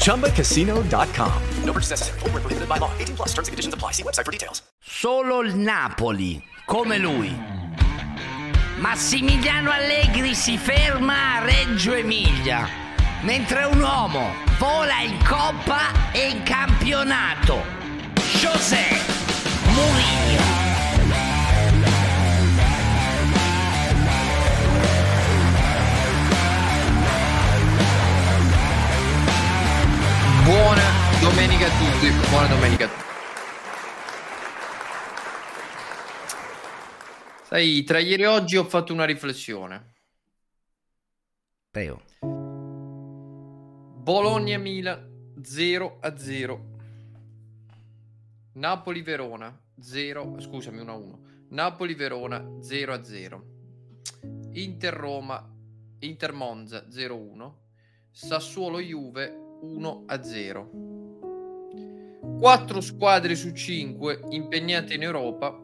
ChumbaCasino.com. No purchase necessary. Full prohibited by law. 18 plus terms and conditions apply. See website for details. Solo il Napoli, come lui. Massimiliano Allegri si ferma a Reggio Emilia, mentre un uomo vola in Coppa e in campionato. José Buona domenica a tutti, buona domenica a tutti. Sai, tra ieri e oggi ho fatto una riflessione. Prego. Bologna-Milan 0 a 0. Napoli-Verona 0, scusami 1 a 1. Napoli-Verona 0 a 0. Inter-Roma, Inter-Monza 0 a 1. Sassuolo-Juve 1 a 0. 4 squadre su 5 impegnate in Europa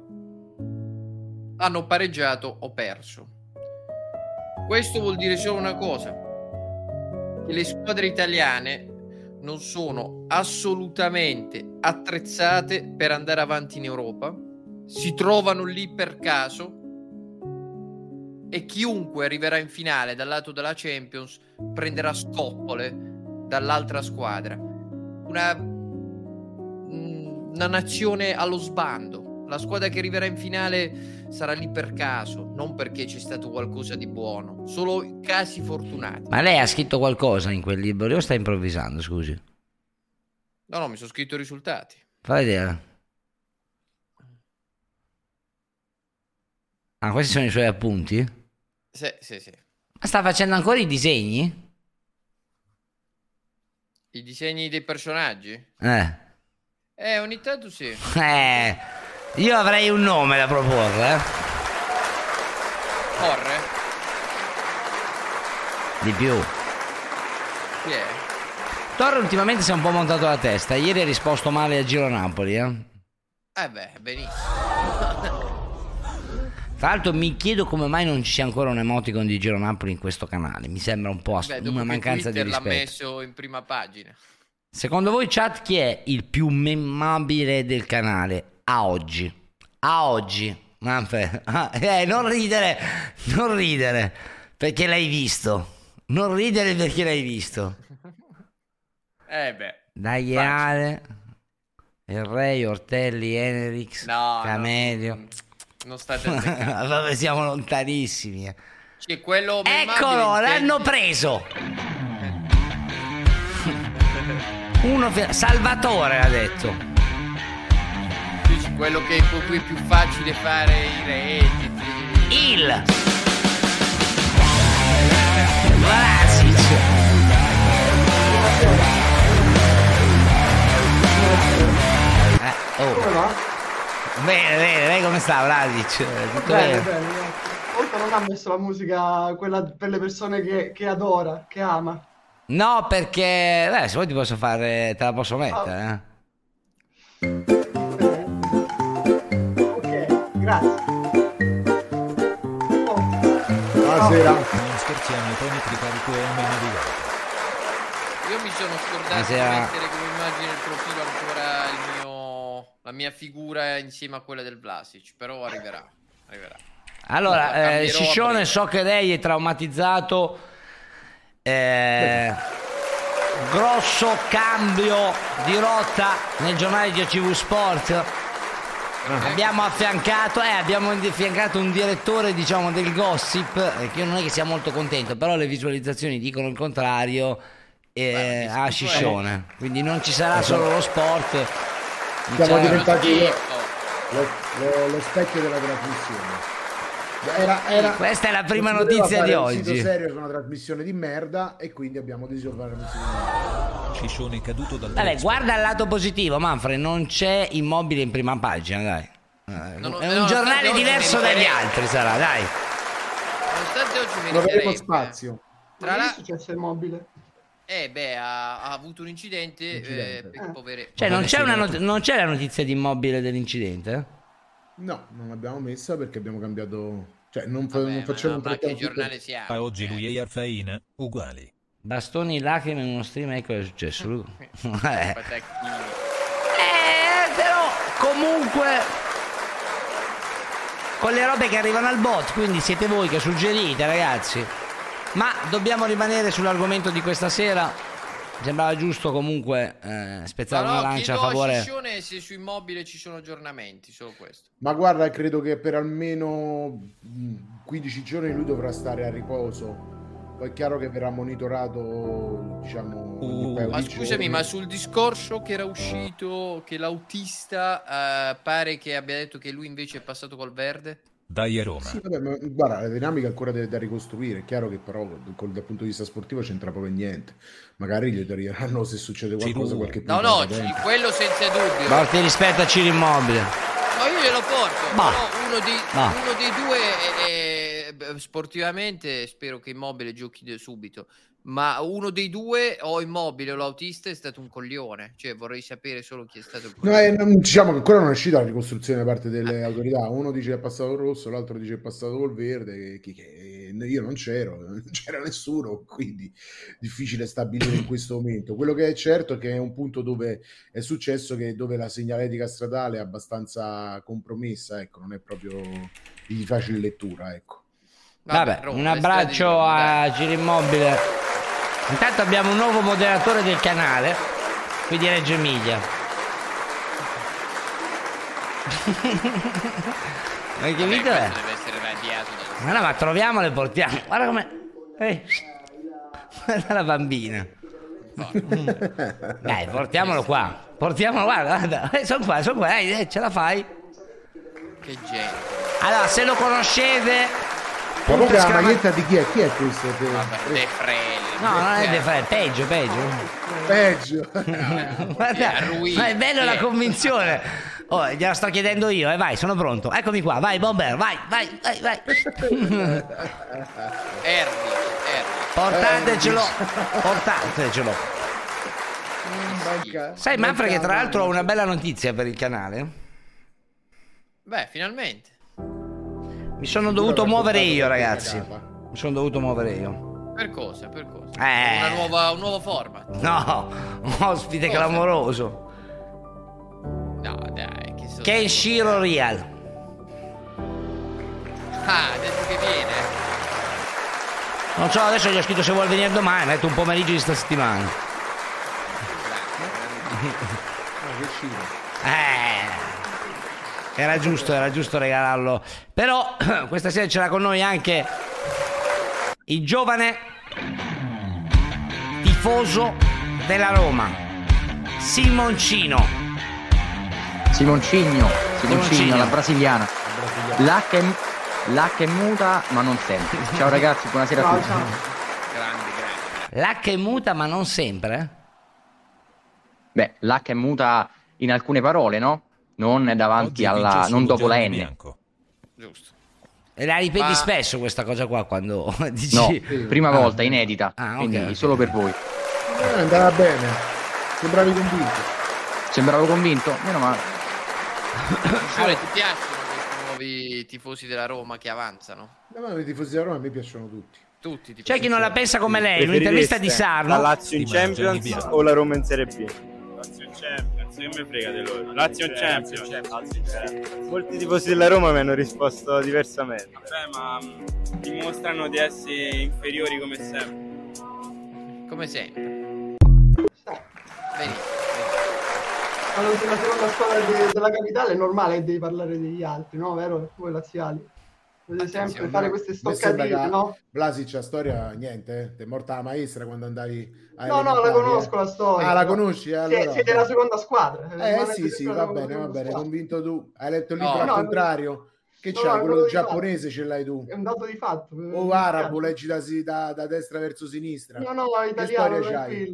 hanno pareggiato o perso. Questo vuol dire solo una cosa, che le squadre italiane non sono assolutamente attrezzate per andare avanti in Europa, si trovano lì per caso e chiunque arriverà in finale dal lato della Champions prenderà scoppole dall'altra squadra. Una, una nazione allo sbando. La squadra che arriverà in finale sarà lì per caso, non perché c'è stato qualcosa di buono, solo casi fortunati. Ma lei ha scritto qualcosa in quel libro o sta improvvisando, scusi? No, no, mi sono scritto i risultati. Fa vedere. Ah, questi sono i suoi appunti? Sì, sì, sì. Ma sta facendo ancora i disegni? I disegni dei personaggi? Eh. Eh, ogni tanto sì. Eh, io avrei un nome da proporre, eh. Corre? Di più. Chi è? Torre ultimamente si è un po' montato la testa. Ieri ha risposto male a Giro Napoli, eh. Eh beh, benissimo. Tra l'altro mi chiedo come mai non ci sia ancora un emoticon di Giro Napoli in questo canale. Mi sembra un po' Beh, una mancanza di Twitter l'ha rispetto. messo in prima pagina. Secondo voi, chat, chi è il più memabile del canale a oggi? A oggi. Manfred. Ah, eh, non ridere, non ridere, perché l'hai visto. Non ridere perché l'hai visto. Eh beh. Daiale, il Re, Ortelli, Enerix, No, Camelio. no, non state azzeccando. Vabbè, siamo lontanissimi. eh. C'è quello Eccolo, l'hanno preso. Uno, Salvatore ha detto. quello che con cui è più facile fare i redditi. Il Bene, bene, lei come sta Vlasic? Tutto Bene, bene? bene. Volta non ha messo la musica quella per le persone che, che adora, che ama. No, perché beh, se vuoi ti posso fare, te la posso mettere. eh. Ok, grazie. Oh, Buonasera. Io mi sono scordato Buonasera. di mettere come immagine il profilo la mia figura insieme a quella del Vlasic, però arriverà. arriverà. Allora, eh, breve. so che lei è traumatizzato. Eh, grosso cambio di rotta nel giornale di OCV Sport. Abbiamo affiancato, eh, abbiamo affiancato un direttore, diciamo, del gossip, eh, che io non è che sia molto contento, però le visualizzazioni dicono il contrario eh, a Sciscione. Quindi non ci sarà solo lo sport. Siamo c'è- diventati lo, lo- lo- lo specchio della trasmissione. Era- era- Questa è la prima notizia di un sito oggi. serio su una trasmissione di merda e quindi abbiamo deciso di fare un sito di merda. Sciscione caduto dal Vabbè, guarda il lato positivo, Manfred, non c'è immobile in prima pagina, dai. Eh, No, no, è no, un giornale oggi diverso dagli altri, sarà, dai. Nonostante oggi mi meriterebbe. spazio. Tra Ma che è Eh beh, ha, ha avuto un incidente, Incidente. eh, per- Eh. povere- Cioè, non c'è, una not- non c'è la notizia di immobile dell'incidente? No, non l'abbiamo messa perché abbiamo cambiato... Cioè, non, fa- Vabbè, non ma facciamo no, un ma che giornale siamo? A oggi lui e Arfain uguali. Bastoni, lacrime in uno stream, ecco cosa è successo. Lu- eh. Eh, però comunque con le robe che arrivano al bot, quindi siete voi che suggerite, ragazzi. Ma dobbiamo rimanere sull'argomento di questa sera. Sembrava giusto comunque eh, spezzare Ma una no, lancia a a favore. Sciscione se su immobile ci sono aggiornamenti, solo questo. Ma guarda, credo che per almeno mh, 15 giorni lui dovrà stare a riposo. Poi è chiaro che verrà monitorato, diciamo, Uh, Ma di scusami, giorni. ma sul discorso che era uscito che l'autista eh, pare che abbia detto che lui invece è passato col verde? Dai a Roma. Sì, vabbè, ma guarda, la dinamica ancora da, da ricostruire. È chiaro che però col- dal punto di vista sportivo c'entra proprio niente. Magari gli toglieranno se succede qualcosa, Ciru. qualche No, punto no, dentro. quello senza dubbio. Morti rispetto a Ciro Immobile. Ma io glielo porto. Ma- però uno, dei, ma- uno dei due eh, eh, beh, sportivamente spero che Immobile giochi subito. Ma uno dei due, o Immobile o l'autista, è stato un coglione. Cioè, vorrei sapere solo chi è stato il No, coglione. eh, non- diciamo che ancora non è uscita la ricostruzione da parte delle autorità. Uno dice che è passato il rosso, l'altro dice che è passato col verde. Chi, che, io non c'ero, non c'era nessuno, quindi difficile stabilire in questo momento. Quello che è certo è che è un punto dove è successo che dove la segnaletica stradale è abbastanza compromessa, ecco, non è proprio di facile lettura, ecco. Vabbè, Roma, un abbraccio a Ciro Immobile. Intanto abbiamo un nuovo moderatore del canale, qui di Reggio Emilia. Deve essere radiato da- Ma no, ma troviamolo e portiamo. Guarda come. Ehi. Guarda la bambina. Dai, portiamolo qua. Portiamolo, guarda, guarda. Eh, sono qua, sono qua, dai, eh, ce la fai. Che gente. Allora, se lo conoscete. Comunque la maglietta di chi è? Chi è questo? Vabbè, De Frelli. No, non è De Frelli, peggio, peggio. Peggio. Guarda, ma è bello la convinzione. Oh, gliela sto chiedendo io, eh, vai, sono pronto. Eccomi qua, vai, Bomber, vai, vai, vai, vai. Erdi, Erdi. Portatecelo, portatecelo. Manca- Sai, Manfred, che tra l'altro ho una bella notizia per il canale. Beh, finalmente. Mi sono dovuto muovere io, ragazzi. Mi sono dovuto muovere io. Per cosa? Per cosa? Eh. Una nuova, un nuovo format. No, un ospite Cosa? clamoroso. No, dai, che so. Kenshiro Real. Ah, ha detto che viene. Non so, adesso gli ho scritto se vuole venire domani, metto un pomeriggio di sta settimana. Ah, che scino. Eh, era giusto, era giusto regalarlo. Però questa sera c'era con noi anche il giovane tifoso della Roma, Simoncino. Simoncigno, Simoncigno. Simoncigno, la brasiliana. L'H è, l'H è muta ma non sempre. Ciao ragazzi, buonasera a tutti. ciao. Grande, grande. L'H è muta, ma non sempre. Beh, l'H è muta in alcune parole, no? Non davanti Oggi alla... non dopo la N. bianco. Giusto. E la ripeti Ma- spesso questa cosa qua quando dici... No, prima Ah. volta, inedita. Ah, ok, quindi ok. solo per voi. Eh, andava bene. Sembravi convinto. Sembravo convinto? Meno male. Sole, ti piacciono questi nuovi tifosi della Roma che avanzano? No, ma i tifosi della Roma a me piacciono tutti. Tutti. C'è chi non la pensa come lei, in un'intervista di La Sarno. Lazio in Champions o la Roma in Serie B? Lazio in Champions, che mi frega di loro. Lazio in Champions. Champions. Molti tifosi della Roma mi hanno risposto diversamente. Vabbè, ma mh, dimostrano di essere inferiori come sempre. Come sempre. Benissimo. Quando sei la seconda squadra de- della capitale è normale che devi parlare degli altri, no? Vero? Voi laziali. Dovete sempre fare queste stoccatine, no? Blasic a storia niente? Ti è morta la maestra quando andavi a No, no, la conosco la storia. Ah, la no. conosci? eh, Allora, siete la seconda squadra. Eh sì, sì, va bene, va bene, convinto tu. Hai letto il No, libro no, al contrario? Che no, c'ha? no, Quello giapponese ce l'hai tu. È un dato di fatto. O arabo, leggi da, da- da destra verso sinistra. No, no, italiano, c'hai?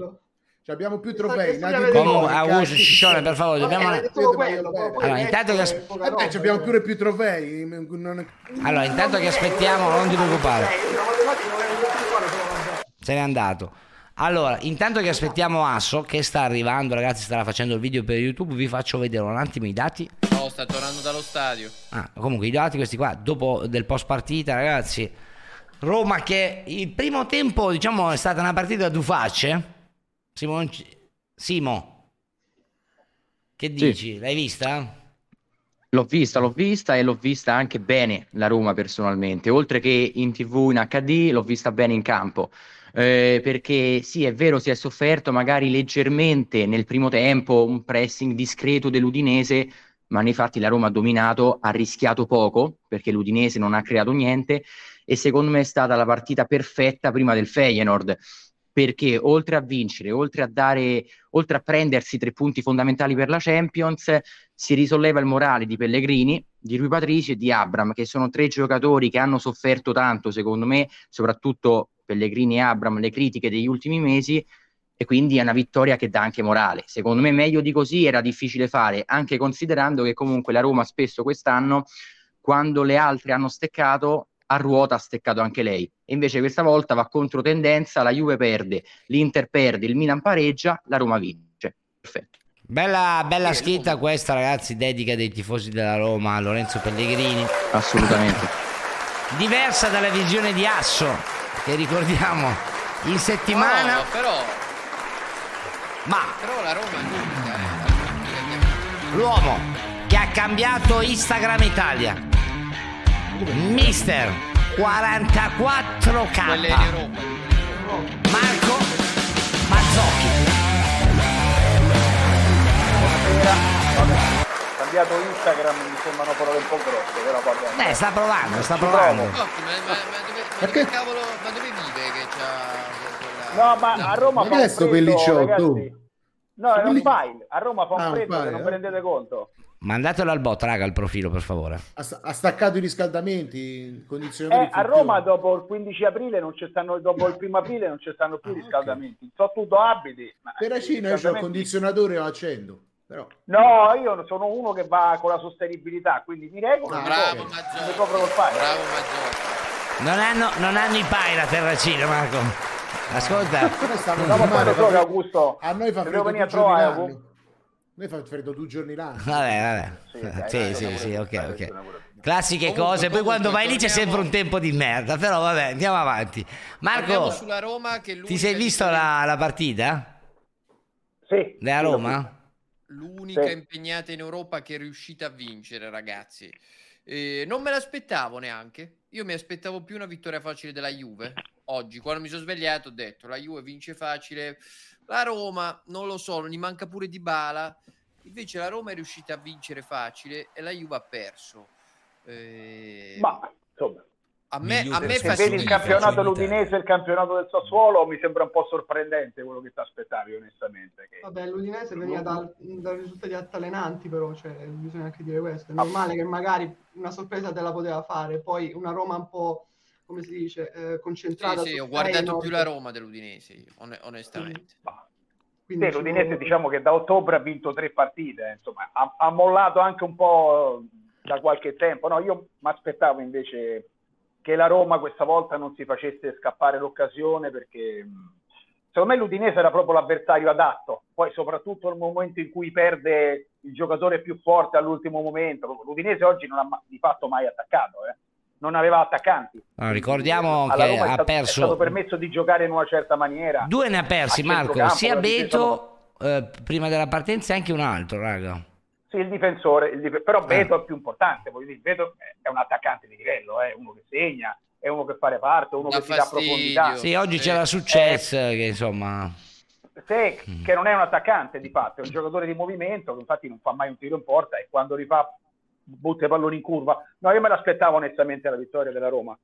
Cioè, abbiamo più trofei. Comunque, cazzo. Augusto, Ciccione, per favore, dobbiamo... Allora, il intanto che Eh beh, abbiamo eh. pure più trofei. non- Allora, intanto che aspettiamo, non ti preoccupare. Eh. Se n'è andato. Allora, intanto che aspettiamo Asso, che sta arrivando, ragazzi, starà facendo il video per YouTube, vi faccio vedere un attimo i dati. No, sta tornando dallo stadio. Ah, comunque i dati questi qua, dopo del post partita, ragazzi. Roma che il primo tempo, diciamo, è stata una partita a due facce. Simon... Simo, che dici? L'hai vista? L'ho vista, l'ho vista e l'ho vista anche bene la Roma personalmente, oltre che in TV in HD, l'ho vista bene in campo. Eh, perché sì, è vero, si è sofferto magari leggermente nel primo tempo un pressing discreto dell'Udinese, ma nei fatti la Roma ha dominato, ha rischiato poco perché l'Udinese non ha creato niente e secondo me è stata la partita perfetta prima del Feyenoord perché oltre a vincere, oltre a dare, oltre a prendersi tre punti fondamentali per la Champions, si risolleva il morale di Pellegrini, di Rui Patricio e di Abram, che sono tre giocatori che hanno sofferto tanto, secondo me, soprattutto Pellegrini e Abram, le critiche degli ultimi mesi, e quindi è una vittoria che dà anche morale. Secondo me meglio di così era difficile fare, anche considerando che comunque la Roma spesso quest'anno, quando le altre hanno steccato, a ruota ha steccato anche lei. Invece questa volta va contro tendenza, la Juve perde, l'Inter perde, il Milan pareggia, la Roma vince. Perfetto. Bella, bella scritta questa, ragazzi, dedica dei tifosi della Roma a Lorenzo Pellegrini. Assolutamente. Diversa dalla visione di Asso, che ricordiamo in settimana. No, però, Ma però la Roma è l'unica, eh. L'uomo che ha cambiato Instagram Italia, Mister 44K, Quelle in Europa. Marco Mazzocchi. cambiato Instagram mi sembrano parole un po' grosse, però va bene. Beh, sta provando, sta provando. No, ma, ma, dove, ma dove cavolo, ma dove vive che c'ha quella... No, ma a Roma Ma fa che è un sto freddo, ragazzi. No, è un file. A Roma fa un Ah, un freddo file, che non eh? vi rendete conto. Mandatelo al bot, raga, il profilo, per favore. Ha, sta- ha staccato i riscaldamenti, condizionatori Eh, a. Roma dopo il 15 aprile non ci stanno, dopo il primo aprile non ci stanno più riscaldamenti. So tutto abiti. Ma Per Acino io ho il riscaldamenti- condizionatore lo accendo. Però No, io sono uno che va con la sostenibilità, quindi mi regolo. Ah, mi Bravo file. Bravo Mazzocchi. Non hanno, non hanno i pai la terracina, Marco. Ascolta. No, ma poi male, lo so fa che freddo- Augusto a noi venire due giorni l'anno. Vabbè, vabbè. Sì, dai, Sì, dai, sì, sì, ok, ok. Classiche Comunque, cose, poi quando vai lì c'è sempre un tempo di merda, però vabbè, andiamo avanti. Marco, sulla Roma che è ti sei visto la, la partita Sì. della Roma? l'unica Sì. impegnata in Europa che è riuscita a vincere, ragazzi. Eh, non me l'aspettavo neanche. Io mi aspettavo più una vittoria facile della Juve. Oggi, quando mi sono svegliato, ho detto la Juve vince facile. La Roma, non lo so, gli manca pure di bala. Invece la Roma è riuscita a vincere facile e la Juve ha perso. Eh, Ma insomma, a me, a me se vedi il campionato dell'Udinese e il campionato del Sassuolo mi sembra un po' sorprendente quello che ti aspettavi onestamente. Che... Vabbè, l'Udinese veniva da, da risultati altalenanti, però cioè, bisogna anche dire questo. È normale che magari una sorpresa te la poteva fare, poi una Roma un po', come si dice, eh, concentrata. Sì, sì, ho guardato più la Roma dell'Udinese, on- onestamente. Quindi Sì, l'Udinese diciamo che da ottobre ha vinto tre partite, eh, insomma, ha, ha mollato anche un po' da qualche tempo. No, io mi aspettavo invece che la Roma questa volta non si facesse scappare l'occasione perché mh, secondo me l'Udinese era proprio l'avversario adatto, poi soprattutto nel momento in cui perde il giocatore più forte all'ultimo momento. L'Udinese oggi non ha di fatto mai attaccato, eh. non aveva attaccanti. Allora, ricordiamo Alla che Roma è ha stato, è stato perso permesso di giocare in una certa maniera. due ne ha persi Marco, sia Beto eh, prima della partenza e anche un altro, raga. Sì, il difensore, il dif- però Eh. Beto è più importante, voglio dire, Beto è un attaccante di livello, è uno che segna, è uno che fa parte, uno Dà che ti dà fastidio. profondità. Sì, oggi Sì. c'era successo che insomma se, Mm. che non è un attaccante di fatto, è un giocatore di movimento che infatti non fa mai un tiro in porta e quando rifà butta i palloni in curva. No, io me l'aspettavo onestamente la vittoria della Roma.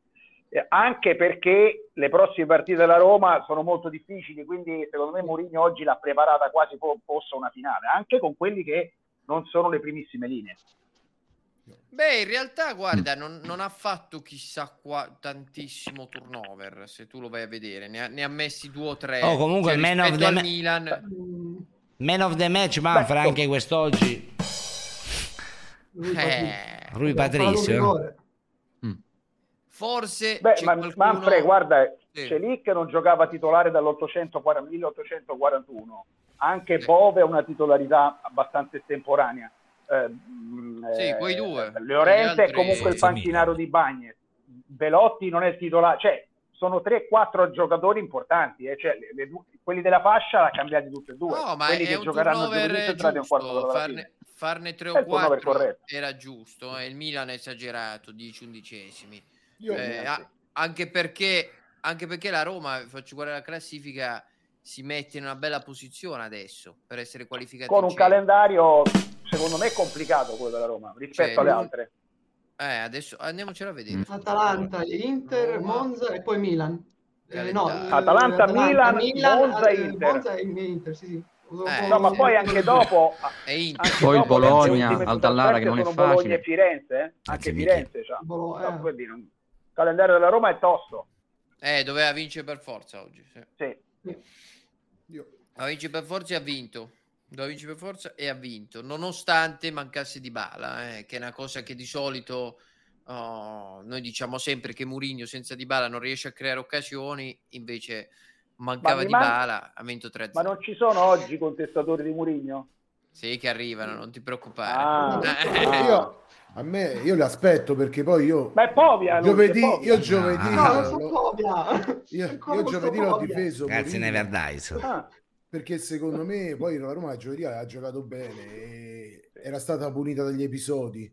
Eh, anche perché le prossime partite della Roma sono molto difficili, quindi secondo me Mourinho oggi l'ha preparata quasi fo- fosse una finale, anche con quelli che non sono le primissime linee. Beh, in realtà, guarda, non, non ha fatto chissà qua tantissimo turnover, se tu lo vai a vedere, ne ha, ne ha messi due o tre. Oh, comunque, Cioè, man of the ma- Milan. Man of the match, Manfred, anche quest'oggi. Eh, Rui Patrizio. Forse Beh, ma qualcuno- Manfred, guarda, Sì. Celic non giocava titolare dall'840 1841, anche Bove ha una titolarità abbastanza estemporanea. Eh, mh, Sì, eh, quei due. Altri- è comunque il panchinaro di Bagnes, Velotti non è il titolare, cioè sono 3-4 giocatori importanti, eh, cioè, le- le quelli della fascia l'ha cambiati tutti e due, No, ma quelli è che un giocheranno a un quarto giusto, farne, farne 3 È o il turnover 4 corretto. era giusto, e il Milan è esagerato, 10 undicesimi. Io- Eh, anche, perché, anche perché la Roma, faccio guardare la classifica, si mette in una bella posizione adesso per essere qualificata Con un calendario secondo me complicato quello della Roma rispetto Cioè, alle altre. Eh, adesso andiamocela a vedere. Atalanta, Inter, Monza e poi Milan. Eh, no, Calendario. Atalanta, Milan, Monza, eh, Inter. Monza e Inter, sì, sì. No, ma poi anche dopo e anche Poi dopo Bologna, le ultime al Dallara, che non è sono Bologna facile. e Firenze, eh? anche Firenze c'ha. Bolo- eh. Il calendario della Roma è tosto. Eh, doveva vincere per forza oggi. Sì. Sì. Ha vince per forza e ha vinto. Doveva vincere per forza e ha vinto, nonostante mancasse di bala, eh, che è una cosa che di solito oh, noi diciamo sempre che Mourinho senza di bala non riesce a creare occasioni, invece mancava mi di man- bala, ha vinto 3 Ma non ci sono oggi contestatori di Mourinho? Sì, che arrivano, non ti preoccupare. Ah, Eh, Io, a me, io li aspetto perché poi io... Ma è Povia, Giovedì, è Povia. io giovedì... No, non so l'ho- Povia. Io, io giovedì l'ho difeso Grazie, Never Dies. Ah, perché secondo me poi la Roma giovedì ha giocato bene e era stata punita dagli episodi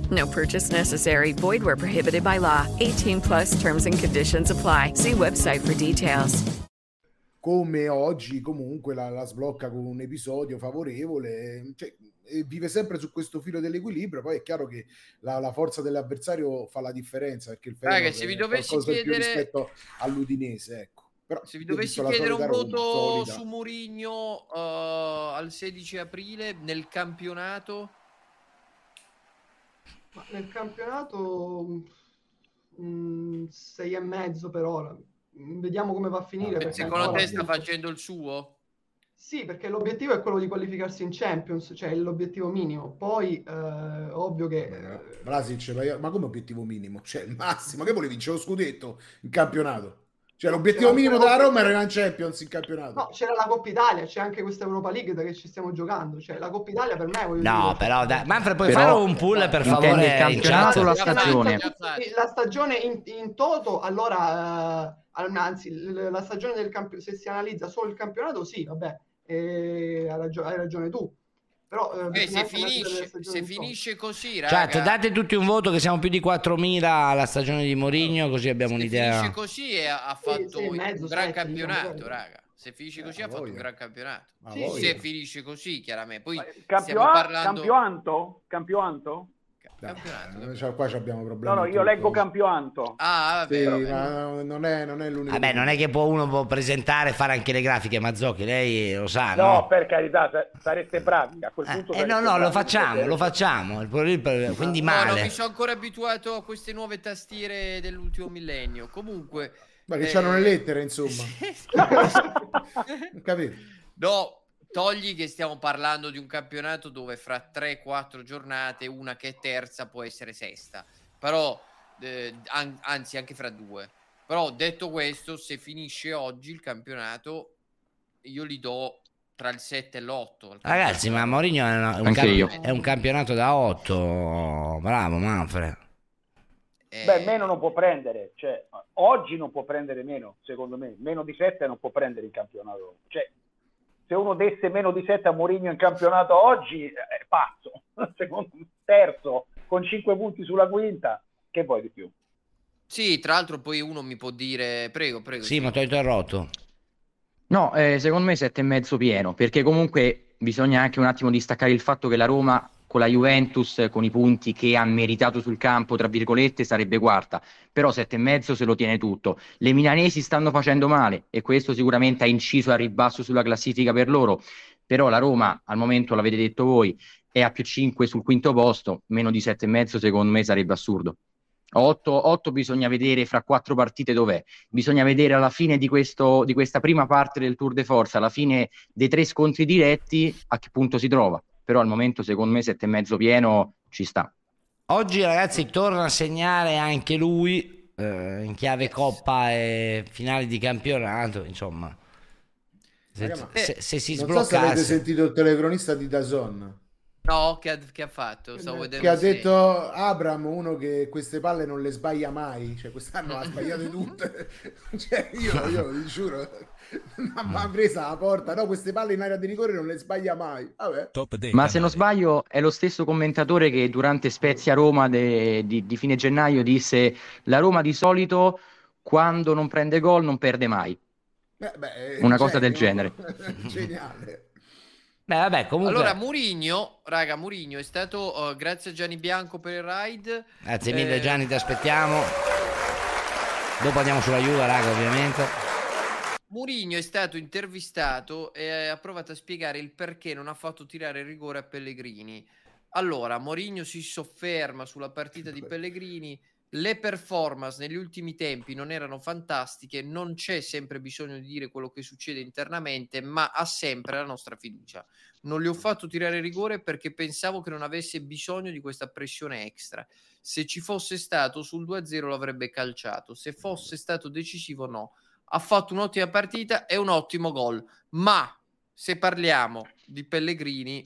No purchase necessary. Void where prohibited by law. 18 plus terms and conditions apply. See website for details. come oggi comunque la, la sblocca con un episodio favorevole cioè, e vive sempre su questo filo dell'equilibrio poi è chiaro che la, la forza dell'avversario fa la differenza perché il Raga, Feyenoord se vi è dovessi qualcosa in più chiedere- rispetto all'Udinese ecco però Se vi dovessi chiedere un voto su Mourinho eh, al 16 aprile nel campionato, Ma nel campionato mm, sei e mezzo per ora. Mm, Vediamo come va a finire. perché secondo te sta facendo il suo? Sì, perché l'obiettivo è quello di qualificarsi in Champions, cioè l'obiettivo minimo. Poi, eh, ovvio che... Vlasic, ma, io- ma come obiettivo minimo? Cioè il massimo, che volevi vincere lo scudetto in campionato? Cioè l'obiettivo c'era minimo della la- Roma era in Champions in campionato. No, c'era la Coppa Italia, c'è anche questa Europa League da che ci stiamo giocando. Cioè, la Coppa Italia per me... voglio No, dire, però dai, Manfred puoi Però- fare un pull per favore il campionato o la stagione? La stagione in, in toto, allora, eh, anzi, la stagione del campionato, se si analizza solo il campionato, sì, vabbè, eh, hai, ragio- hai ragione tu. Però eh, Eh, se finisce, se finisce così, raga, Chat, date tutti un voto che siamo più di 4.000 alla stagione di Mourinho così abbiamo se un'idea. finisce così è- ha fatto sì, mezzo, un gran sette, campionato, diciamo, raga. Se finisce così Eh, ha fatto un gran campionato. Sì, se finisce così, chiaramente. Poi Campio- stiamo parlando... Campioanto? Campioanto? Eh, cioè, qua ci abbiamo No, problemi. no, io leggo campionato. Ah, Sì, vabbè. ma non è, non è l'unico. Vabbè, non è che può uno può presentare e fare anche le grafiche, Mazzocchi, lei lo sa, No, no? per carità, sa- sareste bravi. A quel punto Eh no, no, bravi. lo facciamo, lo facciamo. Quindi No, non male. mi sono ancora abituato a queste nuove tastiere dell'ultimo millennio. Comunque, Ma che eh, c'hanno le lettere, insomma. Capito? No, togli che stiamo parlando di un campionato dove fra 3-4 giornate una che è terza può essere sesta. Però, eh, an- anzi, anche fra due. Però detto questo, se finisce oggi il campionato, io li do tra il 7 e l'8. Ragazzi, ma Mourinho è, una- un camp- è un campionato da 8. Bravo, Manfred. Eh, Beh, meno non può prendere. Cioè, oggi non può prendere meno, secondo me. Meno di 7 non può prendere in campionato. Cioè, se uno desse meno di 7 a Mourinho in campionato oggi, è pazzo. Secondo me, terzo, con 5 punti sulla quinta, che vuoi di più? Sì, tra l'altro poi uno mi può dire, prego, prego. Sì, ma ti ho interrotto. No, eh, secondo me sette e mezzo pieno, perché comunque bisogna anche un attimo distaccare il fatto che la Roma con la Juventus, con i punti che ha meritato sul campo, tra virgolette, sarebbe quarta, però sette e mezzo se lo tiene tutto. Le milanesi stanno facendo male e questo sicuramente ha inciso al ribasso sulla classifica per loro, però la Roma al momento, l'avete detto voi, è a più 5 sul quinto posto, meno di sette e mezzo secondo me sarebbe assurdo. 8, bisogna vedere fra quattro partite dov'è. Bisogna vedere alla fine di, questo, di questa prima parte del Tour de Force, alla fine dei tre scontri diretti, a che punto si trova. Però al momento, secondo me, sette e mezzo pieno ci sta. Oggi, ragazzi, torna a segnare anche lui eh, in chiave coppa e finali di campionato. Insomma, se, se- se si non so se avete sbloccasse, sentito il telecronista di Dazon No, che ha, che ha fatto? Stavo vedendo che ha se- detto Abram uno che queste palle non le sbaglia mai. Cioè quest'anno ha sbagliate tutte. Cioè io, io vi giuro. Mi ha presa la porta. No queste palle in area di rigore non le sbaglia mai. Vabbè. Ma se non sbaglio, è lo stesso commentatore che durante Spezia Roma de- di, di fine gennaio disse: La Roma di solito quando non prende gol non perde mai. Beh, beh, Una cosa del genere. geniale Beh, vabbè, comunque, Allora, Murigno, raga, Murigno è stato, eh, grazie a Gianni Bianco per il ride. grazie mille, Eh, Gianni. Ti aspettiamo. Dopo andiamo sulla Juve, raga, ovviamente. Murigno è stato intervistato e ha provato a spiegare il perché non ha fatto tirare il rigore a Pellegrini. Allora, Mourinho si sofferma sulla partita di Pellegrini. Le performance negli ultimi tempi non erano fantastiche, non c'è sempre bisogno di dire quello che succede internamente, ma ha sempre la nostra fiducia. Non gli ho fatto tirare rigore perché pensavo che non avesse bisogno di questa pressione extra. Se ci fosse stato sul 2-0 l'avrebbe calciato, se fosse stato decisivo no. Ha fatto un'ottima partita e un ottimo gol, ma se parliamo di Pellegrini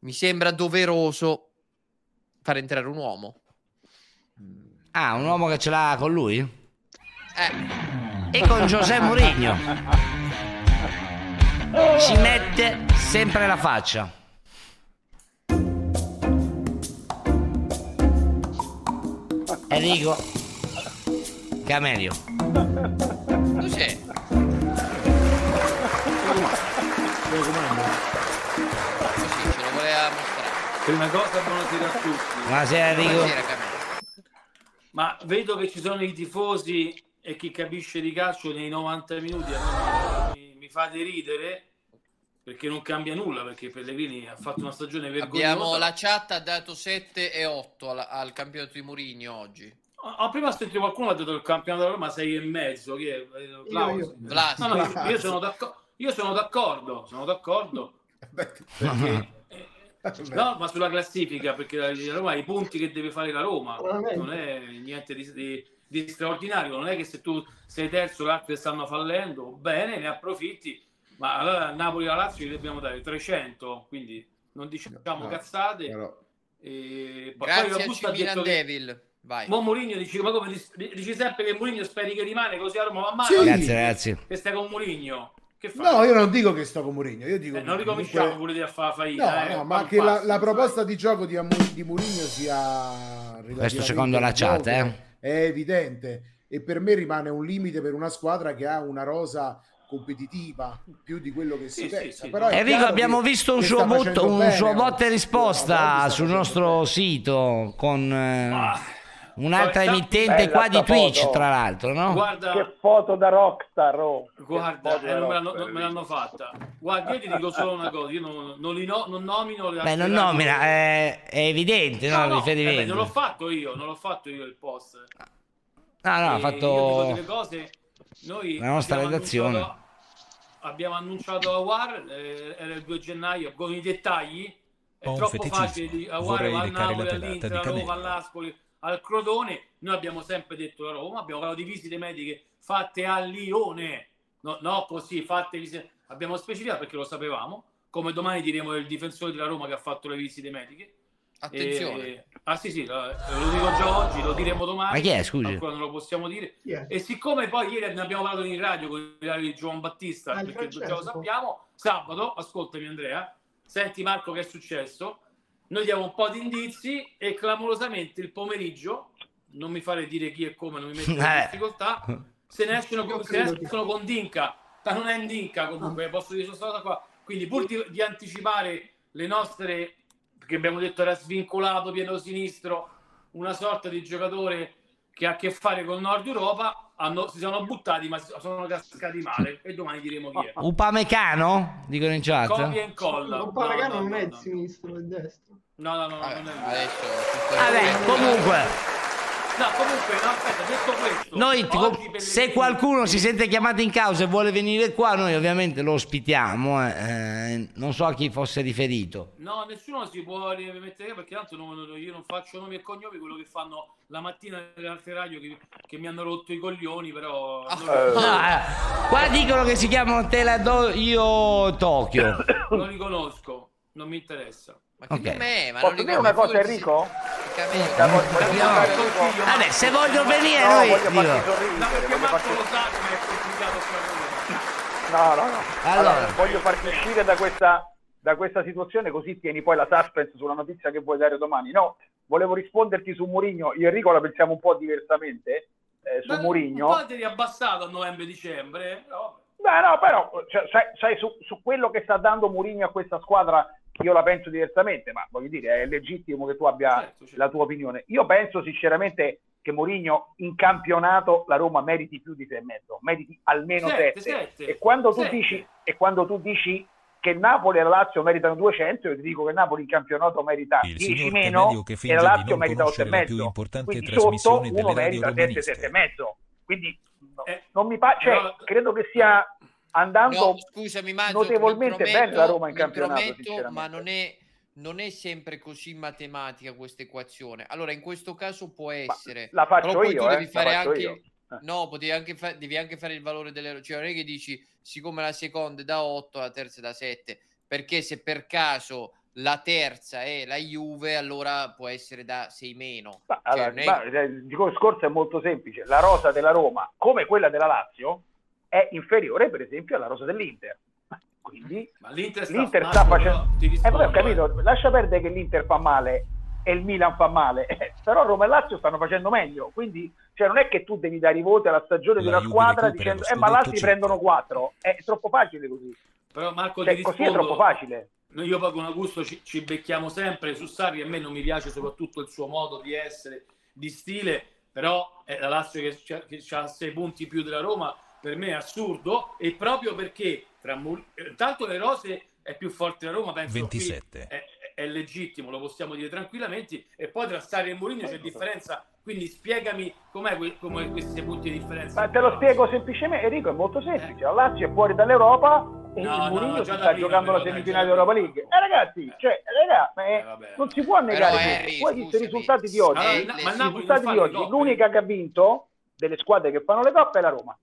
mi sembra doveroso far entrare un uomo. Ah, un uomo che ce l'ha con lui? Eh, E con Giuseppe Mourinho. Ci mette sempre la faccia. Enrico Camelio. cos'è? Così ce lo voleva mostrare. Prima cosa, buonasera a tutti. Buonasera Enrico. Buonasera, Camillo. Ma vedo che ci sono i tifosi e chi capisce di calcio nei 90 minuti. Mi, mi fate ridere perché non cambia nulla. Perché Pellegrini ha fatto una stagione vergognosa. Abbiamo la chat ha dato 7 e 8 al, al campionato di Mourinho oggi. Ah, prima ho sentito qualcuno ha detto il campionato della Roma 6 e mezzo. Chi è? Eh, io. Vlahovic. No, no, io, io sono d'accordo. Io sono d'accordo, sono d'accordo. Perché, no, ma sulla classifica, perché la la Roma ha i punti che deve fare la Roma, non è niente di, di- di straordinario. Non è che se tu sei terzo, altri stanno fallendo, bene, ne approfitti. Ma allora a Napoli e alla Lazio gli dobbiamo dare 300, quindi non diciamo No, cazzate. però- E poi Grazie poi a Augusto ha Cimilan detto che- Devil. Vai. Mo Mourinho dice, ma come dici, dici sempre che Mourinho speri che rimane così a Roma va male? Sì. Grazie ragazzi. Che stai con Mourinho? Che fai? no io non dico che sto con Mourinho io dico Eh, che non ricominciamo comunque- pure a fare No, faina. eh, no, ma che la, passo, la proposta di gioco di, Amu- di Mourinho sia relativamente secondo la chat, eh. è evidente e per me rimane un limite per una squadra che ha una rosa competitiva più di quello che si Sì, pensa. sì, Però no. è Enrico, abbiamo visto un suo, sta bot- facendo un bene suo e No, risposta sta sul nostro sito con eh, un'altra emittente qua di Twitch, foto. tra l'altro, no? Guarda, Che foto da rockstar, oh. Guarda, eh, non me l'hanno, non me l'hanno fatta. Guarda, io ti dico solo una cosa, io non, non li no- non nomino le Beh, non nomina, è, è evidente, no, No, no, eh beh, riferimento. non l'ho fatto io, non l'ho fatto io il post. No, no, ha E Io dico fatto... delle cose, noi La nostra abbiamo redazione. annunciato- abbiamo annunciato a War, eh, era il 2 gennaio, con i dettagli. È un troppo feticismo. facile di a War, a Napoli, all'Inter, di a Roma, all'Ascoli, al Crotone. Noi abbiamo sempre detto la Roma, abbiamo parlato di visite mediche fatte a Lione. No, no così, fatte visite... Abbiamo specificato perché lo sapevamo. Come domani diremo del difensore della Roma che ha fatto le visite mediche. Attenzione. E- Ah sì sì, lo dico già oggi, lo diremo domani. Ma chi è, scusi? Ancora non lo possiamo dire. E siccome poi ieri ne abbiamo parlato in radio con il radio di Giovan Battista, Ah, perché già lo Francesco. sappiamo, sabato, ascoltami Andrea, senti Marco che è successo, noi diamo un po' di indizi e clamorosamente il pomeriggio, non mi fare dire chi e come, non mi metto in Eh. difficoltà, se ne escono, con, se ne che- escono con Dinka, ma non è in Dinka comunque, posso dire sono stata qua. Quindi pur di, di anticipare le nostre, perché abbiamo detto era svincolato, pieno sinistro, una sorta di giocatore che ha a che fare con Nord Europa, hanno- si sono buttati ma sono cascati male e domani diremo chi è. Upamecano? Dicono in chat. Copia e incolla. Non No, no, non no, è no. il sinistro, è destro. No, no, no, Vabbè, non è vero. adesso Vabbè, comunque, No, comunque, no, aspetta, detto questo, noi ti- oggi Pellegrini- se qualcuno si sente chiamato in causa e vuole venire qua, noi ovviamente lo ospitiamo. eh, eh, non so a chi fosse riferito. No, nessuno si può rimettere perché tanto non- io non faccio nomi e cognomi, quello che fanno la mattina radio che, che mi hanno rotto i coglioni, però... Ah. non- Ah, eh, qua dicono che si chiamano Te la do io Tokyo. non li conosco, non mi interessa. Ma che Ok. nome è? Ma Posso dire una cosa, Enrico? No. Vabbè, se voglio venire No, noi... voglio dico. farti No, sorridere, perché voglio Marco farti- lo sa come è complicato fare No, no, no. Allora. Allora, voglio farti uscire da questa, da questa situazione così tieni poi la suspense sulla notizia che vuoi dare domani. No, volevo risponderti su Mourinho. Io e Enrico la pensiamo un po' diversamente eh, su Un Mourinho. po' ti eri abbassato a novembre-dicembre, però... Beh, no, però, cioè, sai, sai, su, su quello che sta dando Mourinho a questa squadra, io la penso diversamente, ma voglio dire, è legittimo che tu abbia Certo, certo. la tua opinione. Io penso sinceramente che Mourinho in campionato la Roma meriti più di sei e mezzo, meriti almeno Sette, sette. sette. E quando tu Sette. dici e quando tu dici che Napoli e la Lazio meritano 200, io ti dico che Napoli in campionato merita Il 10 signor meno che e la Lazio merita 8 e conoscere la più mezzo. importante Quindi trasmissione sotto uno merita radio 7, romaniste. 7 e mezzo. Quindi no, Eh, non mi pa- cioè, però- credo che sia andando No, scusami, Maggio, notevolmente bene la Roma in campionato, prometto, ma non è, non è sempre così matematica questa equazione. Allora, in questo caso può essere. la faccio io, eh, devi la fare anche. io. Eh. No, potevi anche fa- devi anche fare il valore delle cioè non è che dici siccome la seconda è da 8, la terza è da 7, perché se per caso la terza è la Juve, allora può essere da 6 meno. Ma, Cioè, allora, è- ma, eh, il discorso è molto semplice. La rosa della Roma, come quella della Lazio, è inferiore, per esempio, alla rosa dell'Inter. Quindi Ma l'Inter sta, l'Inter sta facendo. Eh, rispondo, vabbè, ho capito, eh. lascia perdere che l'Inter fa male e il Milan fa male, eh, però Roma e Lazio stanno facendo meglio. Quindi, cioè, non è che tu devi dare i voti alla stagione di La una Juve squadra dicendo, eh, ma l'altri cinque. prendono 4. È troppo facile così. Però Marco Cioè, ti così è rispondo, troppo facile. Noi- Io poi con Augusto ci, ci becchiamo sempre su Sarri, a me non mi piace soprattutto il suo modo di essere, di stile, però è la Lazio che, ha 6 punti più della Roma, per me è assurdo, e proprio perché tra Mur- eh, tanto le rose è più forte la Roma, penso qui 27. è, è legittimo, lo possiamo dire tranquillamente, e poi tra Sarri e Mourinho c'è differenza, quindi spiegami com'è que- come questi punti di differenza. Ma te lo spiego semplicemente, Enrico, è molto semplice. La Lazio è fuori dall'Europa e No, il no, Mourinho no, sta prima, giocando la però, semifinale già da Europa prima. League. Eh, ragazzi, cioè, raga, ma è- Eh, vabbè. non si può negare questo. Visto i risultati di oggi. I risultati di oggi, l'unica che ha vinto delle squadre che fanno le coppe è la Roma.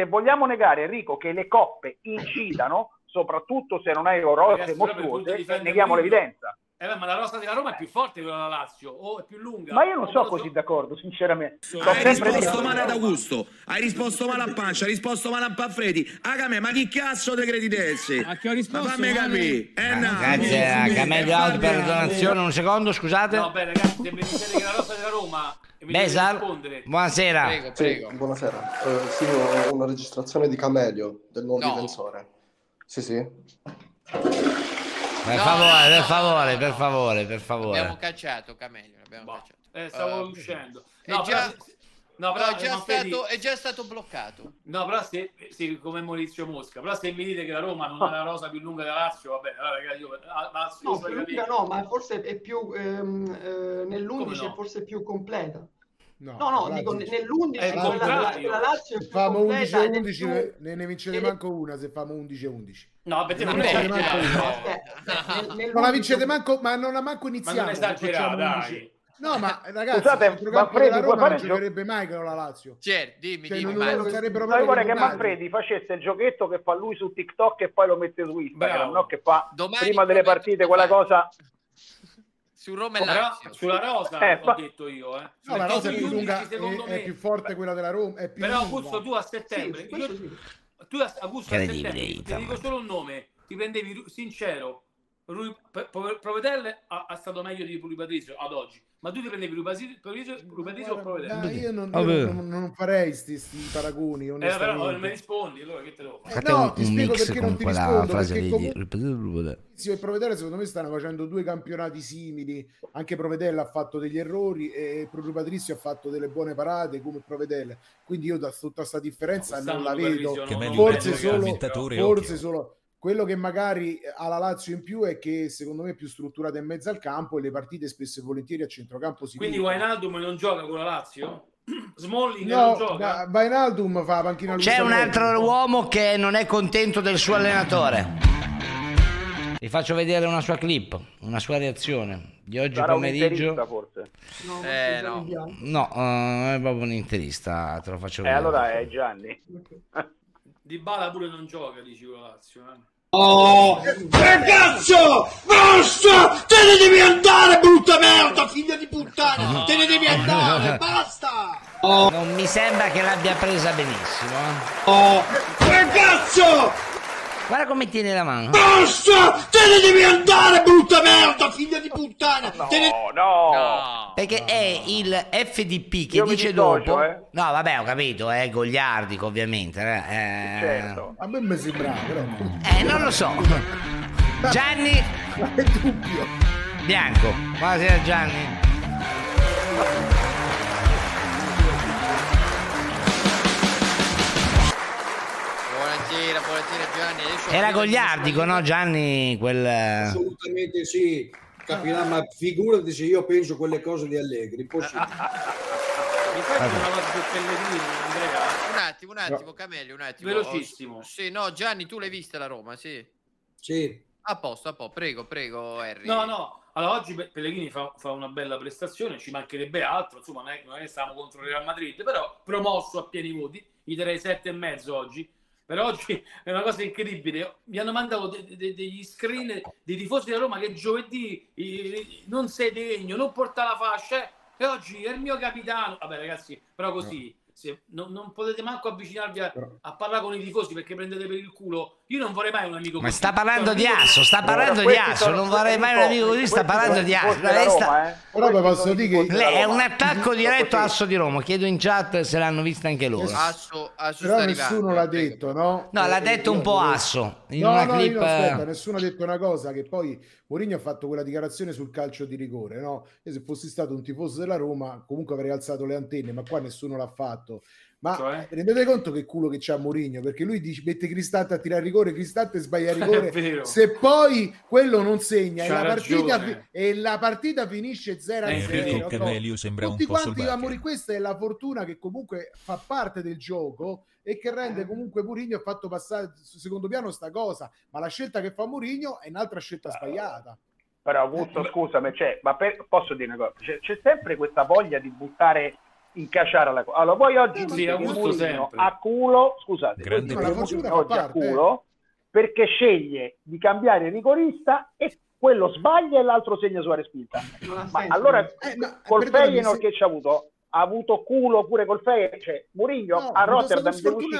Se vogliamo negare, Enrico, che le coppe incidano, soprattutto se non hai punto mostruose, neghiamo l'evidenza. Eh, beh, ma la rosa della Roma è più forte che quella della Lazio, o è più lunga. Ma io non sono così so. d'accordo, sinceramente. Hai risposto male ad Augusto, hai risposto male a Pancia, hai risposto male a Panfredi. Agame, ma chi cazzo te credi di essere? A che ho risposto Ma fammi capire. Eh, no, Grazie mi- a mi- Camelio Out per donazione. Un secondo, scusate. No, beh, ragazzi, se mi dite che la rosa della Roma rispondere. buonasera. Prego, Sì, prego. buonasera. Eh, sì, ho una registrazione di Camelio, del non No. difensore. Sì, sì. Per No, favore, no, per favore, no, per favore, per Abbiamo favore. cacciato Camelio, l'abbiamo cacciato. Eh, stavo Eh, uscendo. è No, già- però, no, però No, è, già stato, è già stato bloccato. No, però se, sì, come Maurizio Mosca, però se mi dite che la Roma non ha la rosa più lunga della Lazio, vabbè, allora ragazzi, io ah, Lazio, No, io no, ma forse è più ehm, eh, nell'11 Come no? è forse più completa. No, No, no, la dico Lazio- nell'11 È la, contrario. la Lazio è Se famo completa ed è 11-11 più- ne, ne ne vincete manco una se famo 11-11. No, vabbè, te Non non è, manco eh, una. Aspetta, nel- nell'11 Non la vincete manco, ma non la manco Ma iniziamo. non se esagerare, dai. 11. No, ma ragazzi, Scusate, Manfredi, puoi Roma non gio- giocherebbe mai con la Lazio. Cer, dimmi, Cioè, dimmi, non, non sarebbero No, vorrei che. Manfredi facesse il giochetto che fa lui su TikTok e poi lo mette su Instagram, Bravo. no? Che fa Domani prima delle partite domani. quella cosa. Su Roma e Lazio. sulla rosa Eh, ho fa- detto io, eh. No, la rosa è più 11, lunga, secondo è, me. è più forte quella della Roma. È più Però. Augusto, tu a Sì, settembre, su io- sì. tu a Augusto a Credibile, settembre, ti dico solo un nome, ti prendevi sincero, Rui, P- P- Provedelle ha, ha stato meglio di Rui Patrizio ad oggi, ma tu ti prendevi Rui Patrizio o Guarda, Provedelle? io non, io non- non farei sti, paragoni, Eh, però non mi rispondi, allora che te devo fare? Fate no, un, ti un spiego perché non ti rispondo, frase perché comunque- Lazio e Provedere secondo me stanno facendo due campionati simili. Anche Provedella ha fatto degli errori e proprio Patrizio ha fatto delle buone parate come Provedella quindi io da tutta questa differenza No, non la vedo. forse solo, forse occhio. solo quello che magari ha la Lazio in più è che secondo me è più strutturata in mezzo al campo e le partite spesso e volentieri a centrocampo si Quindi. Wijnaldum non gioca con la Lazio? Smalling non no, gioca? Va- Wijnaldum fa la panchina C'è un altro uomo che non è contento del suo allenatore. Vi faccio vedere una sua clip, una sua reazione di oggi Sarà pomeriggio. forse. No, Eh, no. No, eh, è proprio un interista, te lo faccio Eh, vedere. allora è Gianni. Di Bala pure non gioca, dici con la Lazio. Eh. Oh, ragazzo, basta! Te ne devi andare, brutta merda, figlia di puttana! Te ne devi andare, basta! Non mi sembra che l'abbia presa benissimo. eh. Oh, ragazzo, Guarda come tiene la mano. basta! Te ne devi andare, brutta merda, figlia di puttana! Te ne... No, no. No. Perché è il FDP che Io dice dopo. eh. No, vabbè, ho capito, è Gogliardico, ovviamente. eh, eh. Certo. a me mi sembra però Eh, non lo so. Gianni è dubbio Bianco. Buonasera Gianni. Buonasera, buonasera Gianni. Adesso Era Gogliardico, no Gianni? Quel... Assolutamente sì, capirà, ma figurati se io penso quelle cose di Allegri. Impossibile. Mi fai dire una cosa su Pellegrini, Andrea? Un attimo, un attimo, Camelli, un attimo. Velocissimo. Oh, Sì, no, Gianni, tu l'hai vista la Roma, sì. Sì. A posto, a posto. Prego, prego, Harry. No, no. Allora, oggi Pe- Pellegrini fa, fa una bella prestazione, ci mancherebbe altro, insomma, non è, non è che stiamo contro il Real Madrid, però promosso a pieni voti, gli darei sette e mezzo oggi. Per oggi è una cosa incredibile. Mi hanno mandato de- de- degli screen dei tifosi della Roma che giovedì eh, non sei degno, non porta la fascia, eh, e oggi è il mio capitano. Vabbè, ragazzi, però così se- non, non potete manco avvicinarvi a, a parlare con i tifosi perché prendete per il culo. Io non vorrei mai un amico Ma così. sta parlando di Cioè, Asso, sta parlando di Asso, non vorrei mai un amico così, sta parlando di Asso. tifosi della Lei sta- Roma, eh. Però posso dire che- Lei è un attacco diretto a Asso di Roma. Chiedo in chat se l'hanno vista anche loro. Asso, Asso però sta nessuno arrivando, l'ha detto no? No, l'ha Eh, detto un po' Asso. In no, una no, clip. aspetta, eh, nessuno ha detto una cosa che poi Mourinho ha fatto quella dichiarazione sul calcio di rigore, no? Io se fossi stato un tifoso della Roma comunque avrei alzato le antenne, ma qua nessuno l'ha fatto. Ma Cioè? rendete conto che culo che c'ha Mourinho, perché lui dice, mette Cristante a tirare rigore, Cristante sbaglia rigore. se poi quello non segna e la, partita, e la partita finisce 0 a Enrico 0, Enrico Camelio sembra un tutti po' quanti amori, questa è la fortuna che comunque fa parte del gioco e che rende comunque Mourinho ha fatto passare secondo piano sta cosa, ma la scelta che fa Mourinho è un'altra scelta sbagliata. Però Augusto, scusami, cioè, ma per- posso dire una cosa? C'è, c'è sempre questa voglia di buttare in cacciara la cosa. Allora, voi oggi Sì, sempre. a culo, scusate, Grande oggi a culo perché sceglie di cambiare il rigorista e quello sbaglia e l'altro segna su respinta. Ma senso. allora Eh, ma, col perdonami, Feyenoord se- che ci ha avuto? Ha avuto culo pure col Feyenoord, cioè Mourinho No, a è Rotterdam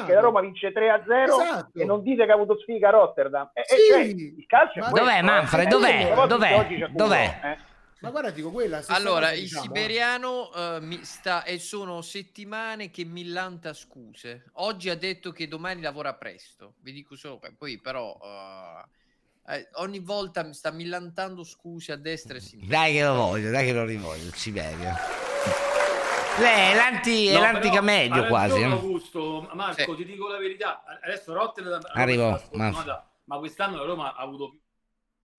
che la Roma vince 3 a 0 Esatto. e non dite che ha avuto sfiga a Rotterdam. E, e Sì, cioè, il calcio è ma- questo, Dov'è eh. Manfred? Eh, Dov'è? volta Dov'è? oggi c'è culo, Dov'è? Ma guarda, dico quella. Allora, il diciamo, eh. siberiano eh, mi sta, e sono settimane che millanta scuse. Oggi ha detto che domani lavora presto. Vi dico solo poi, però, eh, eh, ogni volta mi sta millantando scuse a destra e a sinistra. Dai che lo voglio, dai che lo rivoglio, il Siberia. Lei è l'anti, No, l'anticamedio quasi. ragione eh. Augusto, Marco, ti dico la verità. Adesso Rotterdam Arrivo, Roma è stata ma- sfortunata, ma quest'anno la Roma ha avuto più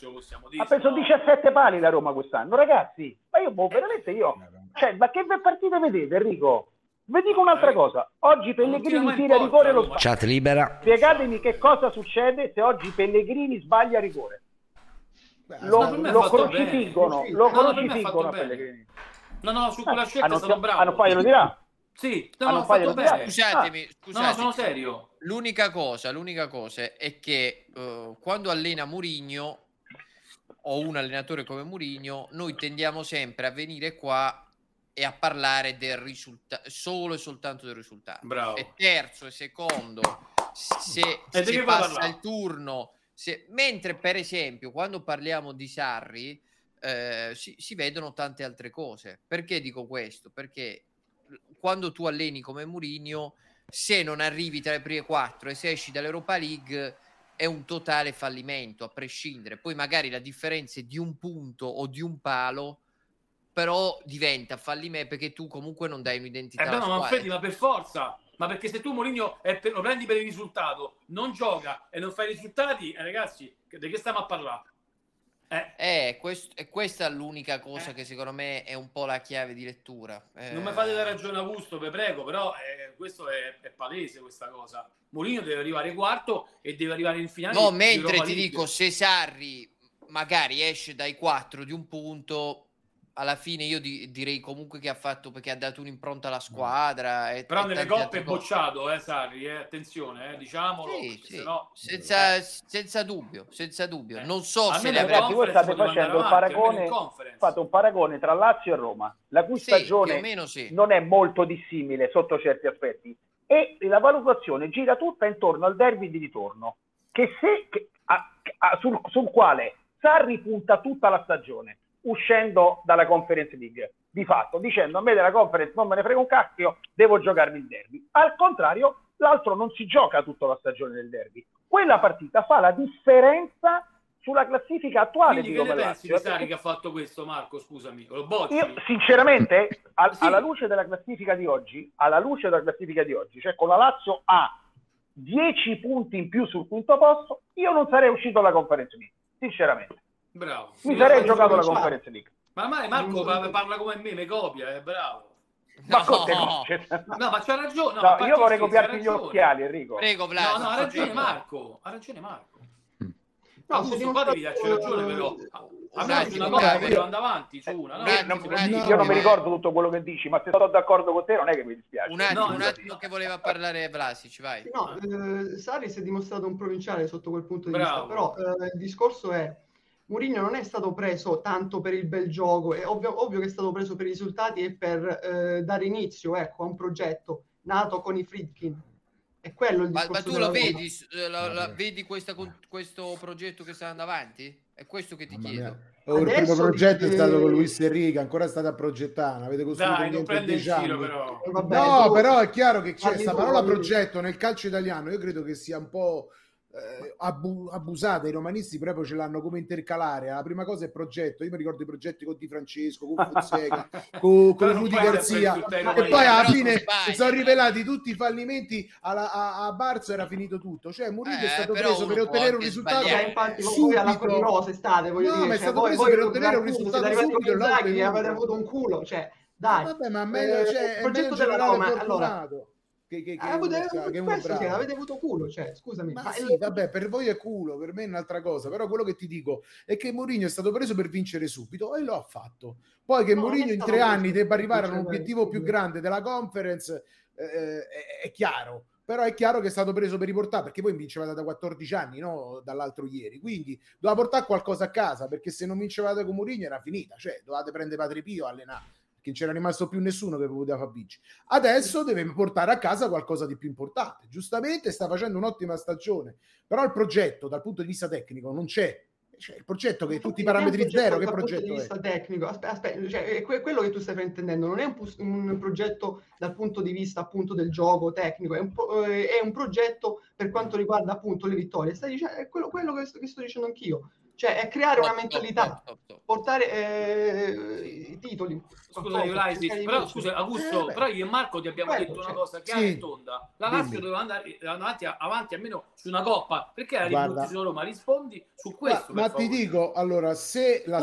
Adesso possiamo dire. Ha preso 17 pali la Roma quest'anno, ragazzi. Ma io, boh, veramente io. Cioè, ma che partite vedete, Enrico? Vi dico un'altra cosa. Oggi Pellegrini tira a rigore lo sbaglia. Chat libera. Spiegatemi che cosa succede se oggi Pellegrini sbaglia a rigore. Lo, lo crocifiggono, bene. lo crocifiggono a. Pellegrini. No, no, su quella Ah, scelta è non stato si- bravo. ah, non fai, lo dirà? Sì, no, Ah, no, non ha fai, fatto lo dirà? bene. Scusatemi, Ah, scusatemi. No, sono serio. L'unica cosa, l'unica cosa è che eh, quando allena Murigno o un allenatore come Murigno, noi tendiamo sempre a venire qua e a parlare del risultato, solo e soltanto del risultato. Bravo. E terzo e secondo, se, E se passa il turno, se- mentre per esempio quando parliamo di Sarri eh, si, si vedono tante altre cose. Perché dico questo? Perché quando tu alleni come Mourinho, se non arrivi tra le prime quattro e se esci dall'Europa League è un totale fallimento, a prescindere. Poi magari la differenza è di un punto o di un palo, però diventa fallimento perché tu comunque non dai un'identità Eh alla ma. Freddy, ma per forza. Ma perché se tu Mourinho lo prendi per il risultato, non gioca e non fai risultati, eh, ragazzi, di che stiamo a parlare? Eh, quest- e questa è l'unica cosa che secondo me è un po' la chiave di lettura. Eh, Non mi fate la ragione Augusto, vi prego, però eh, questo è, è palese questa cosa. Mourinho deve arrivare quarto e deve arrivare in finale. No, mentre ti League. dico, se Sarri magari esce dai 4 di un punto, alla fine io di- direi comunque che ha fatto perché ha dato un'impronta alla squadra. E, Però e nelle coppe è bocciato, eh, Sarri, eh, attenzione, eh, diciamolo, Sì, sì, sennò- senza, senza dubbio, senza dubbio. Non so se le Ragazzi, voi state facendo almeno paragone, fate un paragone tra Lazio e Roma, la cui Sì, stagione meno sì. non è molto dissimile sotto certi aspetti e la valutazione gira tutta intorno al derby di ritorno, che se, che- a- a- sul, sul quale Sarri punta tutta la stagione, uscendo dalla Conference League, di fatto, dicendo a me della Conference non me ne frega un cacchio, devo giocarmi il derby. Al contrario, l'altro non si gioca tutta la stagione del derby. Quella partita fa la differenza sulla classifica attuale Quindi di Roma Lazio. Sarri che ha fatto questo, Marco? Scusami, lo bocci? Io sinceramente, al- alla luce della classifica di oggi, alla luce della classifica di oggi, cioè con la Lazio a 10 punti in più sul quinto posto, io non sarei uscito dalla Conference League, sinceramente. Bravo. Mi sarei giocato la Conference League. Ma ormai Marco pa- parla come me, mi copia, è bravo. Ma con te no. No, ma c'ha ragione. No, No, io vorrei copiarti gli occhiali, Enrico. Prego, No, Vlad. no, ha ragione. Marco. Ha ragione Marco. No, Augusto, se qua devi darci ragione, però. A me attimo, una cosa che io- andava avanti, su una, no? un può attimo. Io non mi ricordo tutto quello che dici, ma se sono d'accordo con te non è che mi dispiace. Un attimo, No, un attimo che voleva parlare Vlasic, vai. No, eh, Sarri si è dimostrato un provinciale sotto quel punto di Bravo. vista, però eh, il discorso è Mourinho non è stato preso tanto per il bel gioco, è ovvio, ovvio che è stato preso per i risultati e per eh, dare inizio ecco, a un progetto nato con i Friedkin. È quello il Ma, discorso ma tu lo vedi, eh, la- la- vedi questa questo progetto che sta andando avanti? È questo che ti Mamma chiedo. mia. Oh, il Adesso primo progetto è dici- stato con Luis Enrique, ancora state a progettare, non avete costruito Dai, non prende giro, però. Eh, vabbè, No, tu- però è chiaro che c'è questa parola tu. progetto nel calcio italiano, io credo che sia un po' eh, abu- abusata i romanisti proprio ce l'hanno come intercalare. La prima cosa è il progetto. Io mi ricordo i progetti con Di Francesco con Fonseca con, con Rudy Garzia. e poi alla fine si sono rivelati tutti i fallimenti alla- a, a Barzo era finito tutto. Cioè Murillo è Eh, stato però preso per ottenere un risultato. Cioè, infatti, voi alla subito Croce state, voglio no dire, ma è cioè, stato preso voi per ottenere un risultato subito e avete avuto un culo, cioè, dai. vabbè ma meglio, Eh, cioè, il è progetto meglio della Roma, allora, che, che, che eh, avete- uno- che questo sì, bravo. avete avuto culo, cioè, scusami. Ma ma sì, il- vabbè, per voi è culo, per me è un'altra cosa. Però quello che ti dico è che Mourinho è stato preso per vincere subito e lo ha fatto. Poi che No, è Mourinho in tre anni debba arrivare a un obiettivo più grande della conference eh, è, è chiaro. Però è chiaro che è stato preso per riportare, perché poi vincevate da 14 anni, no? Dall'altro ieri. Quindi doveva portare qualcosa a casa, perché se non vincevate con Mourinho era finita. Cioè, dovevate prendere Padre Pio allenare, che non c'era rimasto più nessuno che poteva vincere. Adesso deve portare a casa qualcosa di più importante. Giustamente sta facendo un'ottima stagione, però il progetto dal punto di vista tecnico non c'è. Cioè, il progetto che tutti i è parametri zero, che dal punto progetto di è? vista tecnico, aspetta, aspetta, cioè, è que- quello che tu stai fraintendendo non è un, un progetto dal punto di vista appunto del gioco tecnico, è un, eh, è un progetto per quanto riguarda appunto le vittorie. Stai dicendo, è quello, quello che, sto, che sto dicendo anch'io, cioè è creare una mentalità, portare eh, i titoli. Scusa, di però scusa, Augusto, Eh, però io e Marco ti abbiamo Quello, detto una cioè, cosa chiara sì. e tonda. La. Lazio doveva andare avanti, avanti almeno su una coppa. Perché la su Roma? Rispondi su Ma, questo. ma per ti dico, allora, se la,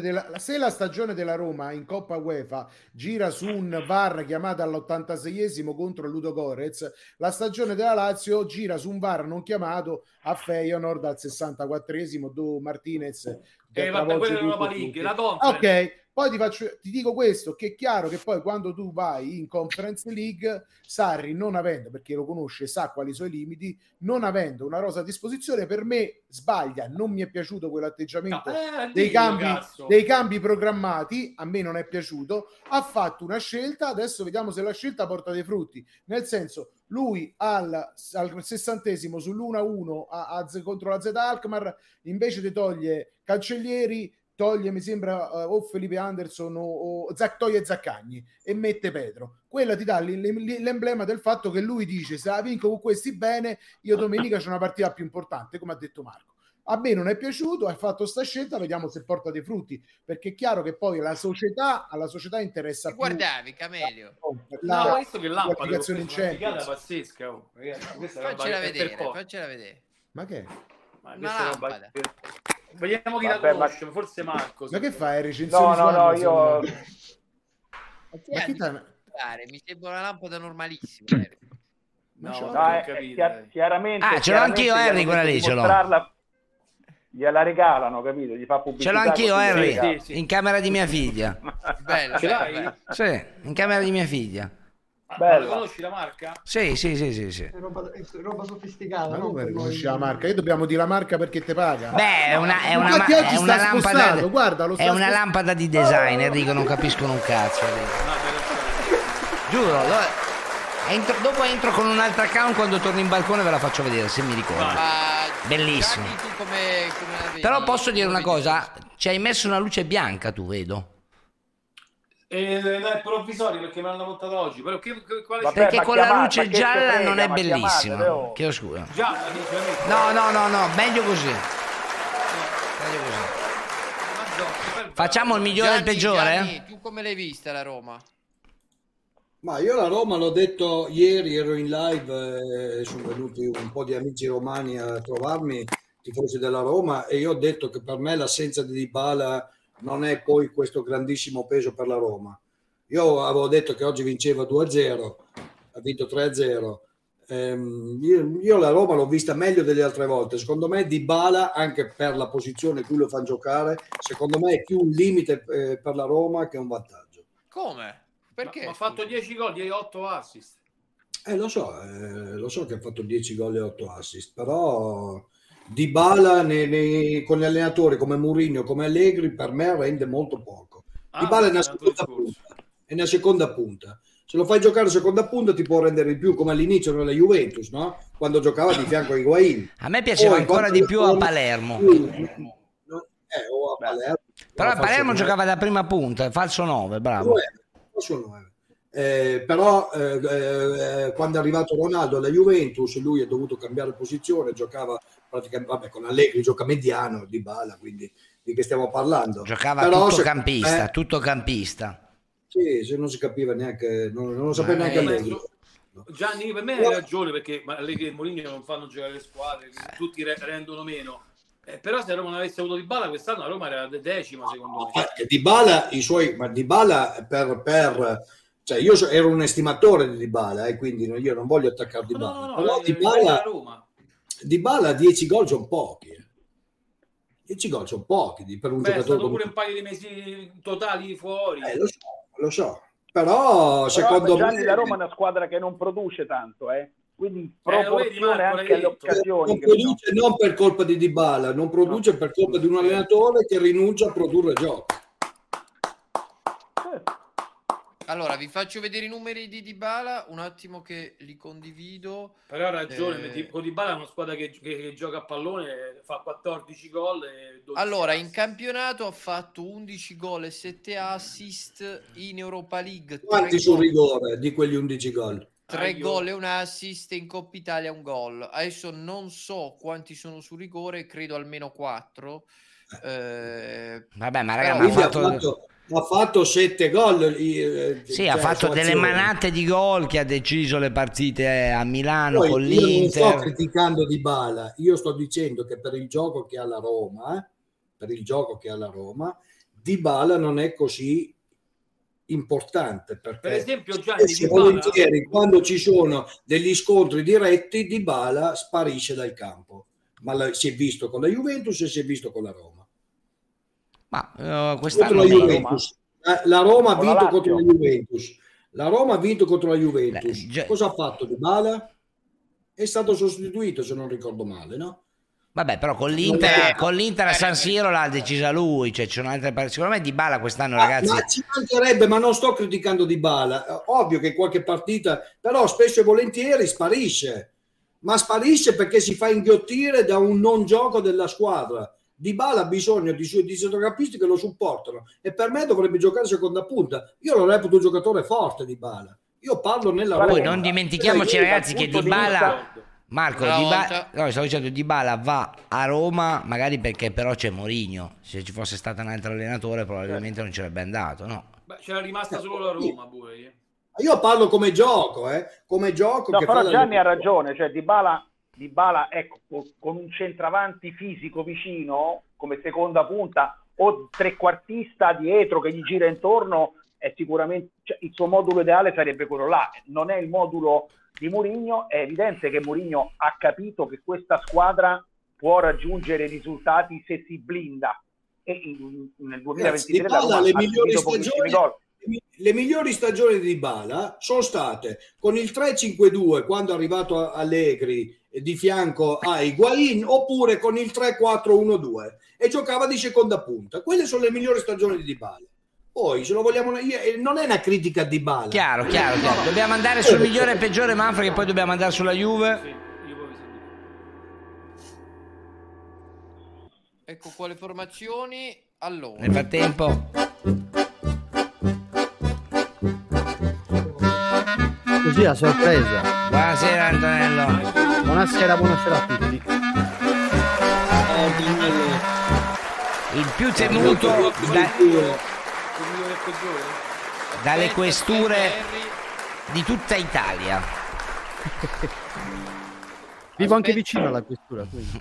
della, se la stagione della Roma in Coppa UEFA gira su un VAR chiamato all'86esimo contro Ludo Gorez, la stagione della Lazio gira su un VAR non chiamato a Feyenoord al 64esimo dove Martinez Eh, vabbè, quella tutto e tutti. la conference. Ok, poi ti, faccio, ti dico questo, che è chiaro che poi quando tu vai in Conference League, Sarri non avendo, perché lo conosce, sa quali sono i limiti, non avendo una rosa a disposizione, per me sbaglia, non mi è piaciuto quell'atteggiamento Eh, dei, cambi, dei cambi programmati, a me non è piaciuto, ha fatto una scelta, adesso vediamo se la scelta porta dei frutti, nel senso lui al, al sessantesimo sull'1-1 a, a contro la Z Alkmaar invece ti toglie Cancellieri toglie mi sembra eh, o Felipe Anderson o, o Zac- toglie Zaccagni e mette Pedro. Quella ti dà l'emblema del fatto che lui dice se la vinco con questi bene io domenica c'è una partita più importante come ha detto Marco a me non è piaciuto, ha fatto sta scelta, vediamo se porta dei frutti, perché è chiaro che poi la società, alla società interessa più Guardavi, Camelio. la, no, visto che la qualificazione in Champions. pazzesca. oh. Faccela vedere, faccela vedere. Ma che? Ma Una lampada. Vediamo chi la Vabbè, ma- conosce, forse Marco. Ma che fai? Recensioni No, no, no, io... Ma chi t'ha- Mi sembra una lampada normalissima. Ma No, No, è capito, chiar- dai. chiaramente, Ah, ce l'ho anch'io, Harry, quella lì, ce l'ho. mostrarla- Gliela regalano, capito? Gli fa pubblicità. Ce l'ho anch'io, regala. Sì, sì. in camera di mia figlia. Bella, Ce l'hai? Sì, in camera di mia figlia. Ah, Bella. La conosci la marca? Sì, sì, sì, sì, sì. È roba, è roba sofisticata, Ma no? come riconosci la marca? Io dobbiamo dire la marca perché te paga. Beh, è una, è una, ma- è una lampada, guarda, lo è una lampada di design, Enrico, non capiscono un cazzo. Giuro, lo- entro- dopo entro con un altro account quando torno in balcone ve la faccio vedere se mi ricordo. Ma Bellissimo. Come, come la? Però posso dire una cosa, ci hai messo una luce bianca tu, vedo. Eh, no, è provvisorio perché me l'hanno montata oggi. Però che, che- quale Vabbè, Perché con la chiamate, luce gialla frega, non è ma bellissima. chiamatele, oh. Chiedo scusa. No, no, no, no, meglio così. Meglio così. Facciamo il migliore e il peggiore? Gianni, tu come l'hai vista la Roma? Ma io la Roma l'ho detto ieri, ero in live e sono venuti un po' di amici romani a trovarmi, tifosi della Roma, e io ho detto che per me l'assenza di Dybala non è poi questo grandissimo peso per la Roma. Io avevo detto che oggi vinceva 2-0, ha vinto 3-0. Ehm, io, io la Roma l'ho vista meglio delle altre volte. Secondo me Dybala, anche per la posizione in cui lo fanno giocare, secondo me è più un limite eh, per la Roma che un vantaggio. Come? Perché? Ma ha fatto 10 gol, hai 8 assist. Eh, lo so, eh, lo so che ha fatto 10 gol e 8 assist, però Dybala nei- nei- con gli allenatori come Mourinho, come Allegri, per me rende molto poco. Ah, Dybala è una seconda punta, è una seconda punta. Se lo fai giocare a seconda punta ti può rendere di più, come all'inizio nella Juventus, no? Quando giocava di fianco a Higuain. A me piaceva Poi, ancora di più a Palermo. No, eh, o a Palermo. Però a Palermo giocava da prima punta, falso 9, bravo. nove. Falso nove. Eh, però eh, eh, quando è arrivato Ronaldo alla Juventus lui è dovuto cambiare posizione, giocava praticamente vabbè, con Allegri, gioca mediano di bala, quindi di che stiamo parlando. Giocava Però tutto se- campista, eh, tutto campista. sì, se non si capiva neanche, non, non lo sapeva Ma neanche è- Allegri. Gianni, per me hai ragione perché Allegri e Mourinho non fanno giocare le squadre, tutti re- rendono meno. Eh, però se Roma non avesse avuto Di Bala quest'anno la Roma era de- decima secondo me. Eh, Di Bala, i suoi, ma Di Bala per, per cioè io so- ero un estimatore di Di Bala, eh, quindi io non voglio attaccare Di Bala. No, no, però eh, Di Bala, Roma. Di Bala 10 gol sono pochi. eh. 10 gol sono pochi di- per un Beh, è giocatore come pure un paio di mesi totali fuori. Eh, lo so, lo so. Però Però, secondo me la Roma è una squadra che non produce tanto, eh? Quindi in Eh, proporzione Marco, anche alle occasioni. non che produce non per colpa di Dybala, non produce per colpa di un allenatore che rinuncia a produrre gioco. Allora, vi faccio vedere i numeri di Dybala, un attimo che li condivido. Però ha ragione, Eh, con Di Bala è una squadra che, che- che gioca a pallone, fa 14 gol e 12 Allora, in campionato ha fatto 11 gol e 7 assist in Europa League. Quanti sul rigore di quegli 11 gol? Tre Ah, io- gol e un assist in Coppa Italia un gol. Adesso non so quanti sono su rigore, credo almeno 4. Vabbè, ma raga, ma ha fatto... ha fatto, ha fatto 7 gol. eh, Sì, cioè, ha fatto delle azioni. manate di gol che ha deciso le partite a Milano Poi con io non sto l'Inter. criticando Di Bala, io sto dicendo che per il gioco che ha la Roma, eh, per il gioco che ha la Roma, Di Bala non è così importante perché Per esempio, Gianni, volentieri quando ci sono degli scontri diretti Di Bala sparisce dal campo. Ma la- si è visto con la Juventus e si è visto con la Roma. Ma contro quest'anno la Juventus. Eh, la Roma ha la vinto contro la Juventus. La Roma ha vinto contro la Juventus. Beh, cosa ha fatto Di Bala? è stato sostituito se non ricordo male no? Vabbè, però con l'Inter, Eh, con l'Inter a San Siro l'ha decisa lui. Cioè, ci sono altre partite. Secondo me Di Bala quest'anno, Ma- ragazzi. Ma ci mancherebbe, ma non sto criticando Di Bala. Eh, Ovvio che qualche partita, però spesso e volentieri sparisce. Ma sparisce perché si fa inghiottire da un non gioco della squadra. Di Bala ha bisogno di, di centrocampisti che lo supportano e per me dovrebbe giocare seconda punta. Io lo reputo un giocatore forte Di Bala. Io parlo nella Poi Roma. non dimentichiamoci, Cioè, io ragazzi, che di Bala. Marco, Una Di Ba- volta- no, stavo dicendo Di Bala va a Roma magari perché però c'è Mourinho. Se ci fosse stato un altro allenatore probabilmente non ci avrebbe andato, no? Beh, c'era rimasta solo la Roma pure. eh. Io parlo come gioco, eh? come gioco. No, che però la- Gianni ha ragione, cioè Dybala, Dybala ecco, con- con un centravanti fisico vicino come seconda punta o trequartista dietro che gli gira intorno è sicuramente cioè, il suo modulo ideale sarebbe quello là. Non è il modulo di Mourinho, è evidente che Mourinho ha capito che questa squadra può raggiungere risultati se si blinda. E in- nel Ragazzi, 2023 la Dybala, Roma le ha migliori stagioni le migliori stagioni di Dybala sono state con il 3-5-2 quando è arrivato Allegri di fianco a Higuain oppure con il 3-4-1-2 e giocava di seconda punta. Quelle sono le migliori stagioni di Dybala poi se lo vogliamo io- eh, non è una critica a Dybala Chiaro, chiaro, chiaro. Dobbiamo andare sul migliore e peggiore Manfred che poi dobbiamo andare sulla Juve. Ecco qua le formazioni. Allora, Nel frattempo, Così a sorpresa. buonasera Antonello. Buonasera, buonasera a tutti. Il più temuto da- dalle questure di tutta Italia. Vivo anche vicino alla questura, quindi.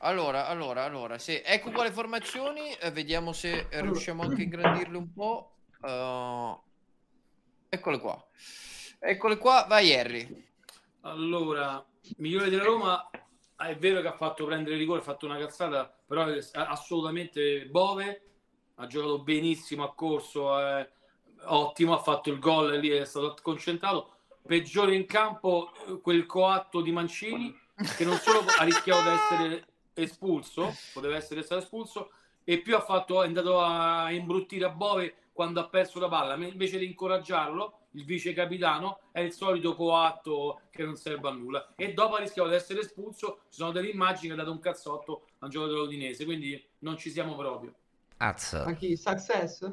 allora, allora, allora, sì. ecco qua le formazioni. eh, vediamo se riusciamo anche a ingrandirle un po'. Uh, eccole qua. Eccole qua, vai Harry. Allora, migliore della Roma, ah, è vero che ha fatto prendere rigore, ha fatto una cazzata, però è assolutamente Bove, ha giocato benissimo, ha corso, è ottimo, ha fatto il gol, lì è stato concentrato. Peggiore in campo eh, quel coatto di Mancini, che non solo ha rischiato di essere espulso, poteva essere stato espulso, e più ha fatto, è andato a imbruttire a Bove quando ha perso la palla, invece di incoraggiarlo, il vice capitano è il solito coatto che non serve a nulla. E dopo ha rischiato di essere espulso ci sono delle immagini che ha dato un cazzotto a un giocatore udinese quindi non ci siamo proprio Azza. A chi? Success?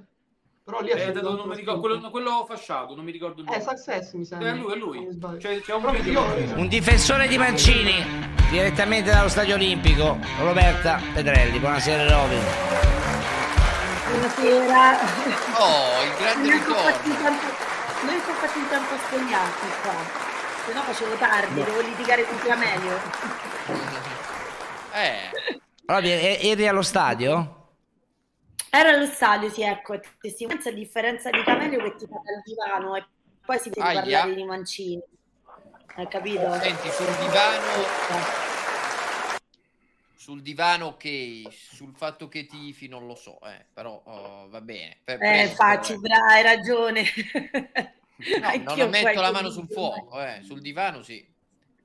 Però lì ha Eh, subito non mi ricordo, quello, quello fasciato, non mi ricordo il Eh, nome. Success mi sembra. È lui, è lui. sbaglio. C'è, un io- Un difensore di Mancini, direttamente dallo Stadio Olimpico, Roberta Pedrelli. Buonasera Robin. Buonasera. Oh, il grande tempo- Noi siamo fatti in tempo spogliati qua. Se no facevo tardi, No. devo litigare con Camelio. Eh, Robin, eri allo stadio? Ero allo stadio, sì, ecco, testimonianza a differenza di Camelio che ti fa dal divano e poi si deve Aia. parlare di Mancini. Hai capito? Senti, sul divano... Sul divano ok, sul fatto che tifi non lo so, eh, però oh, va bene. Per- Eh, facci, eh. bra, hai ragione. No, non metto la mano sul fuoco, eh, sul divano sì.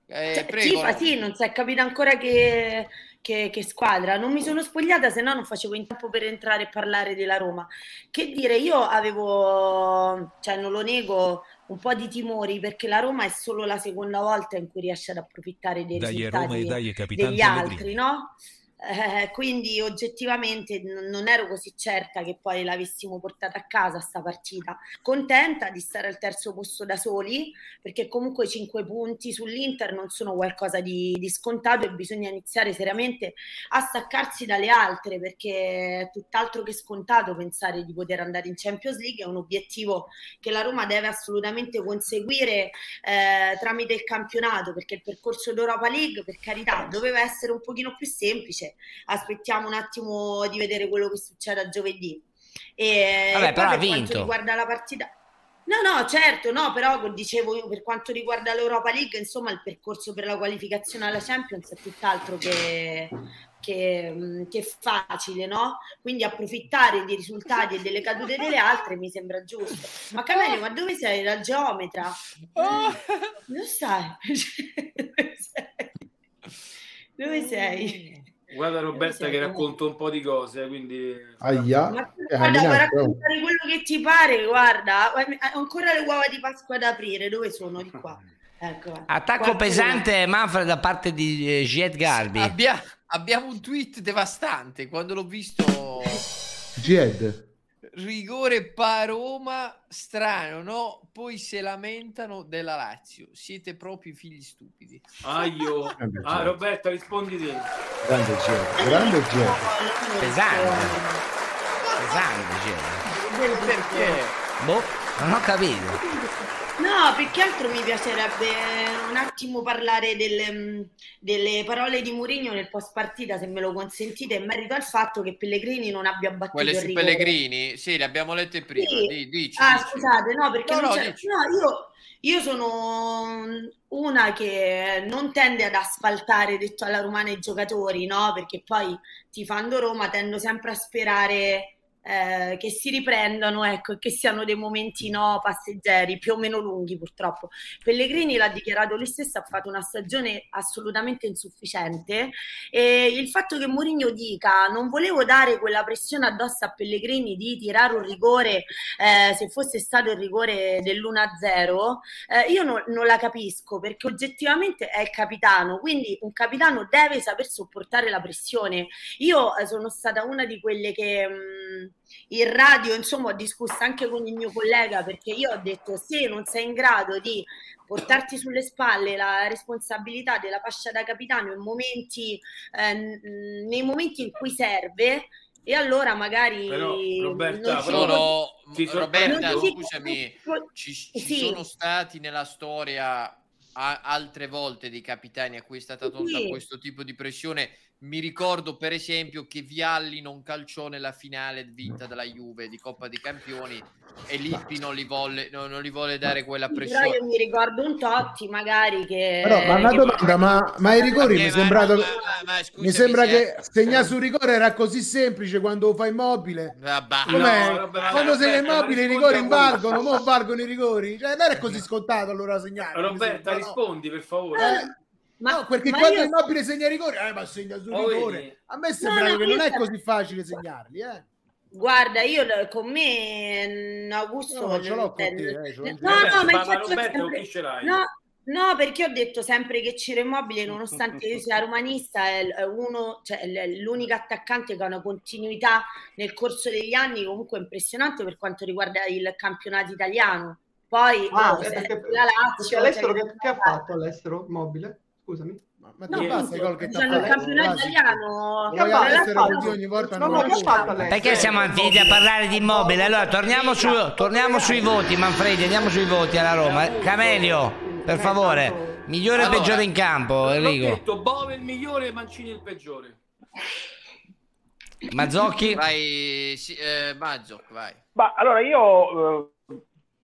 Eh, Cioè, prego. tifa, sì, non si è capito ancora che, che- che squadra. Non mi sono spogliata, se no non facevo in tempo per entrare e parlare della Roma. Che dire, io avevo, cioè non lo nego, un po' di timori perché la Roma è solo la seconda volta in cui riesce ad approfittare dei Dai Roma e risultati dai capitano degli altri, no? Eh, quindi oggettivamente non ero così certa che poi l'avessimo portata a casa sta partita. Contenta di stare al terzo posto da soli, perché comunque i cinque punti sull'Inter non sono qualcosa di, di scontato e bisogna iniziare seriamente a staccarsi dalle altre, perché è tutt'altro che scontato pensare di poter andare in Champions League, è un obiettivo che la Roma deve assolutamente conseguire eh, tramite il campionato, perché il percorso d'Europa League, per carità, doveva essere un pochino più semplice. Aspettiamo un attimo di vedere quello che succede a giovedì. E, Vabbè, però ha vinto. quanto riguarda la partita. No, no, certo, no, però dicevo io, per quanto riguarda l'Europa League, insomma, il percorso per la qualificazione alla Champions è tutt'altro che, che, mh, che facile, no? Quindi approfittare dei risultati e delle cadute delle altre mi sembra giusto. Ma Camelio, ma dove sei? La geometra? Dove stai? Dove sei? Dove sei? Guarda Roberta che racconta un po' di cose, quindi... Aia. Ma Eh, guarda, puoi Milano, raccontare quello che ti pare, guarda, ho ancora le uova di Pasqua da aprire, dove sono? Di qua. Ecco. Attacco Qualcuno- pesante Manfred da parte di eh, Giet Garbi. Abbia- abbiamo un tweet devastante quando l'ho visto. Jed. Rigore Paroma, strano, no? Poi se lamentano della Lazio. Siete proprio figli stupidi. Aio. Eh Ah, certo. Roberta, rispondi te. Grande Jed. Grande Jed. Pesante. Pesante, Giet. Perché? Boh, non ho capito. No, più che altro mi piacerebbe un attimo parlare delle, mh, delle parole di Mourinho nel post partita, se me lo consentite, in merito al fatto che Pellegrini non abbia battuto Quelle su. Pellegrini? Sì, le abbiamo lette prima. Sì. Di- dici, Ah, dici. scusate, no, perché No, no, no, io, io sono una che non tende ad asfaltare, detto alla romana, i giocatori, no? Perché poi tifando Roma tendo sempre a sperare eh, che si riprendano, ecco, e che siano dei momenti no, passeggeri, più o meno lunghi purtroppo. Pellegrini l'ha dichiarato lui stesso, ha fatto una stagione assolutamente insufficiente e il fatto che Mourinho dica non volevo dare quella pressione addosso a Pellegrini di tirare un rigore eh, se fosse stato il rigore dell'1-0, eh, io no- non la capisco perché oggettivamente è il capitano, quindi un capitano deve saper sopportare la pressione. Io eh, sono stata una di quelle che mh, in radio, insomma, ho discusso anche con il mio collega perché io ho detto se non sei in grado di portarti sulle spalle la responsabilità della fascia da capitano in momenti, eh, nei momenti in cui serve, e allora magari Però, Roberta, Sono, Ti Roberta, non scusami, ci, ci Sì. sono stati nella storia a- altre volte dei capitani a cui è stata tolta Sì. questo tipo di pressione. Mi ricordo per esempio che Vialli non calciò nella finale vinta dalla Juve di Coppa dei Campioni e Lippi non gli volle, non, non gli volle dare quella Però pressione. io mi ricordo un Totti magari che... Però, ma una domanda, ma, ma i rigori Eh, mi ma- sembra, ma- ma- ma scusami, mi sembra se- che segnare sul rigore era così semplice quando fai immobile. Vabbè. No, vabbè, quando sei Roberta, immobile i rigori rispondi a valgono, i rigori. Cioè, non è così scontato allora segnare. Roberta, no? rispondi per favore. Eh, Ma, no, perché ma quando io- immobile segna i rigori, eh, ma segna sul Oh, rigore. vedi? A me sembra no, che non è così facile segnarli, eh. Guarda, io con me mm, Augusto No, ce l'ho non con te, eh, ce l'ho no, no, ma infatti ho Roberta, sempre- chi ce l'hai? no, No, perché ho detto sempre che Ciro Immobile, nonostante io sia romanista, è uno, cioè, è l'unico attaccante che ha una continuità nel corso degli anni comunque impressionante per quanto riguarda il campionato italiano. Poi Ah, oh, eh, perché, la perché Lazio, all'estero cioè, che, che ha fatto all'estero Immobile? Scusami. Ma No, ti basta i gol che ti ha fatto? campionato italiano vogliamo essere Lazio- tutti ogni volta No, no? Perché siamo finiti a parlare di immobile? Allora torniamo, su, torniamo sui voti, Manfredi, andiamo sui voti alla Roma. Camelio, per favore, migliore e Allora, peggiore in campo, Enrico. detto, Bove il migliore e Mancini il peggiore. Mazzocchi? Vai, sì, eh, Mazzo, vai. Ma allora io... eh,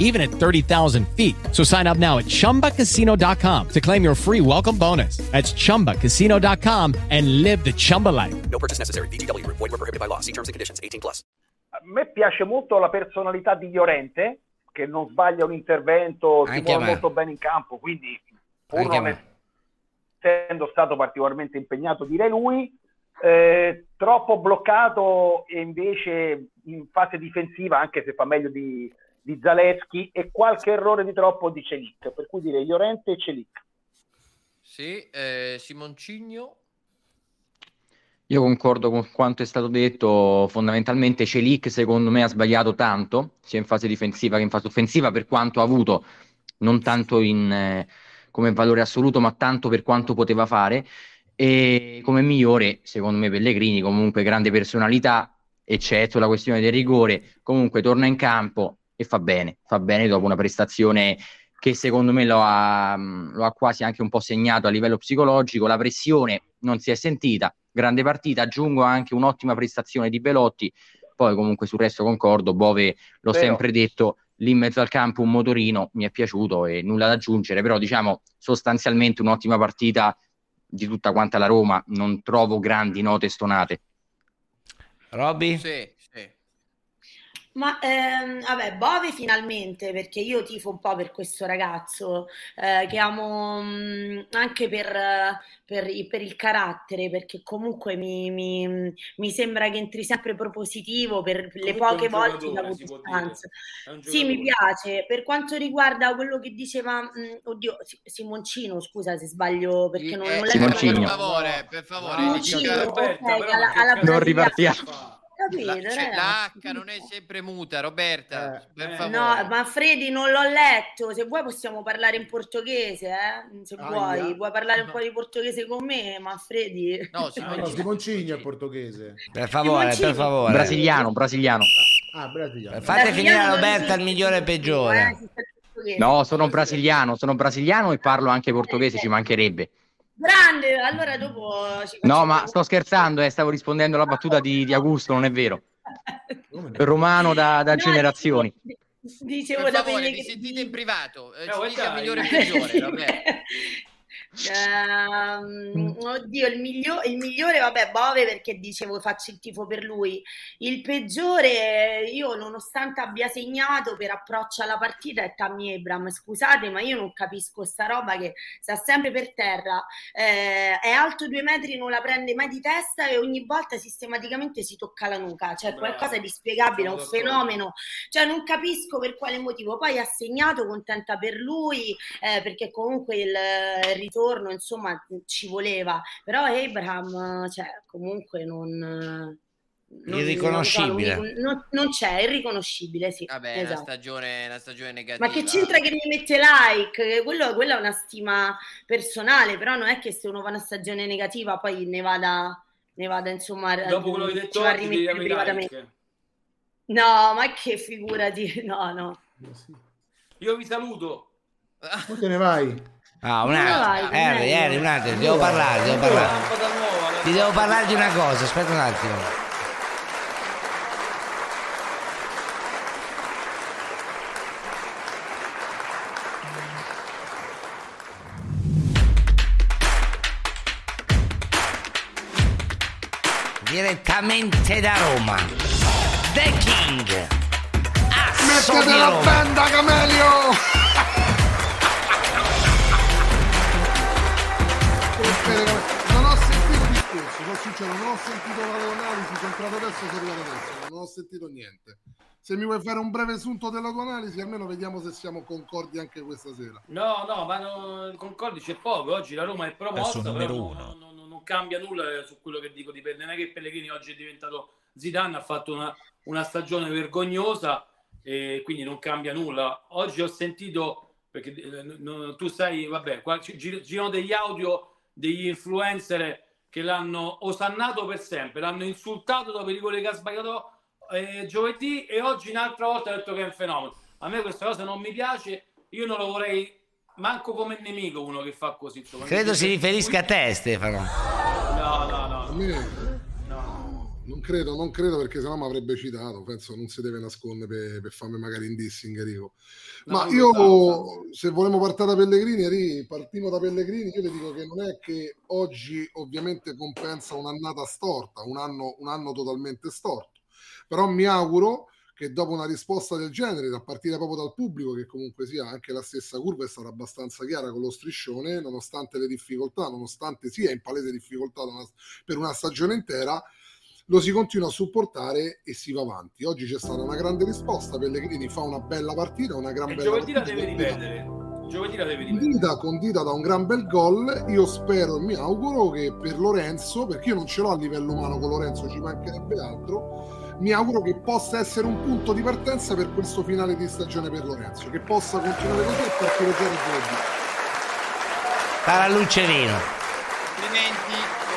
even at 30,000 feet. So sign up now at chumbacasino.com to claim your free welcome bonus. That's chumbacasino.com and live the Chumba life. No purchase necessary. VGW Group. Void were prohibited by law. See terms and conditions. 18 plus. a me piace molto la personalità di Llorente, che non sbaglia un intervento, si Anche a muove me. molto bene in campo, quindi pur Anche non essendo stato particolarmente impegnato, direi lui, eh, troppo bloccato e invece in fase difensiva, anche se fa meglio di, di Zaleschi, e qualche errore di troppo di Celic, per cui direi Llorente e Celic. Sì, eh, Simoncigno. Io concordo con quanto è stato detto, fondamentalmente Celic secondo me ha sbagliato tanto, sia in fase difensiva che in fase offensiva, per quanto ha avuto, non tanto in, eh, come valore assoluto, ma tanto per quanto poteva fare. E come migliore, secondo me, Pellegrini, comunque grande personalità, eccetto la questione del rigore, comunque torna in campo e fa bene, fa bene dopo una prestazione che secondo me lo ha, lo ha quasi anche un po' segnato a livello psicologico, la pressione non si è sentita, grande partita, aggiungo anche un'ottima prestazione di Belotti, poi comunque sul resto concordo, Bove l'ho Vero. sempre detto, lì in mezzo al campo un motorino, mi è piaciuto e nulla da aggiungere, però diciamo sostanzialmente un'ottima partita di tutta quanta la Roma, non trovo grandi note stonate. Robby? Sì. Ma ehm, vabbè, Bove finalmente, perché io tifo un po' per questo ragazzo eh, che amo mh, anche per, per per il carattere, perché comunque mi, mi- mi sembra che entri sempre propositivo per le Comunque poche un volte che ha giocatore, avuto si può stanza. È un Sì, mi piace. Per quanto riguarda quello che diceva, mh, oddio, Si- Simoncino, scusa se sbaglio perché non, Eh, non per leggo Simoncino. favore, per favore. Simoncino, dica- ok, Roberta, però alla, alla Non ripartiamo. Capito, La, cioè, non è sempre muta, Roberta. per eh. favore. No, Manfredi non l'ho letto. Se vuoi possiamo parlare in portoghese, eh? Se Aia. vuoi, vuoi parlare un po' di portoghese con me, Manfredi? No, Ah, no. Simoncini è portoghese. Per favore, per Simoncini. favore. Brasiliano, brasiliano. Ah, brasiliano. Fate finire a Brasiliano Roberta non il migliore e peggiore. eh. No, sono brasiliano, sono brasiliano e parlo anche portoghese, ci mancherebbe. Grande, allora dopo ci No, ma sto scherzando, eh, stavo rispondendo alla battuta di, di Augusto, non è vero. Romano da, da No, generazioni. di- Dicevo Per da favore, vi Pellegrini. sentite in privato. Eh, Eh, ci dica migliore e peggiore, Roberta. Ehm, oddio, il, miglio- il migliore, vabbè, Bove perché dicevo faccio il tifo per lui. Il peggiore, io nonostante abbia segnato per approccio alla partita, è Tammy Abram. Scusate, ma io non capisco sta roba che sta sempre per terra. Eh, è alto due metri, non la prende mai di testa e ogni volta sistematicamente si tocca la nuca. Cioè, Bravo. qualcosa di spiegabile, un d'accordo. fenomeno. Cioè, non capisco per quale motivo. Poi ha segnato, contenta per lui, eh, perché comunque il, il ritorno, insomma, ci voleva. Però Abraham, cioè, comunque non... non- Irriconoscibile. Non, non- non c'è, è irriconoscibile, sì. Vabbè, è una esatto. stagione, una stagione negativa. Ma che c'entra che mi mette like? Quello, quella è una stima personale, però non è che se uno fa una stagione negativa poi ne vada, ne vada insomma, Dopo quello che hai detto ci va a oggi, rimettere vediamo i privatamente. like. No, ma che figurati, no, no. Io vi saluto. Tu te ne vai? Ah, un attimo. Harry, Cornelio? Harry, un attimo, ti devo parlare, ti devo parlare. Ti devo parlare di una cosa, aspetta un attimo. Direttamente da Roma. The King. Mettete la benda, Camelio! Non ho sentito il discorso, sono sincero, non ho sentito la tua analisi, sono entrato adesso, sono arrivato adesso, non ho sentito niente. Se mi vuoi fare un breve sunto della tua analisi, almeno vediamo se siamo concordi anche questa sera. No, no, ma no, concordi c'è poco. Oggi la Roma è proposta, Perso però non, uno. non- non- non cambia nulla su quello che dico di Pellegrini. Non è che Pellegrini oggi è diventato Zidane, ha fatto una, una stagione vergognosa e quindi non cambia nulla. Oggi ho sentito, perché eh, no- tu sai, vabbè, qua gir- girano degli audio degli influencer che l'hanno osannato per sempre, l'hanno insultato dopo i rigori che ha sbagliato eh, giovedì e oggi un'altra volta ha detto che è un fenomeno. A me questa cosa non mi piace, io non lo vorrei manco come nemico uno che fa così. Credo si riferisca a te, Stefano. No, no, no. Non credo, non credo perché sennò mi avrebbe citato, penso non si deve nascondere per, per farmi magari in dissing, Enrico. No, Ma non io, lo se vogliamo partire da Pellegrini, Eri, partiamo da Pellegrini, io le dico che non è che oggi ovviamente compensa un'annata storta, un anno, un anno totalmente storto, però mi auguro che dopo una risposta del genere, da partire proprio dal pubblico, che comunque sia anche la stessa curva è stata abbastanza chiara con lo striscione, nonostante le difficoltà, nonostante sia in palese difficoltà per una stagione intera, lo si continua a supportare e si va avanti. Oggi c'è stata una grande risposta, Pellegrini fa una bella partita, una gran E bella giovedì la partita. deve ripetere. Giovedì la deve ripetere. Condita, condita da un gran bel gol, io spero e mi auguro che per Lorenzo, perché io non ce l'ho a livello umano con Lorenzo, ci mancherebbe altro, mi auguro che possa essere un punto di partenza per questo finale di stagione per Lorenzo, che possa continuare così e partire già giovedì. Paralucerino. Complimenti, complimenti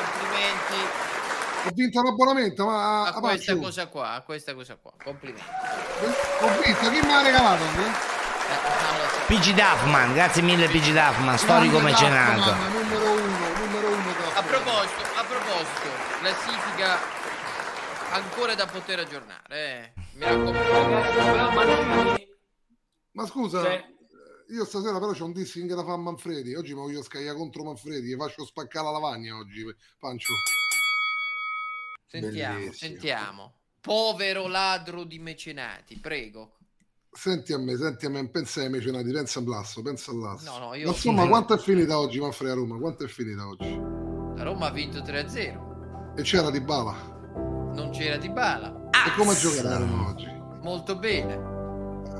Ho vinto l'abbonamento, ma a a questa Paccio, cosa qua, a questa cosa qua. Complimenti. ho vinto, chi mi ha regalato? PG Duffman, grazie mille PG Duffman, storico mecenato. Numero uno, numero uno A proposito, a proposito, classifica ancora da poter aggiornare. Eh. Mi raccomando. Ma scusa, Cioè- io stasera però c'ho un dissing da fare a Manfredi. Oggi mi voglio scagliare contro Manfredi. Gli faccio spaccare la lavagna oggi, Pancio. Sentiamo, Bellissimo. sentiamo. Povero ladro di mecenati, prego. Senti a me, senti a me, pensa ai mecenati, pensa all'asso, pensa all'asso. No, no, io- Ma insomma, quanto è finita oggi Manfredi a Roma? Quanto è finita oggi? La Roma ha vinto 3-0. E c'era Di Bala. Non c'era di bala. E come ha giocato la Roma oggi? Molto bene.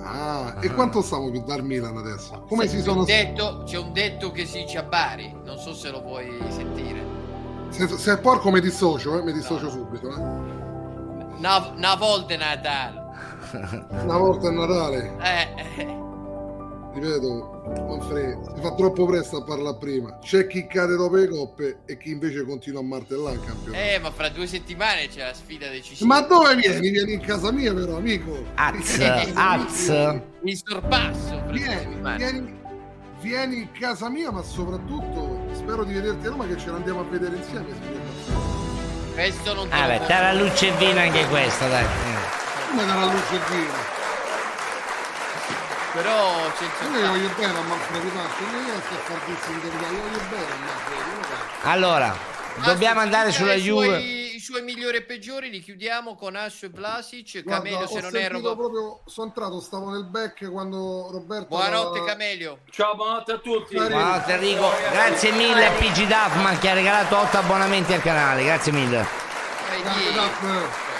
Ah, e quanto stiamo per dar Milan adesso? Come si C'è sono... un detto, c'è un detto che si dice a Bari, non so se lo vuoi sentire. Se, se è porco mi dissocio, eh, mi dissocio subito. Eh. Una, una volta è Natale. Una volta è Natale. Eh, eh. ripeto, Manfredi, si fa troppo presto a parlare prima. C'è chi cade dopo le coppe e chi invece continua a martellare il campionato. Eh, ma fra due settimane c'è la sfida decisiva. Ma dove vieni? Vieni in casa mia, però, amico. Az, Vieni in casa az. mia. Il sorpasso. Vieni, vieni, vieni in casa mia, ma soprattutto spero di vederti a Roma che ce l'andiamo a vedere insieme. Questo non te Ah, beh, può- tara luce e vino anche questa, dai. Come darà luce e vino? Però c'è Io gli voglio bene a Manfredi Pasco, non riesco a far dissing io voglio bene a lo Allora, dobbiamo andare sulla i Juve. Suoi, I suoi migliori e peggiori li chiudiamo con Asso e Vlasic. Camelio, se non erro. proprio, sono entrato, stavo nel back quando Roberto... Buonanotte, aveva- Camelio. Ciao, buonanotte a tutti. Buonanotte Enrico, grazie mille a PG Duffman che ha regalato 8 abbonamenti al canale, grazie mille. Duff.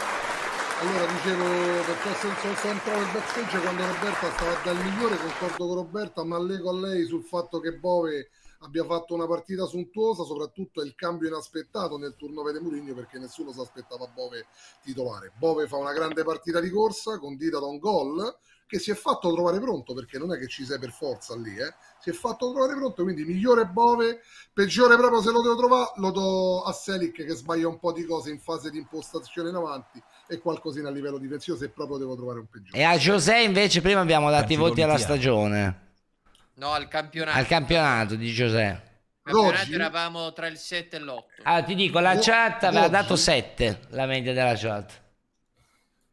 Allora dicevo, perché sono, entrato nel backstage quando Roberta stava dal migliore, concordo con Roberta, ma allego a lei sul fatto che Bove abbia fatto una partita sontuosa, soprattutto il cambio inaspettato nel turno di Mourinho perché nessuno si aspettava Bove titolare. Bove fa una grande partita di corsa, condita da un gol, che si è fatto trovare pronto, perché non è che ci sei per forza lì, eh? si è fatto trovare pronto, quindi migliore Bove, peggiore proprio se lo devo trovare, lo do a Selic che sbaglia un po' di cose in fase di impostazione in avanti e qualcosina a livello difensivo se proprio devo trovare un peggiore. E a José invece prima abbiamo dato i voti alla stagione. No, al campionato. Al campionato di. Al campionato eravamo tra il 7 e l'8. Ah, ti dico, la Oggi- chat aveva oggi- dato 7, la media della chat.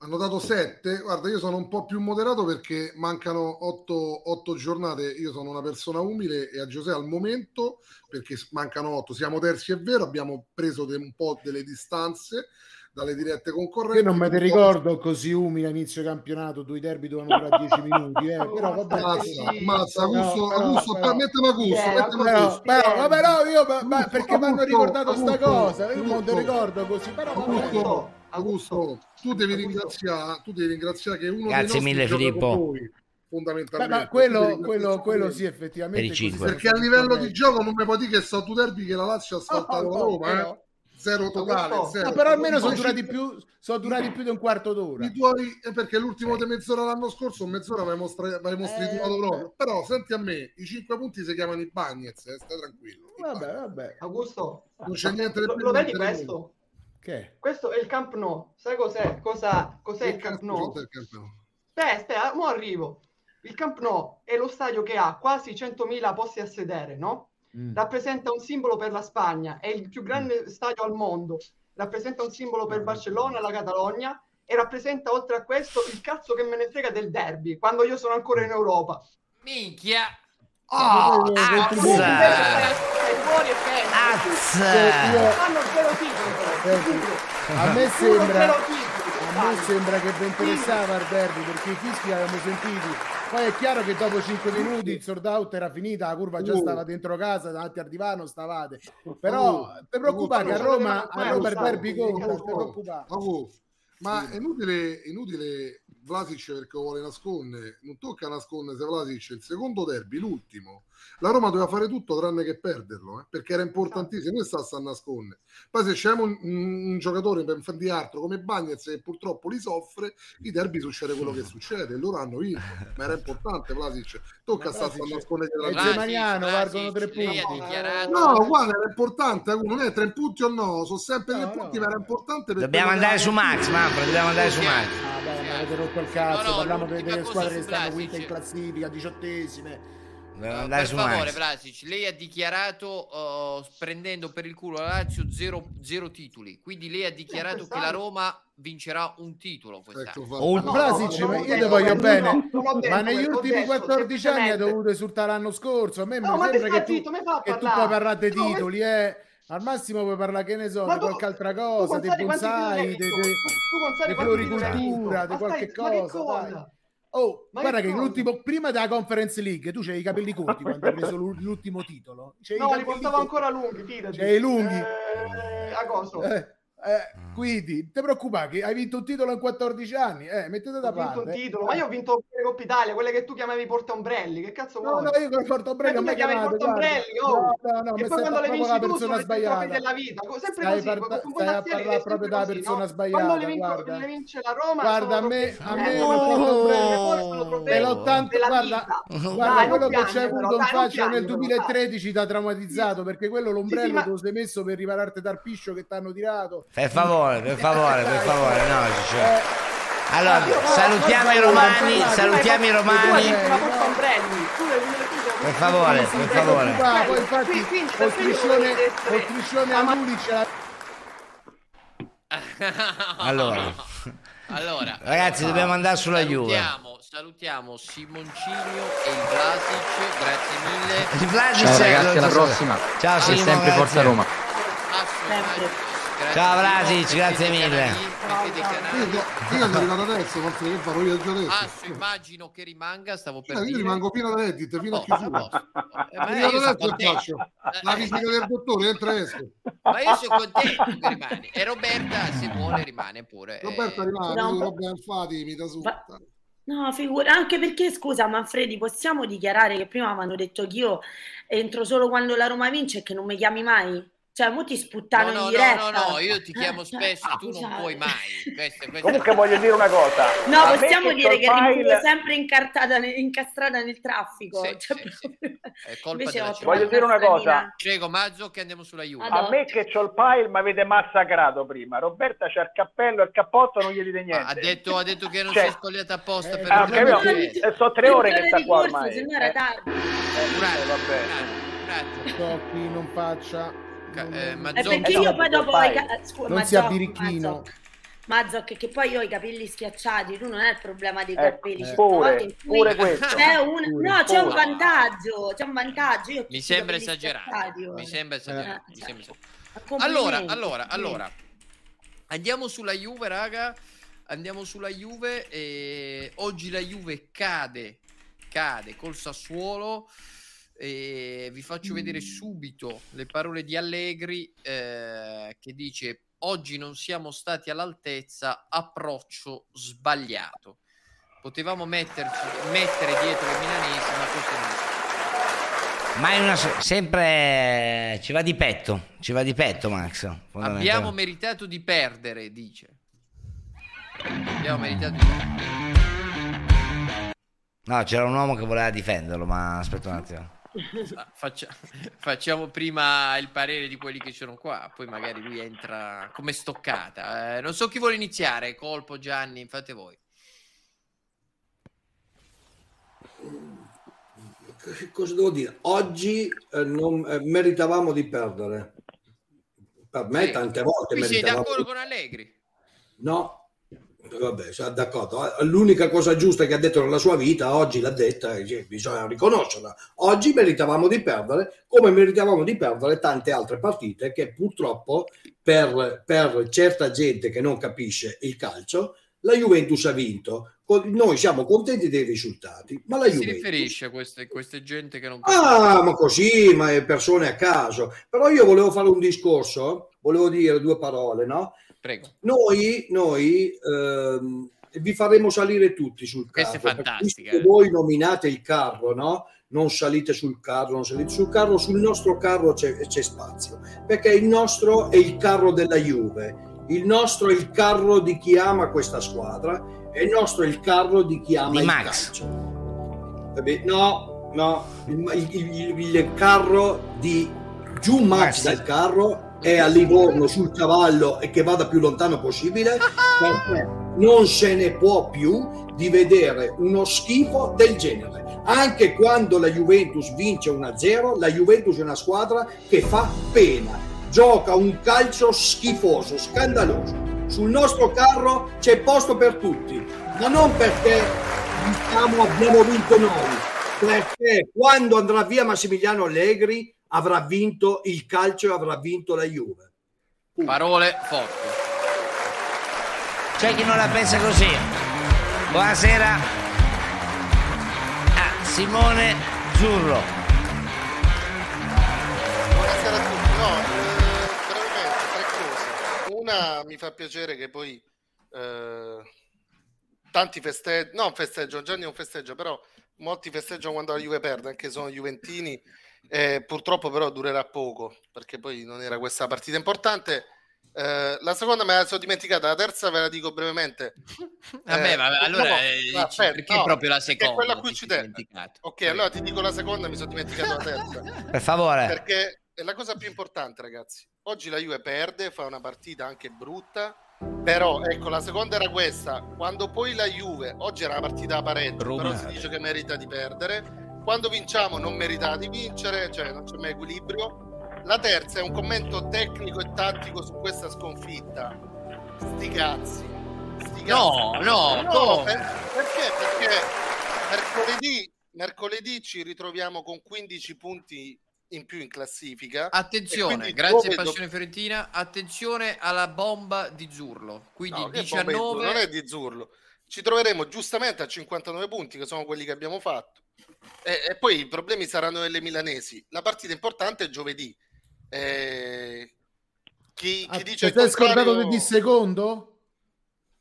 Hanno dato 7, guarda io sono un po' più moderato perché mancano 8, giornate, io sono una persona umile e a Giuseppe al momento, perché mancano 8, siamo terzi è vero, abbiamo preso de- un po' delle distanze dalle dirette concorrenti. Io non me po' ricordo così umile a inizio campionato, due derby dovevano durare 10 minuti, eh, però vabbè. Mazza, mazza, No, Augusto, però- Augusto, però- mettimi Augusto, Eh, mettimi però, Augusto. però, ma però io ma- ma perché mi hanno Augusto, ricordato sta Augusto, cosa, io non te Augusto. ricordo così, però vabbè. Augusto, Augusto, tu devi ringraziare, tu devi ringraziare che uno Grazie dei nostri mille, Filippo. voi, Beh, fondamentalmente. ma quello, quello, quello sì, effettivamente. Per Perché a livello di gioco non mi puoi dire che sto tu derby che la Lazio ha asfaltato Oh, la oh, Roma, però- eh? Zero totale, No, zero. però almeno sono durati più, sono durati più di un quarto d'ora. I tuoi, è perché l'ultimo di mezz'ora l'anno scorso, mezz'ora avevamo, stra- avevamo striturato proprio. Però senti a me, i cinque punti si chiamano i Bagnets, eh, stai tranquillo. Vabbè, vabbè. Augusto, Non c'è niente di lo, più, lo vedi questo? Che? Questo è il Camp Nou. Sai cos'è? Cosa, cos'è il Camp Nou? Cos'è il Camp Nou? Aspetta, aspetta, mo arrivo. Il Camp Nou è lo stadio che ha quasi 100.000 posti a sedere, no? Mm. Rappresenta un simbolo per la Spagna, è il più grande stadio al mondo, rappresenta un simbolo per Barcellona, la Catalogna e rappresenta oltre a questo il cazzo che me ne frega del derby, quando io sono ancora in Europa. Minchia. Oh, Tu azza! Azza! Fanno zero titoli però. Senti, a me sembra a me sembra che vi interessava il derby perché i fischi li avevamo sentiti. Poi è chiaro che dopo 5 minuti il sold out era finita la curva già Oh. stava dentro casa davanti al divano stavate. Però ti preoccupare che a Roma a Roma il derby conta ma è inutile, inutile Vlasic perché vuole nascondere, non tocca nascondere se Vlasic il secondo derby, l'ultimo. La Roma doveva fare tutto tranne che perderlo, eh, perché era importantissimo, non sta a nascondere. Poi se c'è un, un- un giocatore per di altro come Bagnez che purtroppo li soffre, i derby succede quello che succede, e loro hanno vinto, ma era importante Vlasic, tocca Ma sta a nascondere la Vlasic, Zemaniano valgono tre punti No, guarda, era importante, non è tre punti o no, sono sempre tre No, punti, no. ma era importante per Dobbiamo andare su Max, Manfred, dobbiamo andare su Max. Ah, beh, ma avete rotto il cazzo, No, no, parliamo delle squadre che stanno quinte in classifica, diciottesime. Uh, andare per favore. Vlasic, lei ha dichiarato uh, prendendo per il culo la Lazio zero, zero titoli. Quindi lei ha dichiarato che la Roma vincerà un titolo quest'anno. Ecco, Oh. Vlasic, no, ho io ti voglio bene, no, ma negli ultimi detto 14 anni hai semplicemente- dovuto esultare l'anno scorso. A me mi No, ma te sembra che tu, zitto, mi che tu puoi parlare dei No, titoli, eh. Al massimo puoi parlare, che ne so, Ma di tu- qualche altra cosa, dei quanti bonsai, di, di floricoltura, di qualche stai- ma che cosa. Oh, Ma guarda che l'ultimo, prima della Conference League, tu c'hai i capelli corti quando hai preso l'u- l'ultimo titolo. C'hai No, li portavo corti. ancora lunghi, fidati. C'hai i lunghi. Eh, a coso. Eh, eh, quindi, ti preoccupare che hai vinto un titolo in 14 anni, eh, mettete da Ho vinto un parte. titolo, ma io ho vinto le Coppa Italia, quelle che tu chiamavi porta ombrelli. Che cazzo No, vuoi? no, io con il portombrelli Ma non tu mi portombrelli, guarda. oh! No, no, no, e poi quando le vinci la tu persona sono i trofei sbagliata. della vita. Sempre Stai così, par- con stai a parlare proprio della persona no? sbagliata, Quando le, vinco- guarda. le vince la Roma Guarda, a sono me, a me Eh, nell'80 della guarda, vita. guarda quello che c'hai piangere, avuto in faccia nel piangere, però, dai. 2013 ti ha traumatizzato perché quello l'ombrello te lo sei messo per ripararti dal piscio che ti hanno tirato Per favore, per favore, per favore, no, cioè. Eh, Allora, salutiamo i romani, salutiamo i romani. Per favore, per favore. Qua, poi infatti col striscione a Lulic la- Allora, Allora, ragazzi, dobbiamo andare sulla Juve. salutiamo, salutiamo Simoncino e il Vlasic, grazie mille. Il Vlasic Ciao è- ragazzi, alla prossima. Ciao E Simo, sempre Forza. Roma. Grazie Ciao Vlasic, grazie mille. Io, io sono arrivato adesso, so che farò io già adesso. Asso, immagino che rimanga, stavo per Eh, io dire. rimango fino alla reddit, fino a a chiusura. Eh, ma io adesso e faccio la visita del dottore, entra e esco. Ma io sono contento che rimane. E Roberta, se vuole, rimane pure. Roberta Eh, rimane, No, Robben Fati mi da su. No, figura, anche perché scusa Manfredi, possiamo dichiarare che prima mi hanno detto che io entro solo quando la Roma vince e che non mi chiami mai? Cioè, mo ti sputtano No, no, in no, diretta. no, no, io ti chiamo Eh, spesso, cioè, tu non scusate. puoi mai. Questo- questo- Comunque voglio dire una cosa. No, possiamo che dire che rimane file- sempre incartata nel- incastrata nel traffico. Sì, Cioè, sì, sì. È colpa Invece della ho città. Voglio dire una cosa. Prego, Mazzo, che andiamo sulla Juve. A me che c'ho il pile mi avete massacrato prima. Roberta c'ha il cappello e il cappotto non gli dite niente. Ha detto, ha detto che non Cioè- si è spogliata apposta per Ah, il capito? perché- Eh, so tre ore che sta qua ormai. se no era tardi. Un attimo, non faccia. Eh, È Mazzocchi- perché io poi dopo ho i ca- Non Mazzocchi, sia birichino. Mazzocchi. Mazzocchi, che poi io ho i capelli schiacciati, tu non è il problema dei Ecco, capelli, c'è pure, pure questo. c'è un, Pure, no, c'è un vantaggio, c'è un vantaggio. Io Mi sembra esagerato. ora. Mi sembra esagerato. Eh, mi cioè, sembra esagerato. Allora, allora, allora. Andiamo sulla Juve, raga. Andiamo sulla Juve. E oggi la Juve cade, cade col Sassuolo. E vi faccio vedere subito le parole di Allegri eh, che dice oggi non siamo stati all'altezza, approccio sbagliato. Potevamo metterci, mettere dietro i milanesi, ma così non è. Ma è una sempre ci va di petto, ci va di petto Max. Abbiamo meritato di perdere, dice. Abbiamo meritato di No, c'era un uomo che voleva difenderlo, ma aspetta un attimo. Ah, faccia- facciamo prima il parere di quelli che sono qua, poi magari lui entra come stoccata. Eh, non so chi vuole iniziare, Colpo, Gianni, fate voi. Cosa devo dire? Oggi eh, non, eh, meritavamo di perdere. Per me tante volte Qui sei d'accordo con Allegri? No, vabbè, d'accordo. L'unica cosa giusta che ha detto nella sua vita, oggi l'ha detta, bisogna riconoscerla. Oggi meritavamo di perdere, come meritavamo di perdere tante altre partite che purtroppo per, per certa gente che non capisce il calcio, la Juventus ha vinto. Noi siamo contenti dei risultati, ma la si Juventus riferisce a queste, queste gente che non Ah, ma così, ma persone a caso. Però io volevo fare un discorso, volevo dire due parole, no? Prego. Noi, noi ehm, vi faremo salire tutti sul carro. Questa è fantastica, eh. voi nominate il carro, no? Non salite sul carro, non salite sul carro, sul nostro carro c'è, c'è spazio, perché il nostro è il carro della Juve, il nostro è il carro di chi ama questa squadra e il nostro è il carro di chi ama Di il Max. calcio. No, no, il, il- il- il carro di giù Max dal carro è a Livorno sul cavallo e che vada più lontano possibile perché non se ne può più di vedere uno schifo del genere. Anche quando la Juventus vince 1-0, la Juventus è una squadra che fa pena, gioca un calcio schifoso, scandaloso. Sul nostro carro c'è posto per tutti, ma non perché diciamo abbiamo vinto noi, perché quando andrà via Massimiliano Allegri avrà vinto il calcio e avrà vinto la Juve. Parole forti. C'è chi non la pensa così. Buonasera a Simone Zurlo. Buonasera a tutti. No, eh, brevemente tre cose. Una mi fa piacere che poi eh, tanti festeggiano, non festeggiano, Gianni non festeggia, però molti festeggiano quando la Juve perde, anche se sono Juventini. Eh, purtroppo però durerà poco, perché poi non era questa partita importante. Eh, la seconda me la sono dimenticata, la terza ve la dico brevemente. Vabbè, Eh, ma allora no, eh, aspetta, perché no, proprio la seconda? quella a cui ci tengo. Ok, allora ti dico la seconda, mi sono dimenticato la terza. Per favore. Perché è la cosa più importante, ragazzi. Oggi la Juve perde, fa una partita anche brutta, però ecco, la seconda era questa. Quando poi la Juve, oggi era una partita a pareggio, però si dice che merita di perdere. Quando vinciamo non merita di vincere, cioè non c'è mai equilibrio. La terza è un commento tecnico e tattico su questa sconfitta. Sti cazzi. Sti No, cazzi. no, come? per- perché? Perché mercoledì, mercoledì ci ritroviamo con 15 punti in più in classifica. Attenzione, grazie dove do- Passione Fiorentina. Attenzione alla bomba di Zurlo. Quindi No, che bomba di Zurlo, 19 non è di Zurlo. Ci troveremo giustamente a 59 punti, che sono quelli che abbiamo fatto. E, e poi i problemi saranno nelle milanesi. La partita importante è giovedì. Eh, chi, chi Ah, dice ti sei contrario- scordato di secondo?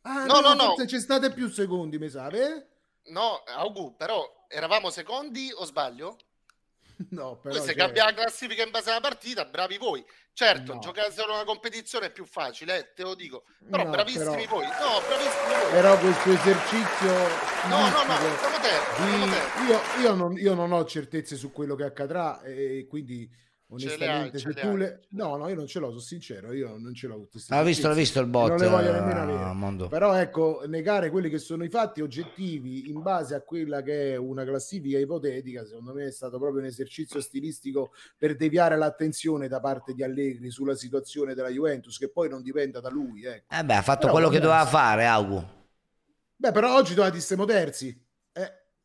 Ah, No, no, no. forse ci state più secondi, mi sa, eh? No, Augu, però eravamo secondi o sbaglio? No, però Poi se cioè- cambia la classifica in base alla partita, bravi voi. Certo, No. giocare solo una competizione è più facile, eh, te lo dico. Però No, bravissimi però- voi. No, bravissimi voi. Però questo esercizio No, no, no, siamo terzi, siamo di- terzi. io, io non, io non ho certezze su quello che accadrà e quindi Ce le hai, onestamente ce se le hai. le... no no io non ce l'ho sono sincero io non ce l'ho queste L'ha visto, l'ha certezze. visto il bot, non le voglio nemmeno eh, avere Mondo. però ecco negare quelli che sono i fatti oggettivi in base a quella che è una classifica ipotetica secondo me è stato proprio un esercizio stilistico per deviare l'attenzione da parte di Allegri sulla situazione della Juventus che poi non dipenda da lui ecco. Eh beh, ha fatto Però, quello che doveva fare, Augu. Beh, però oggi dovete siamo terzi.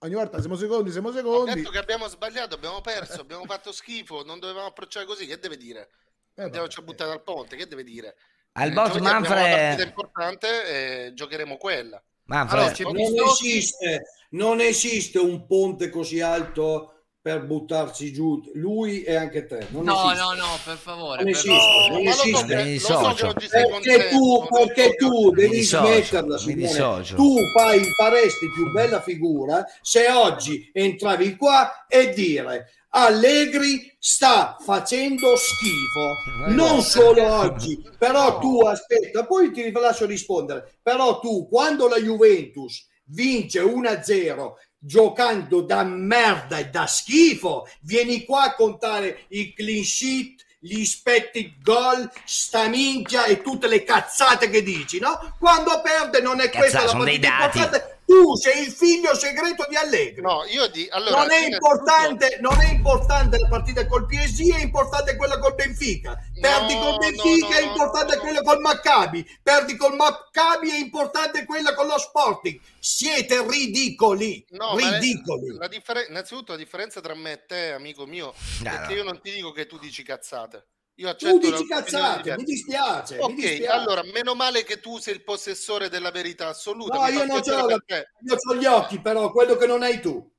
Eh, ogni volta siamo secondi, siamo Ho secondi. detto che abbiamo sbagliato, abbiamo perso, abbiamo fatto schifo, non dovevamo approcciare così. Che deve dire? Andiamo a buttare dal ponte, che deve dire? Al Eh, bot giovedì abbiamo una Manfred- partita importante e giocheremo quella. Manfred- Allora, non, esiste, non esiste un ponte così alto per buttarsi giù lui e anche te. Non No, esiste. no, no, per favore. Non per esiste, favore. non ma lo so esiste. lo so Perché tu, perché tu devi dissocio, smetterla, Simone. Tu fai, faresti più bella figura se oggi entravi qua e dire Allegri sta facendo schifo, non solo oggi, però tu aspetta, poi ti lascio rispondere, però tu quando la Juventus vince 1-0 giocando da merda e da schifo, vieni qua a contare i clean sheet, gli expected goal, sta minchia e tutte le cazzate che dici, no? Quando perde non è Cazzate, questa la partita importante. Tu sei il figlio segreto di Allegri. No, io di allora non, è importante, non è importante la partita col PSG, è importante quella col Benfica. Perdi No, col Benfica, no, è importante no. quella col Maccabi. Perdi col Maccabi, è importante quella con lo Sporting. Siete ridicoli, ridicoli. La differen- innanzitutto la differenza tra me e te, amico mio, è no. che io non ti dico che tu dici cazzate. Io Tu accetto dici tua opinione cazzate, mi dispiace, mi Ok, dispiace. allora, meno male che tu sei il possessore della verità assoluta. No, mi io non ce l'ho, per te. io ho gli occhi, però quello che non hai tu.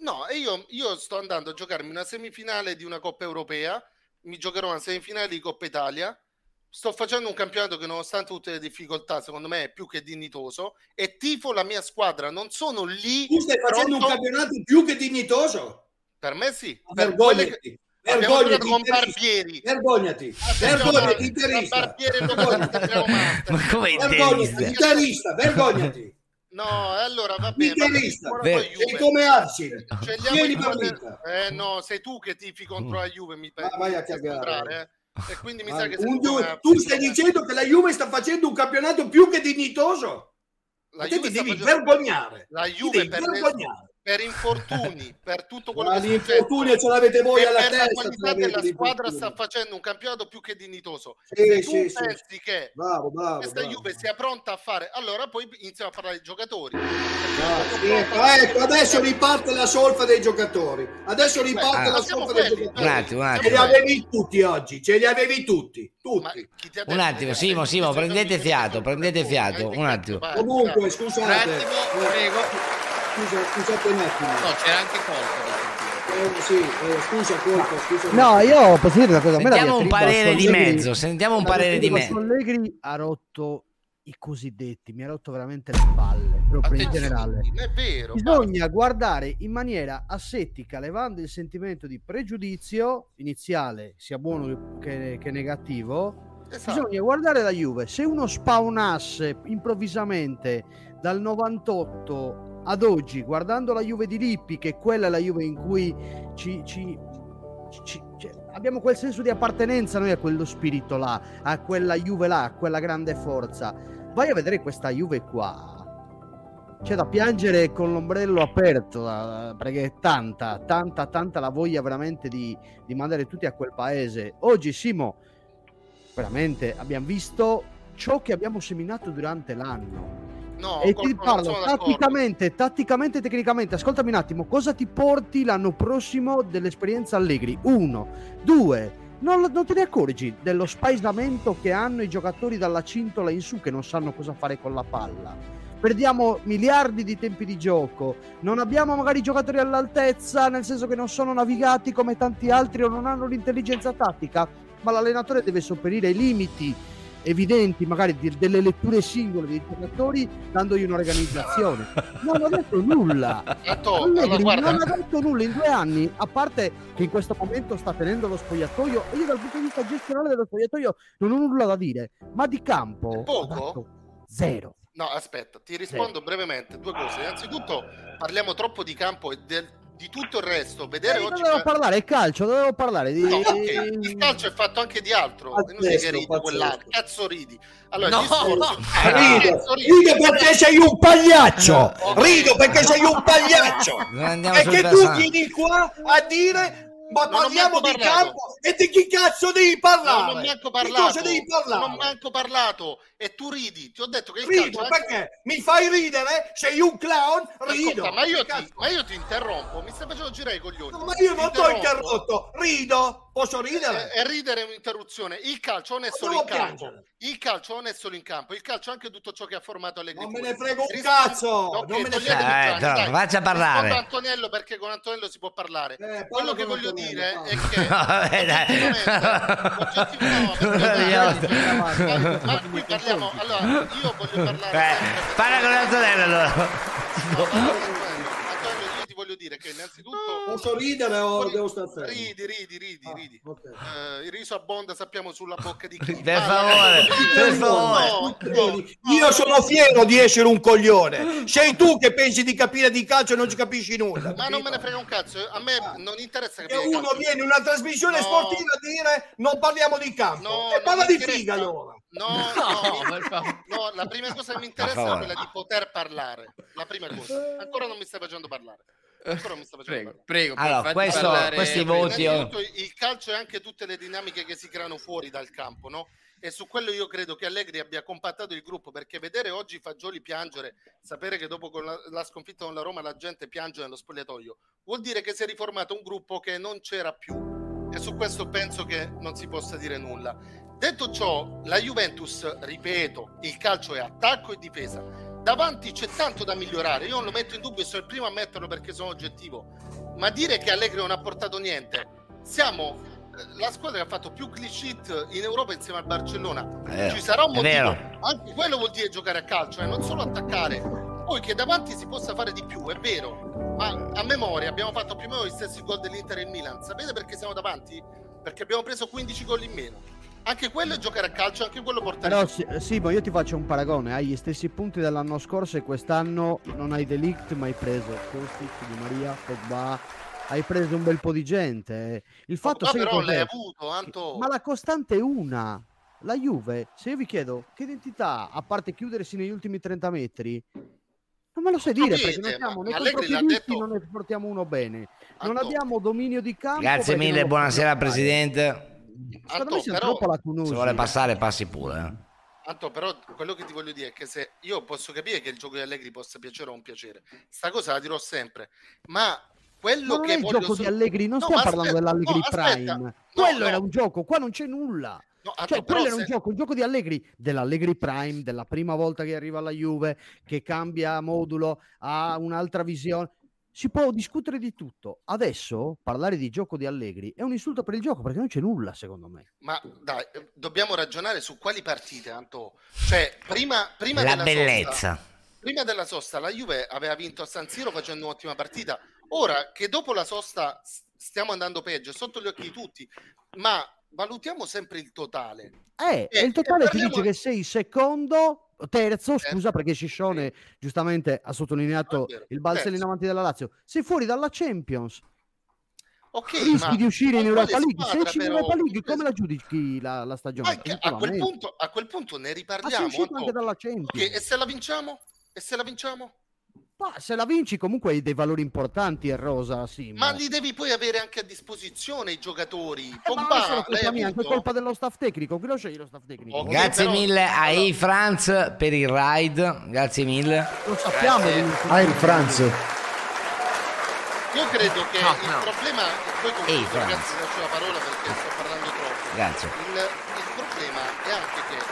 No, e io, io sto andando a giocarmi una semifinale di una Coppa Europea, mi giocherò una semifinale di Coppa Italia, sto facendo un campionato che nonostante tutte le difficoltà, secondo me è più che dignitoso, e tifo la mia squadra, non sono lì... Tu stai facendo un pronto- campionato più che dignitoso. Per me sì. Per quelle che... Vergognati, con. Barbieri. Vergognati. Attenzione, Vergognati, interista. Ma come Vergognati, interista? interista, vergognati. No, e allora va bene. Interista. Sei come. Scegliamo Vieni per vita. Eh no, sei tu che tifi contro la Juve, mi Ah, vai a cagare. eh. E quindi mi sa che Un- come- tu stai dicendo che la Juve sta facendo un campionato più che dignitoso. La Juve ti devi facendo- vergognare. La Ti Juve devi per, vergognare. Per infortuni, per tutto quello Ma che l'infortunio ce l'avete voi e alla per la testa, qualità ce l'avete della squadra sta facendo un campionato più che dignitoso. Sì, Se tu sì, sì. pensi che Bravo, bravo, questa bravo. Juve sia pronta a fare, allora poi iniziamo a parlare dei giocatori. Ah, sì, ecco, ecco, adesso riparte la solfa dei giocatori. Adesso riparte Ah, la solfa dei giocatori. Un attimo, un Ce li attimo. avevi tutti oggi, ce li avevi tutti, tutti. Un attimo, Simo, Simo, prendete fiato, prendete fiato, Eh, un attimo. Comunque, scusate, Un attimo, eh, prego. Scusa, scusate un attimo. No, c'era anche colpo. Eh, sì, eh, scusa, colpo, scusa. No, io posso dire una cosa. Sentiamo un parere di mezzo, sentiamo un parere di mezzo. Allegri ha rotto i cosiddetti, mi ha rotto veramente le palle, proprio in generale. È vero. Bisogna guardare in maniera asettica, levando il sentimento di pregiudizio iniziale, sia buono che, che negativo. Esatto. Bisogna guardare la Juve. Se uno spawnasse improvvisamente dal 98 ad oggi, guardando la Juve di Lippi, che quella è la Juve in cui ci, ci- ci- cioè, abbiamo quel senso di appartenenza noi a quello spirito là, a quella Juve là, a quella grande forza. Vai a vedere questa Juve qua. C'è da piangere con l'ombrello aperto, perché è tanta, tanta, tanta la voglia veramente di, di mandare tutti a quel paese. Oggi, Simo, veramente abbiamo visto ciò che abbiamo seminato durante l'anno. No, e ti parlo tatticamente, tatticamente, tecnicamente. Ascoltami un attimo, cosa ti porti l'anno prossimo dell'esperienza Allegri? Uno, due. Non, non te ne accorgi dello spaesamento che hanno i giocatori dalla cintola in su che non sanno cosa fare con la palla. Perdiamo miliardi di tempi di gioco, non abbiamo magari giocatori all'altezza, nel senso che non sono navigati come tanti altri o non hanno l'intelligenza tattica, ma l'allenatore deve sopperire ai limiti evidenti, magari di- delle letture singole dei giocatori, dandogli un'organizzazione. Non ha detto nulla. Tanto, Allegri allora, non ha detto nulla in due anni, a parte che in questo momento sta tenendo lo spogliatoio. E io dal punto di vista gestionale dello spogliatoio non ho nulla da dire, ma di campo Poco? zero. No, aspetta, ti rispondo brevemente. Due cose. Innanzitutto, parliamo troppo di campo e del- di tutto il resto. Vedere Eh, oggi. dovevo parlare, è calcio, dovevo parlare di... No, ok, Il calcio è fatto anche di altro. Che ridi. Cazzo ridi. Allora, No, discorso- no. Ah, Rido, cazzo ridi. rido perché sei un pagliaccio. Rido perché sei un pagliaccio. E che tu vieni qua a dire ma Non ho parliamo di parlato. campo e di chi cazzo devi parlare? Non ho manco Di parlato. cosa devi parlare? Non ho manco parlato. E tu ridi. Ti ho detto che il Rido calcio. è- perché mi fai ridere? Sei un clown? Rido. Ascolta, ma io, ti, ma io ti interrompo. Mi stai facendo girare i coglioni. Ma io non ti ho interrotto. Rido. Posso ridere? E, e ridere è un'interruzione. Il calcio non è solo in campo. piangere. Il calcio non è solo in campo. Il calcio è anche tutto ciò che ha formato Allegri. Non me ne frega un cazzo, Ok, non me ne Eh, no, dai. faccia parlare. A Antonello perché con Antonello si può parlare. Quello parla che con voglio dire è che Vabbè, dai. ma, ma qui parliamo allora io voglio parlare Eh, parla con Antonello allora. Antonello io ti voglio dire che innanzitutto Posso ridere o devo stare fermo? ridi ridi ridi Ah, ridi Eh, il riso abbonda sappiamo sulla bocca di chi Per favore, per favore. No, no, Io sono fiero di essere un coglione. Sei tu che pensi di capire di calcio e non ci capisci nulla. ma non me ne frega un cazzo a me non interessa E capire uno calcio. viene in una trasmissione No. sportiva a dire non parliamo di campo. No, e parla di figa allora. No, no, mi- no, la prima cosa che mi interessa è quella di poter parlare. La prima cosa. Ancora non mi stai facendo parlare. Ancora non mi stai facendo parlare. Prego, Allora, questo- parlare- questi prego. voti- oh. Il calcio e anche tutte le dinamiche che si creano fuori dal campo, no? E su quello io credo che Allegri abbia compattato il gruppo perché vedere oggi Fagioli piangere, sapere che dopo con la, la sconfitta con la Roma la gente piange nello spogliatoio, vuol dire che si è riformato un gruppo che non c'era più. E su questo penso che non si possa dire nulla. Detto ciò, la Juventus, ripeto, il calcio è attacco e difesa. Davanti c'è tanto da migliorare. Io non lo metto in dubbio, sono il primo a metterlo perché sono oggettivo. Ma dire che Allegri non ha portato niente, siamo eh, la squadra che ha fatto più clean sheet in Europa insieme al Barcellona. Vero, Ci sarà un motivo. Anche quello vuol dire giocare a calcio, e non solo attaccare. Poi che davanti si possa fare di più, è vero. Ma a memoria abbiamo fatto più o meno gli stessi gol dell'Inter e il Milan. Sapete perché siamo davanti? Perché abbiamo preso 15 gol in meno. Anche quello è giocare a calcio, anche quello portare Però sì, Simo, io ti faccio un paragone, hai gli stessi punti dell'anno scorso e quest'anno non hai Delict ma hai preso Kostic, Di Maria, Pogba, hai preso un bel po' di gente. Il fatto che però l'hai avuto, Anto. Ma la costante è una. La Juve, se io vi chiedo che identità, a parte chiudersi negli ultimi 30 metri, non me lo sai dire perché noi siamo ma contropiedisti, detto- non ne portiamo uno bene. Non abbiamo dominio di campo. Grazie mille, non buonasera. Presidente. Secondo Anto, però- troppo lacunosi. Se vuole passare, passi pure. eh. Anto, però quello che ti voglio dire è che se io posso capire che il gioco di Allegri possa piacere o non piacere, sta cosa la dirò sempre, ma quello Ma non che è il gioco di so- Allegri, non No, stiamo parlando aspetta, dell'Allegri no, Prime. no, quello no. era un gioco, qua non c'è nulla. No, Anto, Cioè, quello era un gioco, il gioco di Allegri, dell'Allegri Prime, della prima volta che arriva alla Juve, che cambia modulo, ha un'altra visione. Si può discutere di tutto. Adesso parlare di gioco di Allegri è un insulto per il gioco perché non c'è nulla, secondo me. Ma dai, eh, dobbiamo ragionare su quali partite, Anto. Cioè, prima, prima La della bellezza. sosta, prima della sosta, la Juve aveva vinto a San Siro facendo un'ottima partita. Ora che dopo la sosta stiamo andando peggio, sotto gli occhi di tutti, ma valutiamo sempre il totale. Eh, Eh, e il totale ti parliamo- dice che sei secondo, terzo, Eh, scusa perché Sciscione giustamente ha sottolineato Ah, vero, il balzello in terzo. avanti della Lazio. Sei fuori dalla Champions. Ok, rischi di uscire in Europa League. Se esci in? Europa League, come la giudichi la, la stagione? Ma che- a, quel punto, a quel punto ne Ma sei riparliamo. Anto. anche dalla Ok, Champions. e se la vinciamo? E se la vinciamo? Ma se la vinci comunque hai dei valori importanti, è Rosa, sì. Ma li devi poi avere anche a disposizione i giocatori. Eh, ma non colpa mia, è anche colpa dello staff tecnico. Chi lo sceglie lo staff tecnico? Ok, Grazie però- mille a I Franz per il ride. Grazie mille. Lo sappiamo. Il Franz. Io credo che No, il no. problema, e poi concludo, ragazzi, lascio la parola perché sto parlando troppo. Grazie. Il, il problema è anche che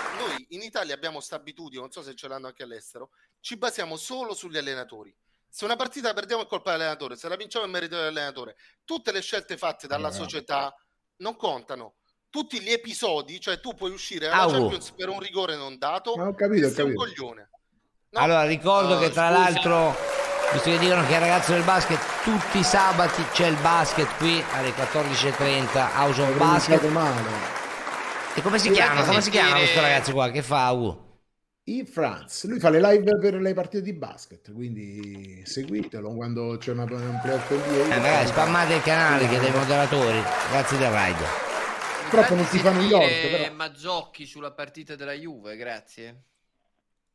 noi in Italia abbiamo questa abitudine, non so se ce l'hanno anche all'estero, ci basiamo solo sugli allenatori. Se una partita la perdiamo è colpa dell'allenatore, se la vinciamo è merito dell'allenatore. Tutte le scelte fatte dalla società non contano. tutti gli episodi, cioè tu puoi uscire alla Au. Champions per un rigore non dato, Ah, ho capito, ho sei un capito. coglione. Allora ricordo No, che tra scusa. l'altro, visto che dicono che è il ragazzo del basket, tutti i sabati c'è il basket qui alle 14.30, House of Basket. male. E come si chiama? Come si chiama questo ragazzo qua? Che fa? Uh? In France, lui fa le live per le partite di basket, quindi seguitelo quando c'è una, un playoff NBA. Eh, ragazzi, spammate il canale che dei moderatori. Grazie del ride. Purtroppo non si fanno gli orto, però. Mazzocchi sulla partita della Juve, grazie.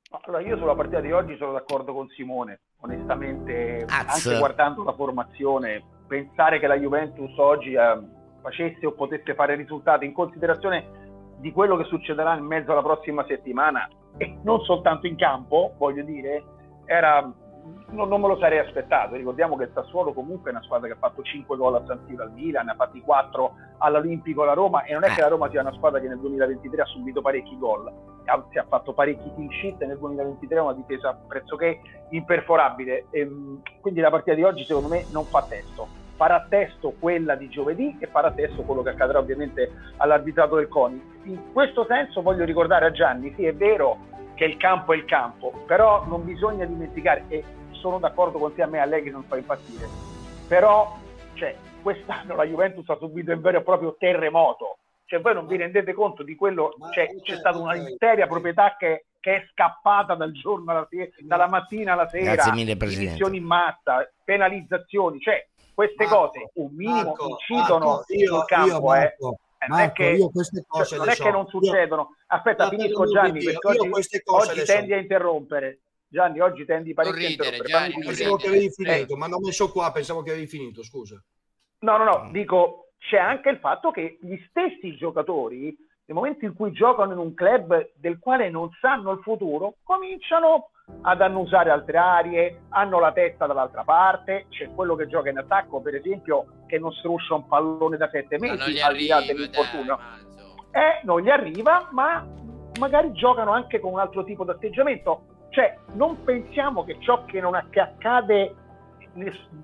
Allora, io sulla partita di oggi sono d'accordo con Simone. Onestamente, Az. anche guardando la formazione, pensare che la Juventus oggi eh, facesse o potesse fare risultati in considerazione di quello che succederà in mezzo alla prossima settimana e non soltanto in campo, voglio dire, era, non, non me lo sarei aspettato. Ricordiamo che il Sassuolo comunque è una squadra che ha fatto 5 gol a San Siro al Milan, ne ha fatti 4 all'Olimpico la Roma e non è che la Roma sia una squadra che nel 2023 ha subito parecchi gol, anzi ha fatto parecchi clean sheet e nel 2023 ha una difesa pressoché imperforabile. Ehm, quindi la partita di oggi secondo me non fa testo. Farà testo quella di giovedì e farà testo quello che accadrà ovviamente all'arbitrato del CONI. In questo senso voglio ricordare a Gianni, sì è vero che il campo è il campo, però non bisogna dimenticare, e sono d'accordo con te, a me Allegri non fa impazzire, però cioè, quest'anno la Juventus ha subito un vero e proprio terremoto, cioè voi non vi rendete conto di quello, cioè, c'è stata una intera proprietà che, che è scappata dal giorno alla sera, dalla mattina alla sera, Grazie mille, Presidente. in massa, penalizzazioni, cioè queste Marco, cose un minimo Marco, incidono Marco, io- sul campo, io, eh. Eh, non è che, io queste cose cioè, non le è so. che non Io- succedono. Aspetta, finisco Gianni, Dio, perché io oggi, queste cose oggi le so. tendi a interrompere. Gianni, oggi tendi parecchio a ridere, interrompere. Gianni. Pensavo che avevi Eh, finito, ma non messo qua, pensavo che avevi finito, scusa. No, no, no, dico, c'è anche il fatto che gli stessi giocatori, nel momento in cui giocano in un club del quale non sanno il futuro, cominciano ad annusare altre aree, hanno la testa dall'altra parte, c'è quello che gioca in attacco, per esempio, che non struscia un pallone da sette mesi, al di là dell'infortunio. Eh, non gli arriva, ma magari giocano anche con un altro tipo di atteggiamento. Cioè, non pensiamo che ciò che, non, accade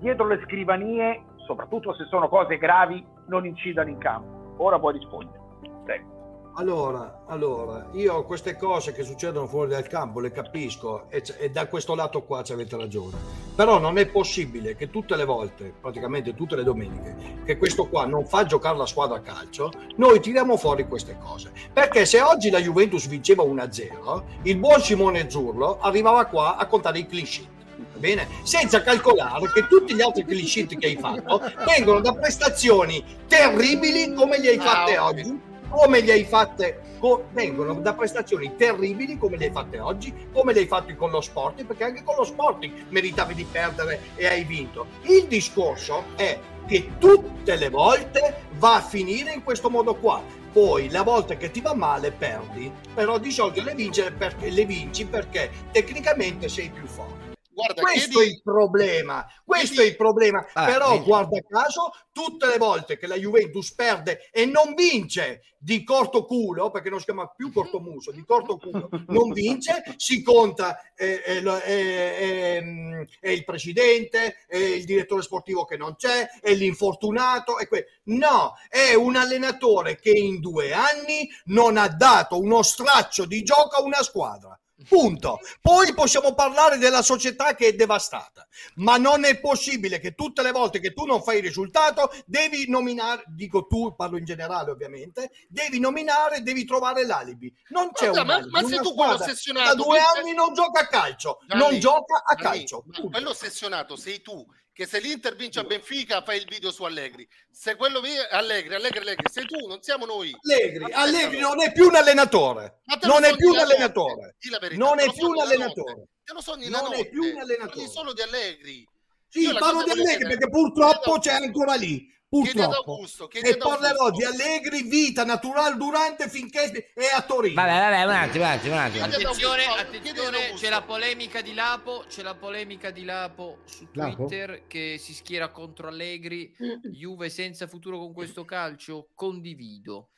dietro le scrivanie, soprattutto se sono cose gravi, non incidano in campo. Ora puoi rispondere. Prego. Allora, allora, io queste cose che succedono fuori dal campo le capisco e, e da questo lato qua ci avete ragione. Però non è possibile che tutte le volte, praticamente tutte le domeniche, che questo qua non fa giocare la squadra a calcio, noi tiriamo fuori queste cose. Perché se oggi la Juventus vinceva 1-0, il buon Simone Zurlo arrivava qua a contare i va Bene? Senza calcolare che tutti gli altri sheet che hai fatto vengono da prestazioni terribili come li hai fatte Ah, oggi come le hai fatte co- vengono da prestazioni terribili come le hai fatte oggi come le hai fatte con lo Sporting perché anche con lo Sporting meritavi di perdere e hai vinto. Il discorso è che tutte le volte va a finire in questo modo qua. Poi la volta che ti va male perdi. Però di solito le, perché, le vinci perché tecnicamente sei più forte Guarda, questo chiedi- è il problema, questo è il problema. Ah, Però vedi. guarda caso, tutte le volte che la Juventus perde e non vince di corto culo, perché non si chiama più corto muso, di corto culo, non vince, si conta eh, eh, eh, ehm, è il presidente, è il direttore sportivo che non c'è, è l'infortunato, è que- no, è un allenatore che in due anni non ha dato uno straccio di gioco a una squadra. Punto. Poi possiamo parlare della società che è devastata, ma non è possibile che tutte le volte che tu non fai il risultato devi nominare, dico tu, parlo in generale ovviamente, devi nominare, devi trovare l'alibi. Non c'è Guarda, un ma- alibi. ma sei Una tu quello ossessionato, Da due anni non gioca a calcio, Gianni, non gioca a Gianni, calcio. ma quello ossessionato sei tu che se l'Inter vince a Benfica fai il video su Allegri. Se quello vi- Allegri Allegri Allegri sei tu non siamo noi. Allegri, Allegri non è più un allenatore, non è sogni più un allenatore, verità, non è più un sogni allenatore. te lo sogni Non è più un allenatore. Solo di Allegri. Sì, parlo di Allegri perché purtroppo c'è ancora lì. Chiedi ad Purtroppo. Augusto, chiedi E parlerò di Allegri vita naturale durante finché è a Torino. Vabbè, vabbè, un attimo, un attimo, un attimo. Attenzione, attenzione, c'è la polemica di Lapo, c'è la polemica di Lapo su Lapo? Twitter che si schiera contro Allegri, Juve senza futuro con questo calcio, condivido.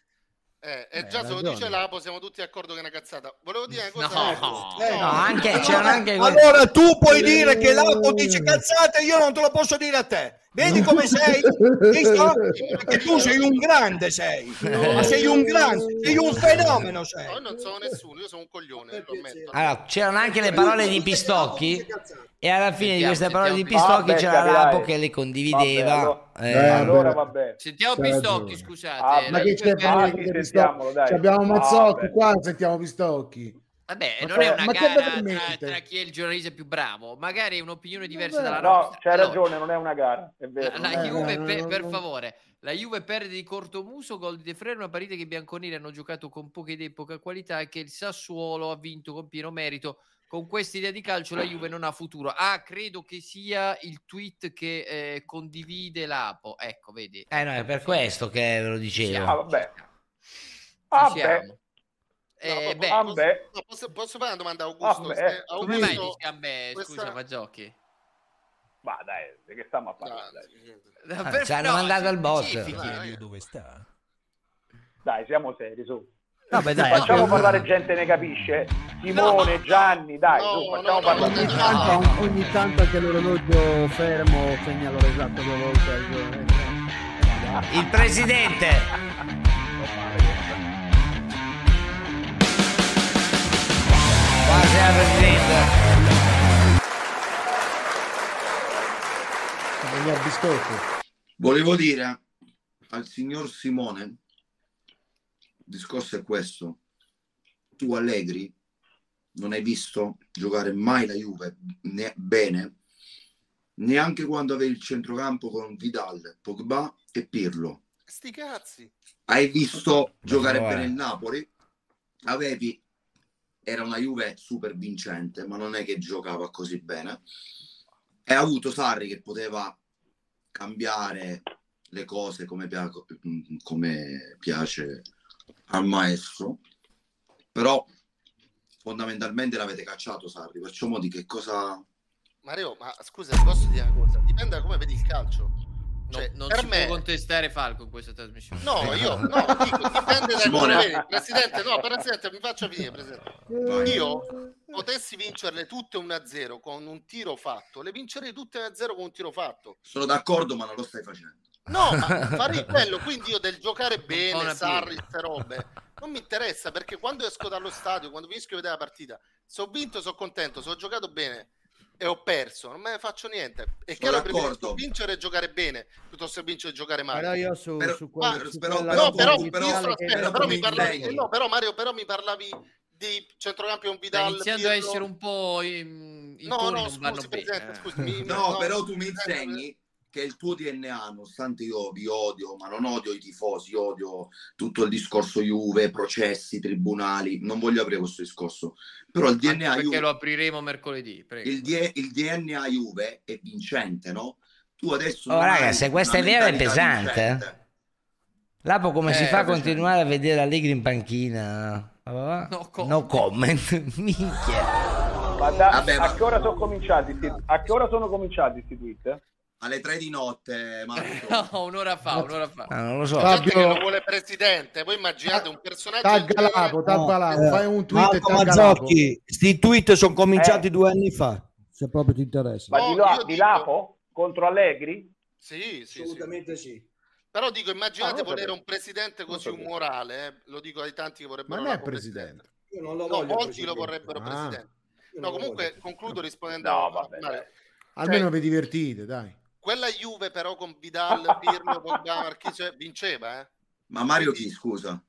Eh, e Beh, già se lo dice Lapo siamo tutti d'accordo che è una cazzata volevo dire una No. cosa Eh, No, anche, c'erano anche Allora tu puoi dire che l'Apo dice cazzate, io non te lo posso dire a te. Vedi come sei? Visto? Perché tu sei un grande, sei. Ma sei un grande, sei un fenomeno, sei. No, io non sono nessuno, io sono un coglione. Allora, c'erano anche le parole di Pistocchi e alla fine di Sentiamo, queste parole di sentiamo. Pistocchi Vabbè, c'era capirai. Lapo che le condivideva. Vabbè, eh, allora vabbè. Sentiamo Pistocchi, ragione. scusate. Ah, ma che c'è parole Ah, Pistocchi? dai. Ci Abbiamo Ah, Mazzocchi vabbè. qua, sentiamo Pistocchi. Vabbè, Ma non è una gara tra, tra chi è il giornalista più bravo, magari è un'opinione diversa dalla No, nostra. c'hai Allora, ragione, non è una gara, è vero. La, la è- Juve, no, per, no, per no. favore, la Juve perde di cortomuso, gol di De Frere, una partita che i bianconeri hanno giocato con poche idee e poca qualità e che il Sassuolo ha vinto con pieno merito. Con questa idea di calcio la Juve non ha futuro. Ah, credo che sia il tweet che eh, condivide l'Apo. Ecco, vedi. eh no, è per questo che ve lo dicevo. Ah, vabbè. Ci Ah, siamo. beh. Eh, No, beh, posso, vabbè. no, posso, posso fare una domanda a Augusto? Vabbè. Se come mai Augusto- dici a me, questa- scusa Mazzocchi? Ma dai, di che stiamo a parlare? dai? Ah, Per- ci hanno no, mandato al bot. sta? Dai, siamo seri, su. Vabbè, dai, facciamo parlare gente ne capisce. Simone, Gianni, dai, No, su, no, facciamo no, parlare. ogni, tanto, ogni tanto anche l'orologio fermo segna l'ora esatta due volte al giorno. Il presidente. Buonasera presidente. Volevo dire al signor Simone, discorso è questo, tu Allegri non hai visto giocare mai la Juve ne- bene, neanche quando avevi il centrocampo con Vidal, Pogba e Pirlo. Sti cazzi. Hai visto giocare guarda. bene il Napoli? Avevi, era una Juve super vincente, ma non è che giocava così bene. E ha avuto Sarri che poteva cambiare le cose come, pia- come piace al maestro, però fondamentalmente l'avete cacciato Sarri, perciò mo di che cosa... Mario, ma scusa, ti posso dire una cosa? Dipende da come vedi il calcio. No, Cioè, non per si me... può contestare Falco in questa trasmissione. No, io no, dico, dipende da come vedi. Presidente, no, Presidente, mi faccia finire, Presidente. Io potessi vincerle tutte 1-0 con un tiro fatto, le vincerei tutte 1-0 con un tiro fatto. Sono d'accordo, ma non lo stai facendo. No, ma farei quello, quindi io del giocare bene, Sarri, queste robe, non mi interessa perché quando esco dallo stadio, quando finisco di vedere la partita, se ho vinto sono contento, se ho giocato bene e ho perso, non me ne faccio niente. E Sono chiaro preferisco d'accordo. vincere e giocare bene piuttosto che vincere e giocare male. Però io su, Però- su Ma- quel, su però- quella No, però, però- che- però però tu mi parlavi, eh, no, però Mario, però mi parlavi di centrocampi con Sta Vidal, iniziando a Pirlo. essere un po' i, i No, no, scusi, bene. Presidente, eh. scusi, mi- No, no, però tu mi insegni che il tuo DNA, nonostante io vi odio, ma non odio i tifosi, odio tutto il discorso Juve, processi, tribunali, non voglio aprire questo discorso, però il Anche DNA perché Juve, lo apriremo mercoledì. Prego. il, D- il DNA Juve è vincente, no? Tu adesso Oh, raga, se questa è vera è pesante. vincente. Lapo come si Eh, fa a continuare a vedere Allegri in panchina? Ah, No comment. No comment. Minchia. Ma da- Vabbè, ma- a che ora sono cominciati? A che ora sono cominciati questi tweet? Alle tre di notte, Marco. No, un'ora fa, un'ora fa. Ah, non lo so. Gente che Fabio- lo vuole presidente, voi immaginate un personaggio del Tagga genere- Lapo, tagga Lapo, Eh, fai un tweet Marco. Mazzocchi, sti tweet sono cominciati Eh. due anni fa, se proprio ti interessa. Ma No, di, là- di dico- Lapo contro Allegri? Sì, sì, sì. Assolutamente sì. Però dico, Ah, immaginate lo volere un presidente così sapevo. umorale, eh, lo dico ai tanti che Ma vorrebbero non è Lapo presidente. Io non lo No, voglio molti presidente. lo vorrebbero Ah. presidente. No, comunque voglio. concludo rispondendo No, a vabbè, dai. Almeno Cioè, vi divertite, dai. Quella Juve però con Vidal, Pirlo, Pogba, Marchisio vinceva, eh. Ma Mario chi, scusa?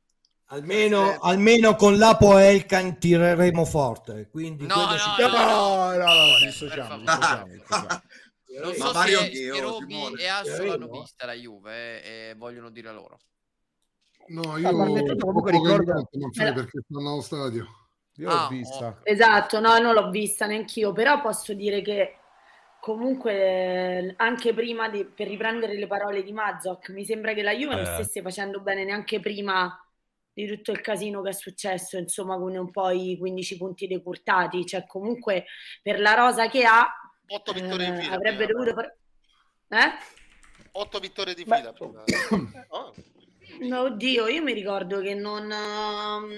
Almeno, Presidente. almeno con l'Apo Elkan tireremo forte. Quindi No, no, si- no, No, no, no, Per dissociamo. Non Ma so Mario se, Roby Simone. e Asso l'hanno vista la Juve eh, e vogliono dire loro. No, A io comunque ricordo- non fai perché stanno allo stadio. Io Ah, l'ho vista. Esatto, no, non l'ho vista neanch'io, però posso dire che comunque anche prima di, per riprendere le parole di Mazzok, mi sembra che la Juve non Eh. stesse facendo bene neanche prima di tutto il casino che è successo, insomma, con un po' i 15 punti decurtati, cioè comunque per la rosa che ha Otto vittorie di eh, fila. avrebbe prima. dovuto. Eh? Otto vittorie di Beh, fila prima. Oh. No, oddio, io mi ricordo che non, ehm,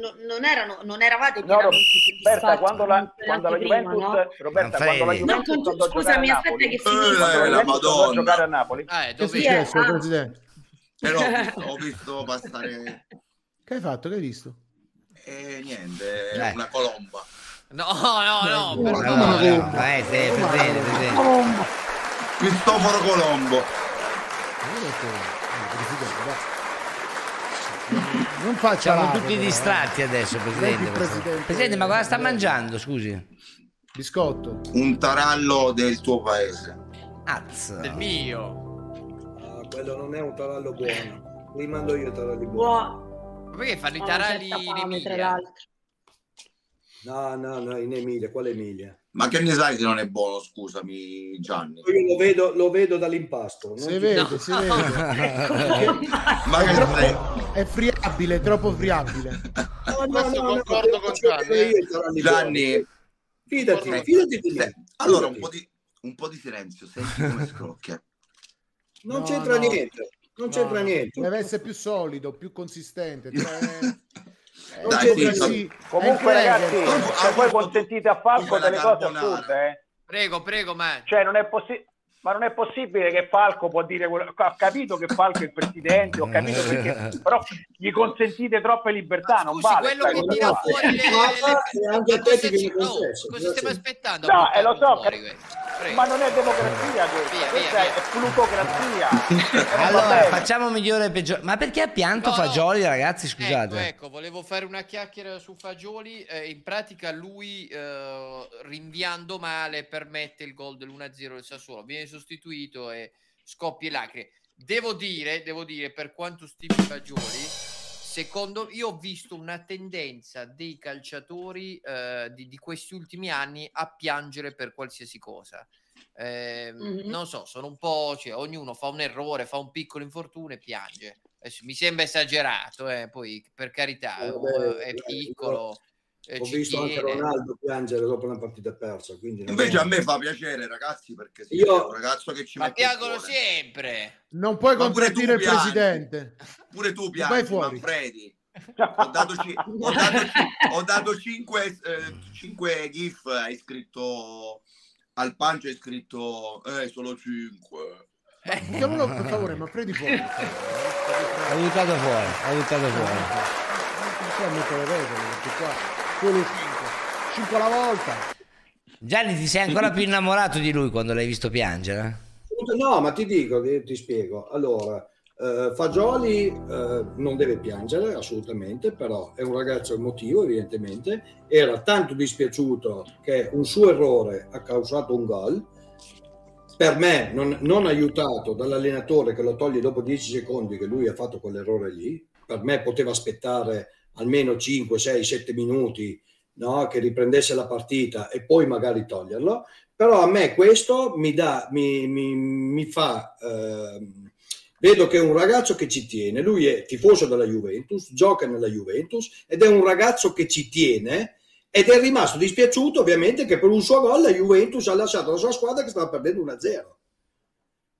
no- non, erano, non eravate No, pienamente Roberta, soddisfatti quando la, con quando la Juventus, no? Roberta, quando la No, Juventus con- andò a giocare scusami, a aspetta Napoli, che Eh, finisco. quando la la Juventus andò a Madonna. giocare a Napoli, Eh, Che è dove Sì, eh, successo, ah. presidente? Però ho visto, ho visto passare Che hai fatto? Che hai visto? e niente, Eh. una colomba. No, no, no, No, per no, No, no, no, no. eh, te- Presidente, Presidente. Colombo. Cristoforo Colombo. Non Non faccia Siamo tutti però, distratti eh. adesso, Presidente. presidente. Presidente, ma cosa sta mangiando, scusi? Biscotto. Un tarallo del tuo paese. Az. del mio. Ah, quello non è un tarallo buono. Li mando io i taralli buoni. Buono. Ma perché fanno i Ho taralli in Emilia? No, no, no, in Emilia, quale Emilia? Ma che ne sai se non è buono, scusami Gianni? Io lo vedo, lo vedo dall'impasto. non Si vede, si vede. Ma che sei? È friabile, è troppo friabile. No, no, Questo no, no, concordo te con Gianni, eh. io i taralli Gianni, buoni. Fidati, Eh, fidati di me. allora un po' di, un po' di silenzio, senti come scrocchia. Non No, c'entra no. niente. Non c'entra No, niente. Deve essere più solido, più consistente. Cioè... Non Dai, c'entra sì. Comunque, ragazzi, se voi consentite a Falco delle cose assurde, eh? Prego, prego, ma Cioè, non è possibile. Ma non è possibile che Falco può dire quello... Ho capito che Falco è il presidente, ho capito perché, però gli consentite troppe libertà, non scusi, vale. quello sai, che non tira fuori le, Ma- le- anche a te ti cose- viene no, concesso, cosa grazie. stiamo aspettando? No, eh, lo so, fuori. Ma non è democrazia questa, Via, questa via, è via. plutocrazia. Non Allora, bene. facciamo migliore e peggiore. Ma perché ha pianto No, no. Fagioli, ragazzi? Scusate. Ecco, ecco, volevo fare una chiacchiera su Fagioli. eh, in pratica lui, eh, rinviando male, permette il gol dell'1-0 del Sassuolo. Viene sostituito e scoppia e lacrime. Devo dire, devo dire, per quanto stimi Fagioli, secondo io ho visto una tendenza dei calciatori eh, di, di questi ultimi anni a piangere per qualsiasi cosa. Eh, Mhm. Non so, sono un po', cioè, ognuno fa un errore, fa un piccolo infortunio e piange. Adesso mi sembra esagerato, eh, poi per carità, Eh, oh, vabbè, è eh, piccolo. Eh, Ho visto anche tiene. Ronaldo piangere dopo una partita persa. Invece è- a me fa piacere, ragazzi, perché sì, Io- un ragazzo che ci Ma mette piangono sempre. Non puoi contraddire il presidente. Pure tu Vai piangi, fuori. Manfredi. Ho dato, ci- ho dato, ci- ho dato cinque, eh, cinque gif, hai scritto al pancio, hai scritto eh, solo 5. Chiamalo per favore, ma prendi fuori. Ho buttato fuori, ho buttato fuori. Non so mettere le regole, perché qua solo 5. 5 alla volta. Gianni, ti sei ancora più innamorato di lui quando l'hai visto piangere? No, ma ti dico, ti, ti spiego. Allora, eh, Fagioli eh, non deve piangere assolutamente, però è un ragazzo emotivo, evidentemente. Era tanto dispiaciuto che un suo errore ha causato un gol. Per me, non, non aiutato dall'allenatore che lo toglie dopo 10 secondi che lui ha fatto quell'errore lì. Per me poteva aspettare almeno 5, 6, 7 minuti no? che riprendesse la partita e poi magari toglierlo. Però a me questo mi dà, mi, mi- mi fa, ehm, vedo che è un ragazzo che ci tiene, lui è tifoso della Juventus, gioca nella Juventus ed è un ragazzo che ci tiene ed è rimasto dispiaciuto ovviamente che per un suo gol la Juventus ha lasciato la sua squadra che stava perdendo 1-0.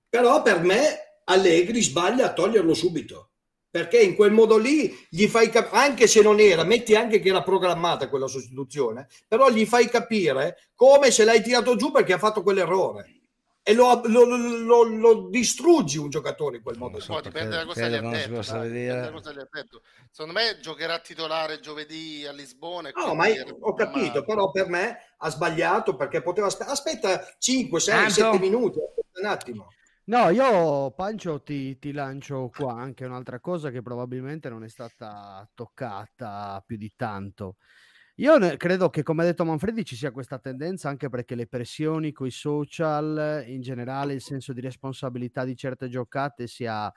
Però per me Allegri sbaglia a toglierlo subito. Perché in quel modo lì gli fai capire, anche se non era, metti anche che era programmata quella sostituzione, però gli fai capire come se l'hai tirato giù perché ha fatto quell'errore. E lo, lo- lo- lo- lo distruggi un giocatore in quel modo. lì. Poi dipende da cosa gli ha detto, possa dai, vedere. dipende da cosa gli ha detto. Secondo me giocherà titolare giovedì a Lisbona. e No, ma io- ho capito, però per me ha sbagliato perché poteva aspe- aspetta 5, 6, Tanto? 7 minuti, aspetta un attimo. No, io Pancio ti, ti lancio qua anche un'altra cosa che probabilmente non è stata toccata più di tanto. Io ne- credo che, come ha detto Manfredi, ci sia questa tendenza anche perché le pressioni con i social, in generale il senso di responsabilità di certe giocate sia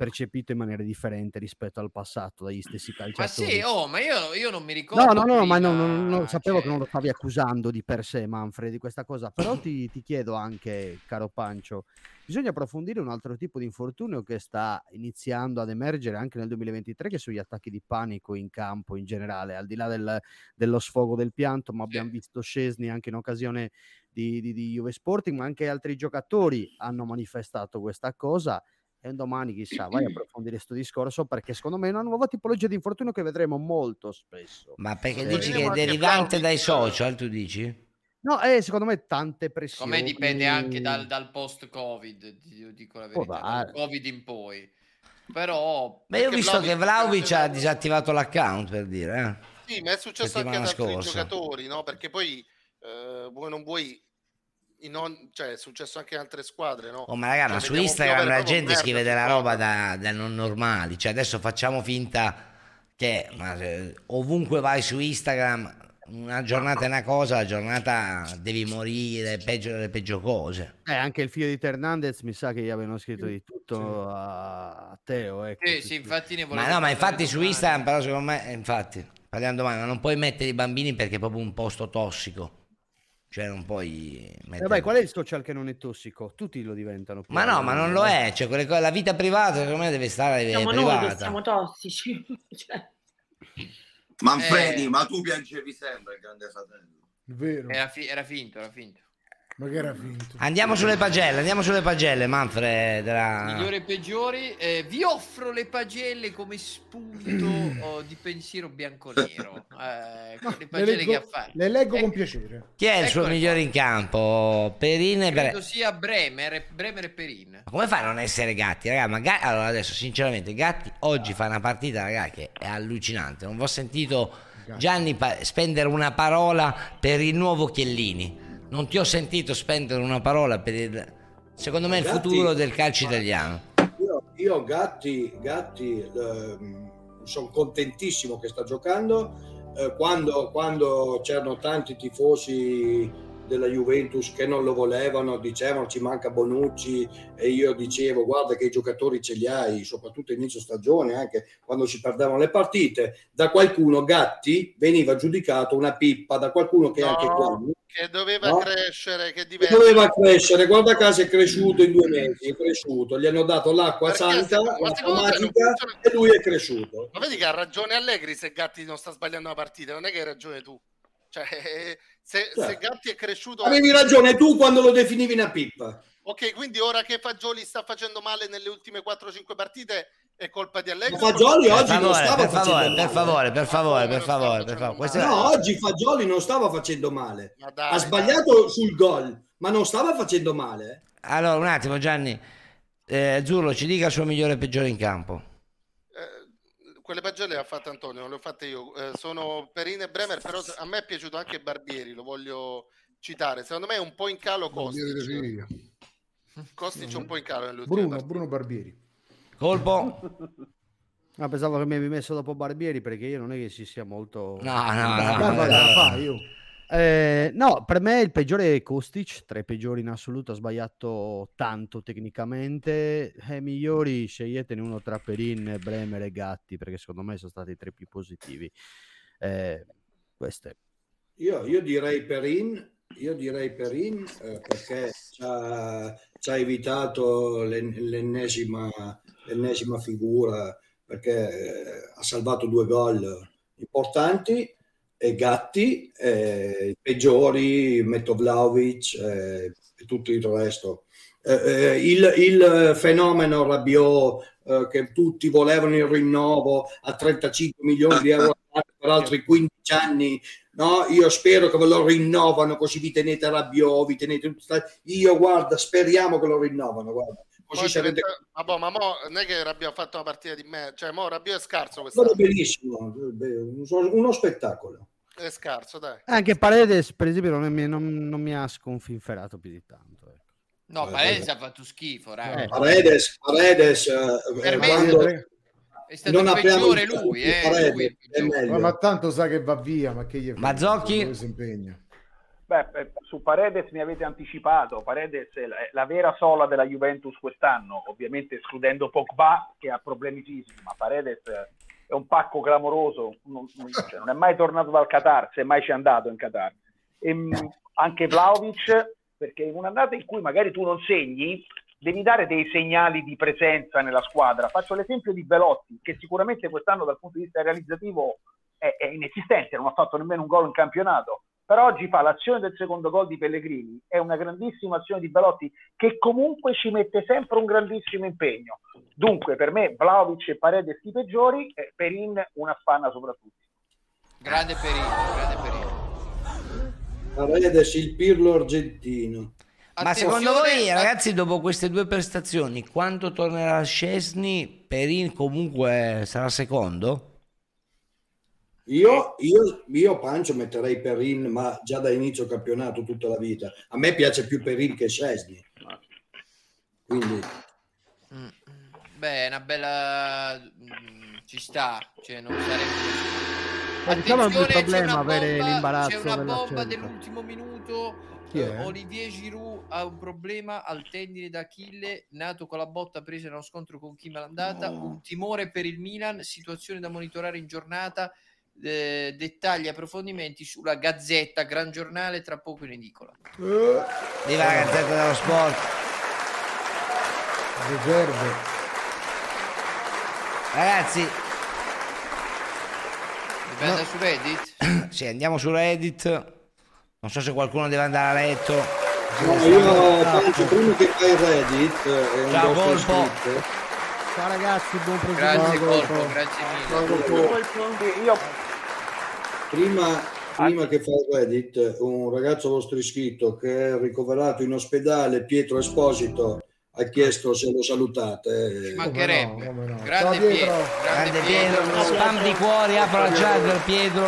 percepito in maniera differente rispetto al passato dagli stessi Ma calciatori. sì, oh, ma io, io non mi ricordo. No, no, no, ma prima, non, non- non- sapevo cioè, che non lo stavi accusando di per sé, Manfred, di questa cosa. Però ti, ti chiedo anche, caro Pancio, bisogna approfondire un altro tipo di infortunio che sta iniziando ad emergere anche nel 2023, che sono gli attacchi di panico in campo in generale, al di là del- dello sfogo del pianto, ma abbiamo visto Scesni anche in occasione di, di, di Juve Sporting, ma anche altri giocatori hanno manifestato questa cosa E un domani, chissà, vai a approfondire questo discorso perché secondo me è una nuova tipologia di infortunio che vedremo molto spesso. Ma perché Eh, dici che è anche derivante dai social, tu dici? No, eh, secondo me tante pressioni. Come dipende anche dal, dal post-Covid, io dico la verità, dal Covid in poi. Però... Ma io ho visto che Vlahovic- Vlaovic ha disattivato l'account per dire, eh. Sì, ma è successo anche ad altri scorsa. giocatori, no? Perché poi eh, vuoi non vuoi, on- cioè è successo anche in altre squadre, no? Oh, ma raga, Cioè, ma su Instagram la gente scrive della roba da, da non normali. Cioè, adesso facciamo finta che ma, eh, ovunque vai su Instagram, una giornata è una cosa, la giornata devi morire, peggio delle peggio cose. Eh, anche il figlio di Hernandez mi sa che gli avevano scritto di tutto a, a Teo. Ecco. Sì, sì, infatti ne Ma no, ma infatti su. Instagram, però secondo me, eh, infatti, parliamo domani, ma non puoi mettere i bambini perché è proprio un posto tossico. Cioè, non puoi Eh, mettere... vai, qual è il social che non è tossico? Tutti lo diventano. Ma no, ma non lo è, cioè, quelle cose- la vita privata secondo me deve stare eh, Siamo noi che privata. siamo tossici. Cioè, Manfredi, Eh. ma tu piangevi sempre il grande fratello. Vero. Era, fi- era finto, era finto. Ma che era finto. Andiamo sulle pagelle, andiamo sulle pagelle, Manfred. Della... Migliori e peggiori, eh, vi offro le pagelle come spunto oh, di pensiero bianco-nero. Eh, le Le pagelle leggo, che affare. le leggo Ecco. con piacere. Chi è il suo Eccole migliore in campo? Perin e Bre- Credo sia Bremer, e- Bremer e Perin. Ma come fai a non essere Gatti, raga? Ma Ga- Allora adesso sinceramente Gatti oggi fa una partita, raga, che è allucinante. Non vi ho sentito Gianni pa- spendere una parola per il nuovo Chiellini. Non ti ho sentito spendere una parola per il secondo me il Gatti- futuro del calcio italiano. Io, io Gatti, Gatti sono contentissimo che sta giocando. Eh, quando, quando c'erano tanti tifosi della Juventus che non lo volevano, dicevano ci manca Bonucci e io dicevo guarda che i giocatori ce li hai, soprattutto inizio stagione, anche quando si perdevano le partite, da qualcuno Gatti veniva giudicato una pippa, da qualcuno che anche qua No, che doveva No? crescere, che che diventa... doveva crescere, guarda caso è cresciuto in due mesi, è cresciuto, gli hanno dato l'acqua Perché santa, non magica e lui è cresciuto. Ma vedi che ha ragione Allegri se Gatti non sta sbagliando una partita, non è che hai ragione tu. Cioè, se, Certo. se Gatti è cresciuto... Avevi ragione tu quando lo definivi una pippa. Ok, quindi ora che Fagioli sta facendo male nelle ultime 4-5 partite è colpa di Allegri? Ma Fagioli Per oggi non favore, stava per favore, facendo per male. favore, per favore, per favore, per favore. Questo è- No, oggi Fagioli non stava facendo male. Ma dai, ha sbagliato sul gol, ma non stava facendo male. Allora, un attimo Gianni. Eh, Zurlo ci dica il suo migliore e peggiore in campo. Quelle pagelle le ha fatte Antonio, non le ho fatte io. Eh, sono Perin e Bremer, però a me è piaciuto anche Barbieri, lo voglio citare. Secondo me è un po' in calo Kostic. figa. Kostic è un po' in calo Bruno. Bruno Barbieri. Colpo? Ah, pensavo che mi avevi messo dopo Barbieri perché io non è che si sia molto... No, no, no. Dai, vai, la fai, io. Eh, no, per me il peggiore è Kostic, tra i peggiori in assoluto, ha sbagliato tanto tecnicamente. Eh, migliori sceglietene uno tra Perin, Bremer e Gatti, perché secondo me sono stati i tre più positivi. Eh, queste. Io, io direi Perin, io direi Perin eh, perché ci ha, evitato l'en- l'ennesima, l'ennesima figura perché eh, ha salvato due gol importanti e Gatti, eh, peggiori, metto Vlaovic eh, e tutto il resto. Eh, eh, il, il fenomeno Rabiot eh, che tutti volevano il rinnovo a 35 milioni di euro per altri 15 anni no? io spero che ve lo rinnovano così vi tenete Rabiot vi tenete io guarda speriamo che lo rinnovano guarda. così sarete Ma boh, ma mo non è che ha fatto una partita di me, cioè mo Rabiot è scarso quest'anno. benissimo uno uno spettacolo È scarso, dai. Anche Paredes, per esempio, non mi, non- non mi ha sconfinferato più di tanto. ecco. No, Eh, Paredes vabbè. ha fatto schifo, raga. Eh, Paredes, Paredes eh, Per eh, me quando è stato non il peggiore lui, eh, Paredes, lui è il è peggiore. Ma, ma tanto sa che va via, ma che gli frega, Mazzocchi? dove si impegna. Beh, eh, su Paredes mi avete anticipato, Paredes è la, è la vera sola della Juventus quest'anno, ovviamente escludendo Pogba che ha problemi fisici, ma Paredes è un pacco clamoroso, non, cioè, non è mai tornato dal Qatar, se mai c'è andato in Qatar. E, mh, anche Vlaovic, perché in un'andata in cui magari tu non segni, devi dare dei segnali di presenza nella squadra. Faccio l'esempio di Velotti, che sicuramente quest'anno dal punto di vista realizzativo è, è inesistente, non ha fatto nemmeno un gol in campionato, però oggi fa l'azione del secondo gol di Pellegrini, è una grandissima azione di Belotti che comunque ci mette sempre un grandissimo impegno. Dunque per me Vlaovic e Paredes i peggiori, e Perin una spanna soprattutto. Grande perino, grande perino. Paredes il Pirlo argentino. Ma secondo voi, ragazzi, dopo queste due prestazioni, quando tornerà Scesni, Perin comunque sarà secondo? Io, io, io Pancio metterei Perin, ma già da inizio campionato tutta la vita. A me piace più Perin che Scesni. Quindi Beh, è una bella... mm, ci sta, cioè non sarebbe... Ma diciamo è un bel Attenzione, c'è problema una avere bomba- l'imbarazzo C'è una bomba dell'ultimo minuto. Eh, Olivier Giroud ha un problema al tendine d'Achille, nato con la botta presa nello scontro con Kim all'andata. Un timore per il Milan, situazione da monitorare in giornata. Eh, dettagli e approfondimenti sulla Gazzetta, gran giornale, tra poco in edicola. Viva la Gazzetta dello Sport. Riserve. Ragazzi, Dobbiamo andare su Reddit? sì, andiamo su Reddit. Non so se qualcuno deve andare a letto. no, io Pancio, prima che fai Reddit eh, Ciao, Colpo. Ciao ragazzi, buon Grazie proseguimento. Colpo, grazie mille. Io Prima, prima che fai il Reddit, un ragazzo vostro iscritto che è ricoverato in ospedale, Pietro Esposito, ha chiesto se lo salutate. Ci mancherebbe. come no. Grande Ciao, Pietro, Pietro. grande Grande Pietro, uno spam di cuori, apro la chat per Pietro.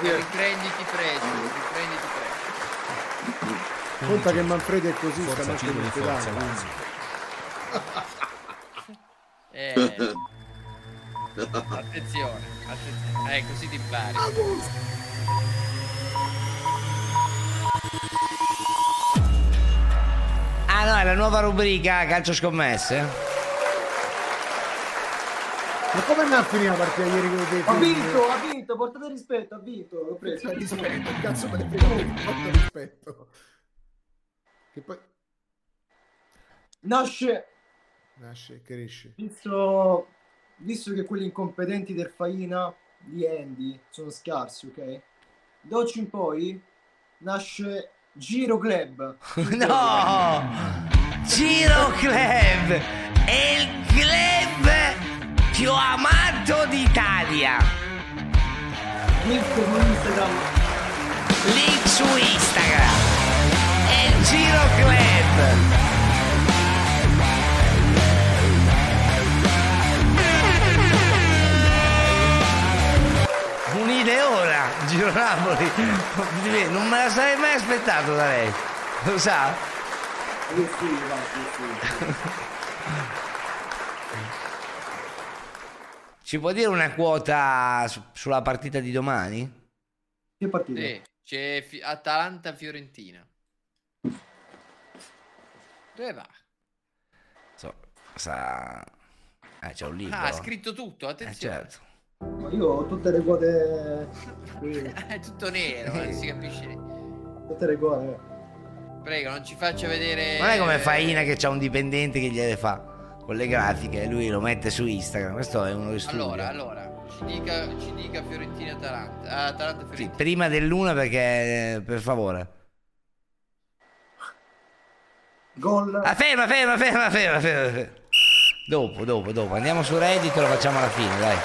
Riprenditi presto, riprenditi presto. Conta che Manfredi è così, sta Forza anche in Cigni, ospedale. forza. Eh, attenzione, attenzione. Eh, così ti impari. Ah no, è la nuova rubrica calcio scommesse. Ma come mi ha finito la partita ieri con Ha figli? vinto, ha vinto, portate rispetto, ha vinto, l'ho preso. rispetto, cazzo me ne frega, porta rispetto. Che poi Nasce, nasce, cresce. visto, visto che quelli incompetenti del Faina di Andy sono scarsi, ok? Da oggi in poi nasce Giro Club. No! Giro Club è il club più amato d'Italia. Link su Instagram. Link su Instagram. È il Giro Club. Un'ideona, Giro Napoli. Non me la sarei mai aspettato da lei. Lo sa? Io sì, va, sì, sì. Ci può dire una quota su- sulla partita di domani? Che partita? Sì, c'è Fi- Atalanta-Fiorentina. Dove va? So, sa... Eh, c'è un libro. Ah, ha scritto tutto, Eh, attenzione. certo. Ma Io ho tutte le quote È tutto nero, non si capisce. tutte le quote. Prego, non ci faccia vedere... Non è come Faina che c'ha un dipendente che gliele fa con le grafiche e lui lo mette su Instagram. Questo è uno che studia. Allora, allora, ci dica, ci dica Fiorentina-Atalanta. Ah, Sì, Atalanta-Fiorentina. prima dell'una perché, eh, per favore. Gol. Ah, ferma, ferma, ferma, ferma, ferma, ferma. Dopo, dopo, dopo. Andiamo su Reddit e lo facciamo alla fine, dai.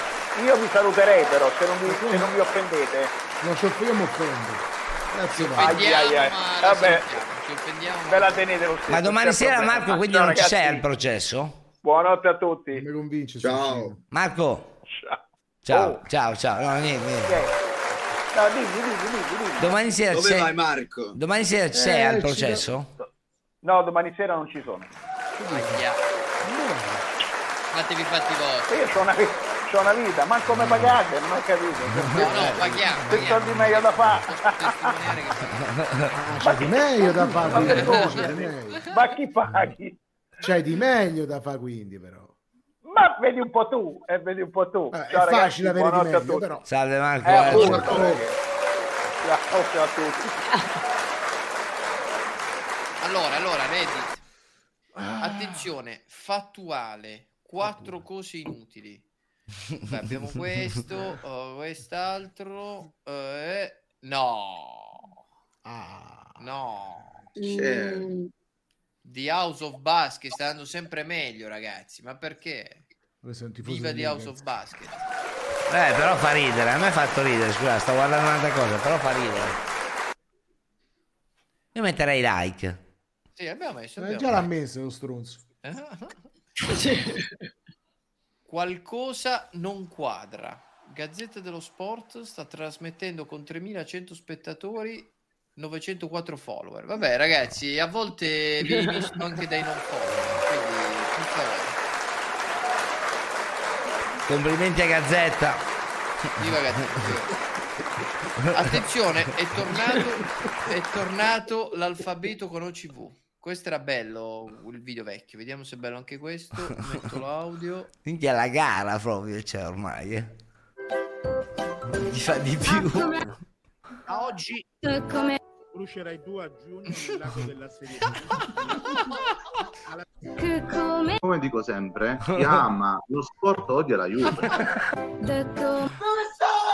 Io vi saluterei però, se non vi, se non vi offendete. Non io mi offendo. Grazie, Ci va. offendiamo, Ai, ai, ai. ma la Vabbè. ci Ve la tenete lo stesso. Ma domani c'è sera, problema. Marco, quindi Ciao, non ci ragazzi. al processo? Buonanotte a tutti. Mi convince. Ciao. Marco, Ciao. ciao, Oh. ciao, ciao. No, niente, niente. No, dimmi, dimmi, dimmi, dimmi. Domani sera ci Dove sei... vai Marco? Domani sera ci Eh, al ci processo? No, domani sera non ci sono. Fatevi i fatti vostri. Io ho una, c'ho una vita, ma come pagate? Non ho capito. No, no, paghiamo, paghiamo. soldi meglio da fare. Che Ah, c'hai di meglio da fare, Ma di. Ma chi paghi? C'hai di meglio da fare quindi però. Ma vedi un po' tu, e vedi un po' tu. Eh, Ciao, è ragazzi, facile avere di meglio, però. Salve Marco. Eh, eh, appunto. ciao. Ciao a tutti. Allora, allora, Reddit. Attenzione, fattuale. Quattro cose inutili. Beh, abbiamo questo, oh, quest'altro. eh, no. No. C'è- The House of Basket sta andando sempre meglio, ragazzi. Ma perché? Viva The House of Basket. Eh, però fa ridere, a me ha fatto ridere, scusa, sto guardando un'altra cosa, però fa ridere. Io metterei like. Sì, abbiamo messo. Eh, abbiamo già l'ha messo. messo lo stronzo. Qualcosa non quadra. Gazzetta dello Sport sta trasmettendo con 3100 spettatori 904 follower. Vabbè, ragazzi, a volte viene visto anche dai non follower. Quindi, Complimenti a Gazzetta. viva Gazzetta. viva. Attenzione, è tornato, è tornato l'alfabeto con OCV. Questo era bello il video vecchio. Vediamo se è bello anche questo. Metto l'audio. Minchia la gara proprio c'è ormai. Eh. Gli fa di più. A oggi brucerai tu a giugno nel lago della Serie Come dico sempre, chi ama lo sport odia la Juve. Dove sto?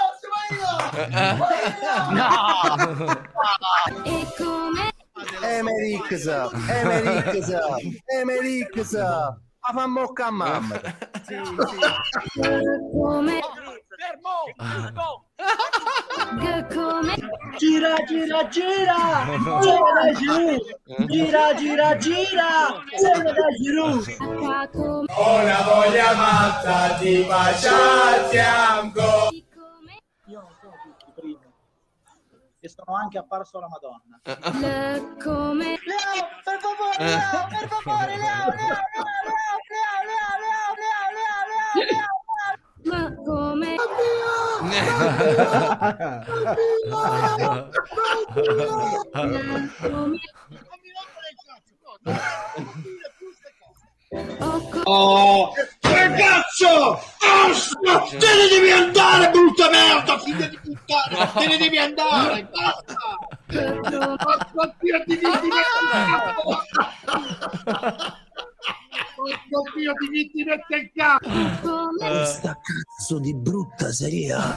E come? Emerix, Emerix, Emerix, ma fa mocca a mamma. Come? Che come? Gira, gira, gira! Gira! Gira, gira, gira! Gira da giù! Una voglia matta di baciarti ancora. Io non sono tutti primi. E sono anche apparso alla Madonna. Le come? Leo, per favore, Leo, per favore, Leo, Leo, Leo, Leo, Leo, Leo, Leo, Leo, Leo, Leo. Ma come? Oh, ragazzo! Basta! Te ne devi andare, brutta merda, figlia di puttana! Te ne devi andare, basta! Porco Dio, ti vitti Porco Dio, ti vitti mette il capo! Questa cazzo di brutta serie A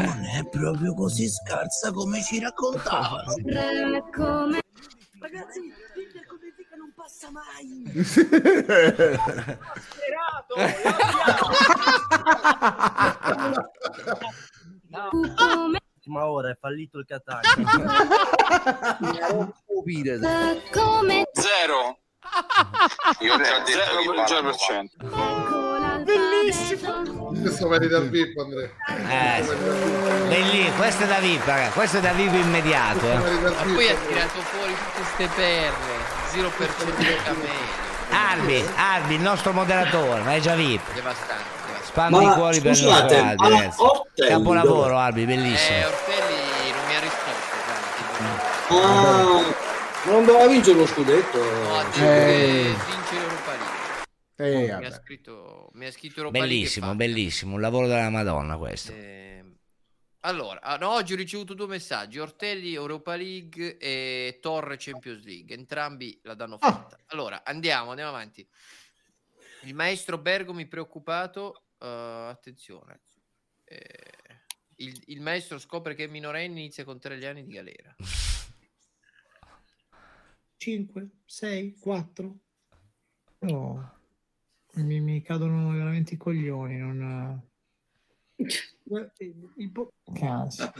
non è proprio così scarsa come ci raccontavano. come? Ragazzi, l'Inter con Benfica non passa mai! Ma ora è fallito il Catania. Come? Zero. Io ho già detto che parlo Bellissimo. Questo merita il VIP, Andrea. Eh, belli, questo è da VIP, raga, questo è da VIP immediato. eh. Ma poi ha tirato fuori tutte queste perle. 0% di camello. Arbi, Arbi, il nostro moderatore, ma è già VIP. Devastante. Spam di Ma cuori per il nostro Albi, ragazzi. Ortelli Capolavoro? Albi, bellissimo. Eh, Ortelli non mi ha risposto. Ah, non doveva vincere lo scudetto. No, ha detto Eh. vince l'Europa League. Eh, mi, ha scritto, mi ha scritto Europa League Bellissimo, bellissimo, un lavoro della Madonna questo. Ehm, Allora, ah, no, oggi ho ricevuto due messaggi, Ortelli Europa League e Torre Champions League, entrambi la danno fatta. Allora, andiamo, andiamo avanti. Il maestro Bergomi preoccupato, eh, attenzione, Eh, il, il maestro scopre che è minorenne inizia con tre anni di galera. 5, 6, 4. No, mi, mi cadono veramente i coglioni. Non... Il- po- Cazzo,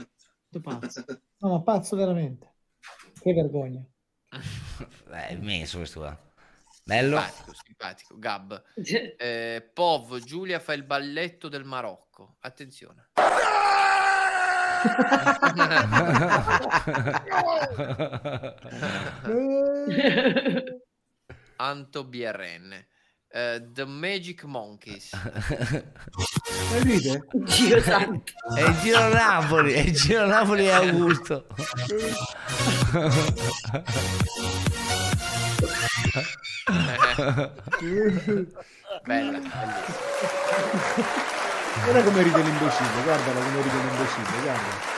sto pazzo. No, ma pazzo veramente. Che vergogna. Beh, è messo questo qua. Bello. Simpatico, simpatico, Gab. Eh, Pov, Giulia fa il balletto del Marocco. Attenzione. Anto BRN. Eh, The Magic Monkeys. ride? Santo. È il Giro Napoli, è il Giro Napoli e Augusto. Bella, Guarda come ride l'imbecille, guardala come ride l'imbecille, guarda.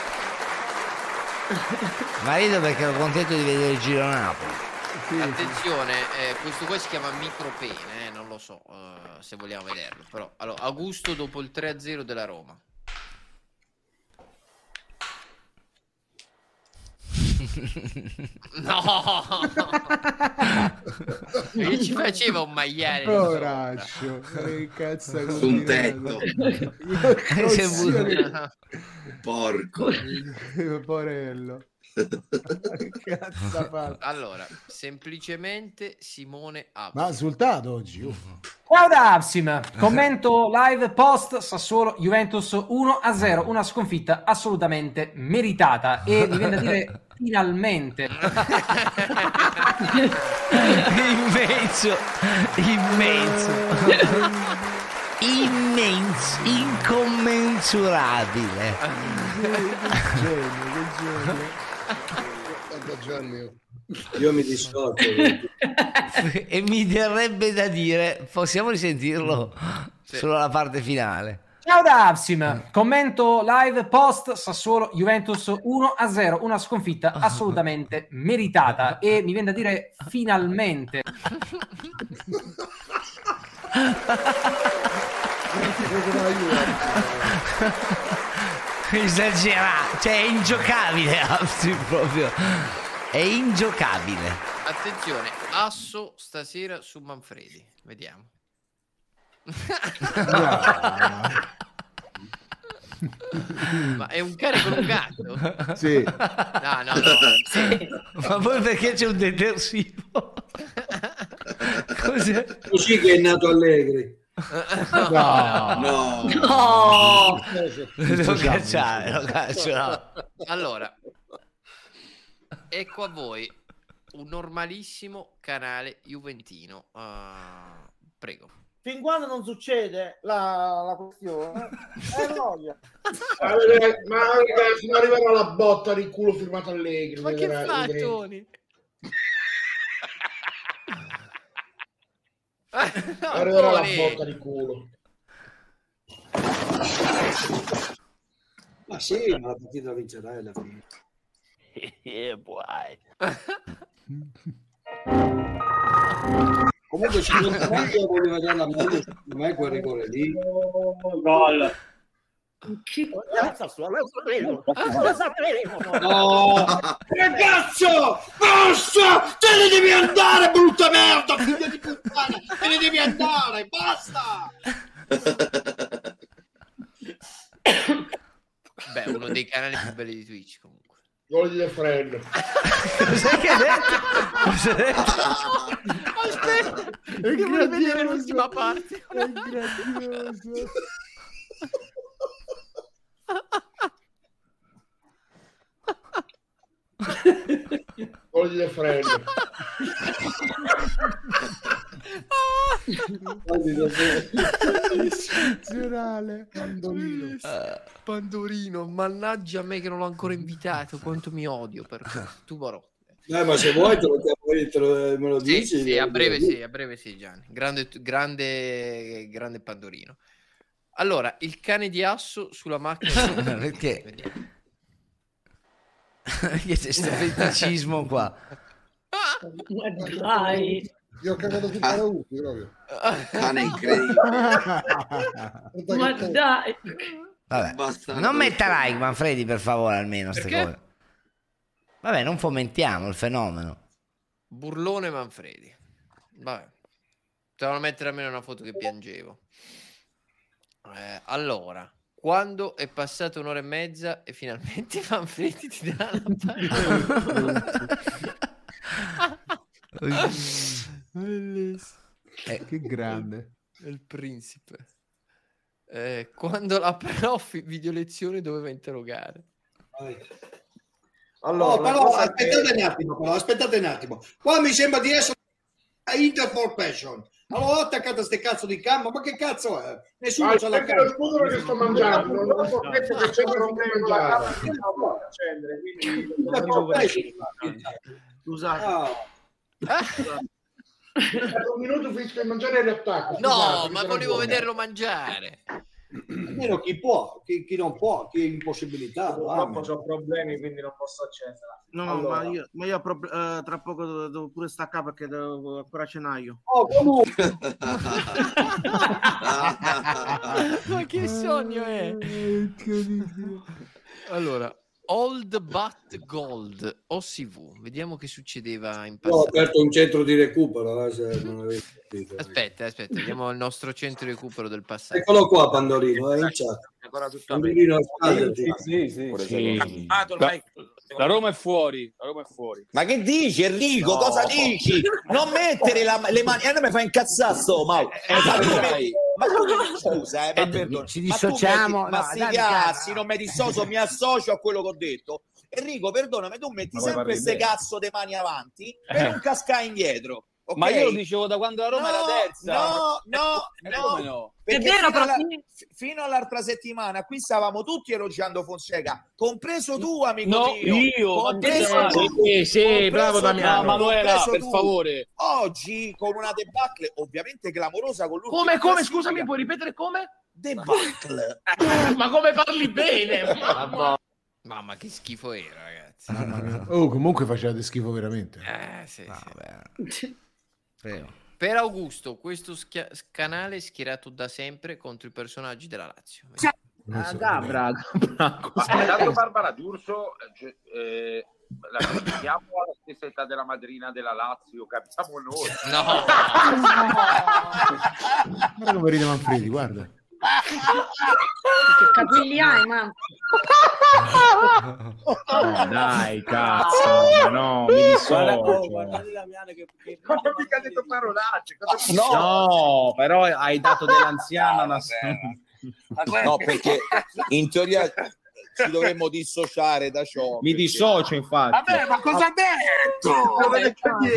Ma rido perché ero contento di vedere il Giro Napoli. Attenzione, eh, questo qua si chiama micropene, eh, non lo so eh, se vogliamo vederlo. Però, allora, Augusto dopo il 3-0 della Roma. No! E ci faceva un sopra. Poraccio, che cazzo Su un tetto. Porco. Porello. Che? Allora, semplicemente Simone ha Ma risultato oggi? uh. Ciao da Absim, commento live post Sassuolo Juventus 1 a 0, una sconfitta assolutamente meritata e mi viene da dire finalmente. immenso, immenso, immenso, incommensurabile. Genio, che genio. Io mi dissocio. e mi verrebbe da dire, possiamo risentirlo solo la parte finale. Ciao da Absim, commento live post Sassuolo Juventus 1 a 0, una sconfitta assolutamente meritata e mi viene da dire finalmente. Esagerato, cioè è ingiocabile Absi proprio. È ingiocabile. Attenzione, Asso stasera su Manfredi. Vediamo. Ma è un cane con un gatto? Sì. No, no, no. Sì. Ma poi perché c'è un detersivo? Cos'è? Così che è nato Allegri. No. No. No. Lo cacciare, lo caccio, no. Allora, ecco a voi un normalissimo canale juventino. Ah, prego. Fin quando non succede la, la questione, è noia. Ma ma ragazzi, non arriverà la botta di culo firmato Allegri. Ma che fa, vedrai. Tony? Arriverà la botta di culo. Ma sì, ma la partita la vincerai alla fine. Comunque ci io voglio vedere la mano, secondo me quel rigore lì. Gol. Che No! Ragazzo! Basta! Te ne devi andare, brutta merda! Figlia di puttana! Te ne devi andare! Basta! Beh, uno dei canali più belli di Twitch comunque. Gol di De Fred. Cos'è che ha detto? Cos'ha detto? Aspetta, È che volevo vedere l'ultima parte. È grandioso. De Fred. Eccezionale. Pandolino. Pandorino, mannaggia a me che non l'ho ancora invitato, quanto mi odio per questo. Tu però. Eh, ma se vuoi te lo te lo- me lo Sì, dici. sì, a breve sì, a breve sì, Gianni. Grande, grande, grande Pandorino. Allora, il cane di Asso sulla macchina. Perché? Vediamo. Perché c'è questo feticismo qua. Ma dai. Io ho cagato sul karaoke proprio. Cane incredibile. Ma dai. Vabbè. Non metta like, Manfredi, per favore, almeno. ste Perché? cose. Vabbè, non fomentiamo il fenomeno. Burlone Manfredi. Vabbè. Devono mettere almeno una foto che piangevo. Eh, allora, quando è passata un'ora e mezza e finalmente Manfredi ti dà la Bellissimo. Eh, che grande. È il principe. Eh, quando la prof video lezione doveva interrogare. Allora, Oh, però aspettate che- un attimo, però, aspettate un attimo. Qua mi sembra di essere a Inter for Passion. Allora ho attaccato a ste cazzo di campo, ma che cazzo è? Nessuno Ah, c'ha la camera. scusa perché sto mangiando, non ho detto che c'è non mangiare. Scusate. Ah, Per un minuto finisco di mangiare e riattacco. No, ma volevo vederlo mangiare. Almeno chi può, chi, chi non può, chi è impossibilitato. Purtroppo ho problemi, quindi non posso accendere. No, Allora. ma io, ma io prob- eh, tra poco devo, devo pure staccare perché devo ancora cenaio. Oh, comunque, ma che sogno è? Allora, Old But Gold OCV. Vediamo che succedeva in Io ho passato. aperto un centro di recupero, eh, se non avete capito. Aspetta, aspetta, vediamo il nostro centro di recupero del passato. Eccolo qua, Pandorino, è in chat. Ancora tutto Pandorino, Sì, sì, sì, sì, Pure sì. Me. La, Roma è fuori, la Roma è fuori. Ma che dici Enrico? No. Cosa dici? Non mettere la- le mani, e a me mi fa incazzare sto Mau. Ma tu metti- ma tu- scusa, eh, ma perdona. ci Ma tu dissociamo, metti- Ma no, dai, cazzi, non mi dissocio, mi associo a quello che ho detto. Enrico, perdonami, tu metti sempre queste cazzo di mani avanti per Eh. non cascare indietro. Ok? Ma io lo dicevo da quando la Roma No, era terza. No, no, Eh, no. come no? Perché È vero, fino, alla- fino all'altra settimana qui stavamo tutti elogiando Fonseca, compreso tu, amico No, mio. io, ma compreso che- tu. sì, sì, Compreso bravo Damiano. Manuela, per tu. favore. Oggi con una debacle ovviamente clamorosa con l'ultima Come, come, scusami, puoi ripetere come? Debacle. Ma come parli bene? Mamma. Mamma, che schifo era, ragazzi. Oh, comunque facevate schifo veramente. Eh, sì, sì. Prego. Per Augusto, questo schia- canale è schierato da sempre contro i personaggi della Lazio. Ah, Gabra, Ma intanto Barbara D'Urso eh, cioè, eh, la mettiamo alla stessa età della madrina della Lazio, capiamo noi. No. Guarda come ride Manfredi, guarda. Che capelli hai, ma... No, dai, cazzo, ma no, mi dissocio. Ma non mica ha detto parolacce. cosa- No, però hai dato dell'anziano una... No, perché in teoria ci dovremmo dissociare da ciò. Mi dissocio, infatti. Vabbè, ma cosa ha detto?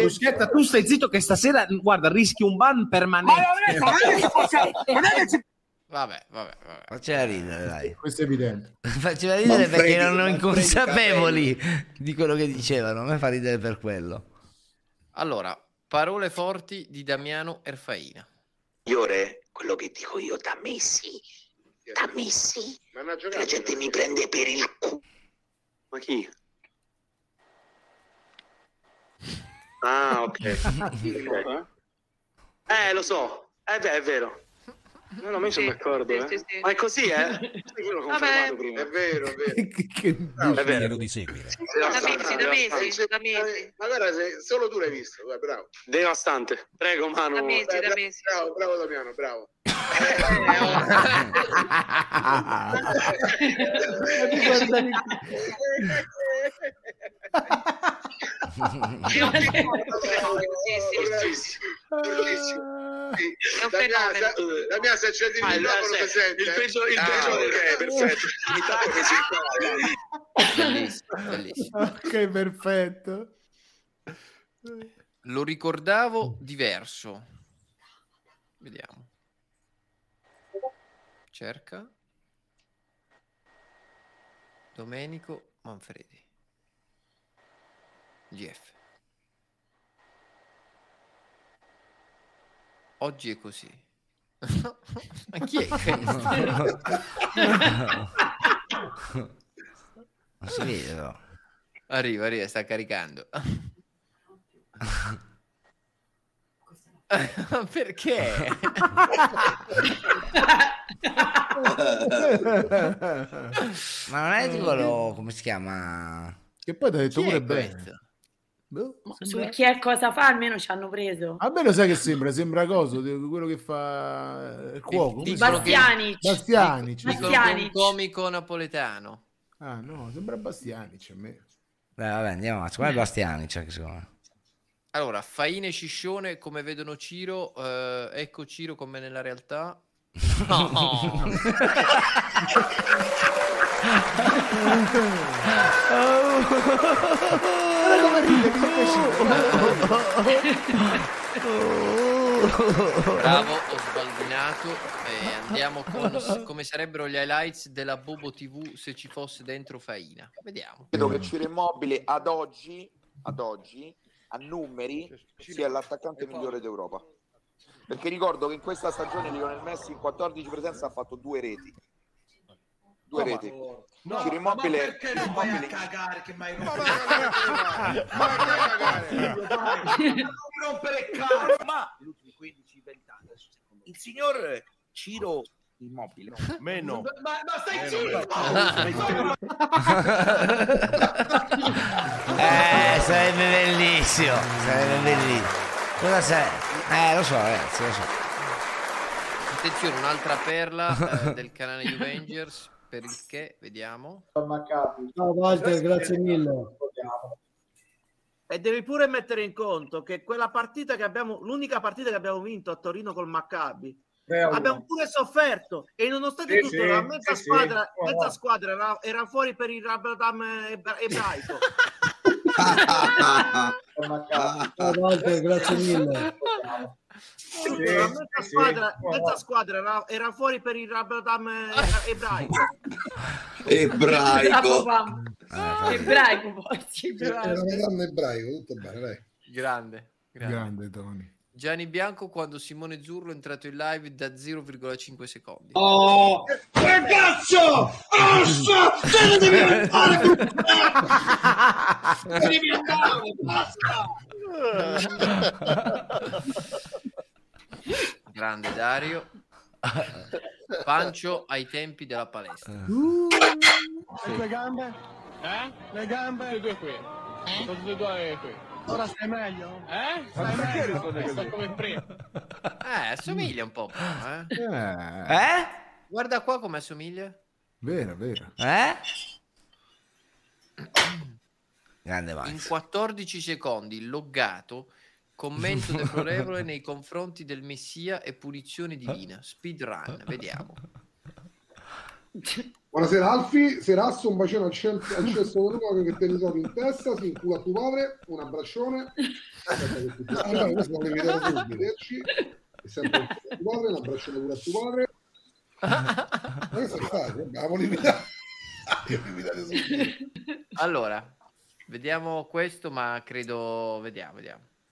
Bruschetta, tu stai zitto che stasera, guarda, rischi un ban permanente. Ma non è che non è che si- Vabbè, vabbè, vabbè. Faceva ridere, dai. Questo è evidente. Faceva ridere Manfredi, perché erano Manfredi inconsapevoli di quello che dicevano. A me fa ridere per quello. Allora, parole forti di Damiano Erfaina. Migliore quello che dico io da mesi. Da mesi. La gente mi prende per il culo. Ma chi? Ah, ok. eh, lo so. Eh beh, è vero. No, no, ma io sono d'accordo, eh. Ma è così, eh? Io l'ho confermato prima. È vero, è vero. È vero di seguire. Da mesi, da mesi, da mesi. Ma guarda, se solo tu l'hai visto, guarda, bravo. Devastante. Prego, Manu. Da mesi, da mesi. Bravo, bravo Damiano, bravo. La mia il microfono si sente. Il peso, il peso ok, perfetto. Intanto che si Bellissimo, bellissimo. Ok, perfetto. Lo ricordavo diverso. Vediamo. Cerca. Domenico Manfredi. GF. Oggi è così. Ma chi è questo? Non si vede, però. Arriva, arriva, sta caricando. Perché? Ma non è tipo quello, come si chiama? Che poi ti ha detto Chi è pure bene. questo? Boh, Su sembra- chi è cosa fa, almeno ci hanno preso. A me lo sai che sembra? Sembra coso, quello che fa il cuoco. come? Bastianic. Bastianic. È un Bastianic. comico napoletano. Ah no, sembra Bastianic a me. Beh, vabbè, andiamo avanti. Secondo me Bastiani, secondo me. Allora, Faine e Ciscione, come vedono Ciro, eh, ecco Ciro come nella realtà. No. Bravo, ho sbaldinato. E andiamo con come sarebbero gli highlights della Bobo TV se ci fosse dentro Faina. Vediamo. Credo che Ciro Immobile ad oggi, ad oggi, a numeri, sia l'attaccante migliore d'Europa. Perché ricordo che in questa stagione Lionel Messi in 14 presenze ha fatto due reti. Due reti. Ciro Immobile... perché non vai a cagare che mai Ma rompere il cazzo ma negli ultimi 15-20 anni il signor Ciro Immobile. Meno. Ma, ma stai Meno. Eh, sarebbe bellissimo. Sarebbe bellissimo. Cosa sei? Eh, lo so, ragazzi, lo so. Attenzione, un'altra perla eh, del canale Avengers per il che, vediamo. Ciao Walter, grazie mille. E devi pure mettere in conto che quella partita che abbiamo, l'unica partita che abbiamo vinto a Torino col Maccabi, abbiamo pure sofferto e nonostante Sì, tutto sì, la mezza sì, squadra, mezza squadra era, era fuori per il Rabadam ebra- ebraico. Ciao Walter, grazie mille. Mezza sì, squadra, mezza no. squadra era, era fuori per il Rabadam ebra- ebraico. Ebraico. Ebraico poi, sì, Era ebraico, tutto bene, dai. Grande, grande. Grande Tony. Gianni Bianco quando Simone Zurlo è entrato in live da 0,5 secondi. Oh, ragazzo! Ossa! Te ne devi andare! Te ne devi andare! Basta! Grande Dario. Pancio ai tempi della palestra. E le gambe? Eh? Le gambe? due qui. Tutte e due qui. Ora stai meglio? Eh? Stai meglio? Sto come prima. Eh, assomiglia un po'. però, eh. Eh? Guarda qua come assomiglia. Vera, vera. Eh? Grande In Max. 14 secondi loggato commento deplorevole nei confronti del Messia e punizione divina. Speedrun, vediamo. Buonasera Alfi, Serasso, un bacione al, centro, al cesto del Roma che te ne trovi in testa, si incula a tuo padre, un abbraccione. Questo vederci. Sempre un padre, abbraccione pure a tuo padre. Ma questo è facile, abbiamo limitato. Abbiamo limitato subito. Allora, vediamo questo, ma credo... Vediamo, vediamo.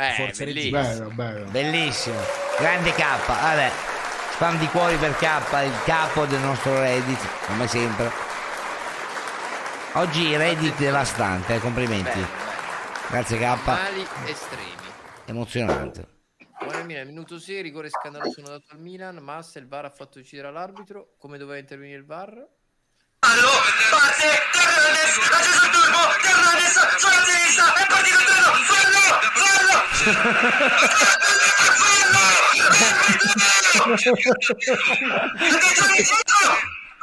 Eh, Forza bellissimo. Bello, bello. Bellissimo. Grande K. Vabbè. Spam di cuori per K, il capo del nostro Reddit, come sempre. Oggi Reddit devastante, eh, complimenti. Grazie K. Mali estremi. Emozionante. Buona Milan, minuto 6, rigore scandaloso dato al Milan, Massa il VAR ha fatto uccidere l'arbitro, come doveva intervenire il VAR? Parte, Fernandez, la Gesù Turbo, Fernandez, sulla sinistra, è partito il treno, fallo, fallo!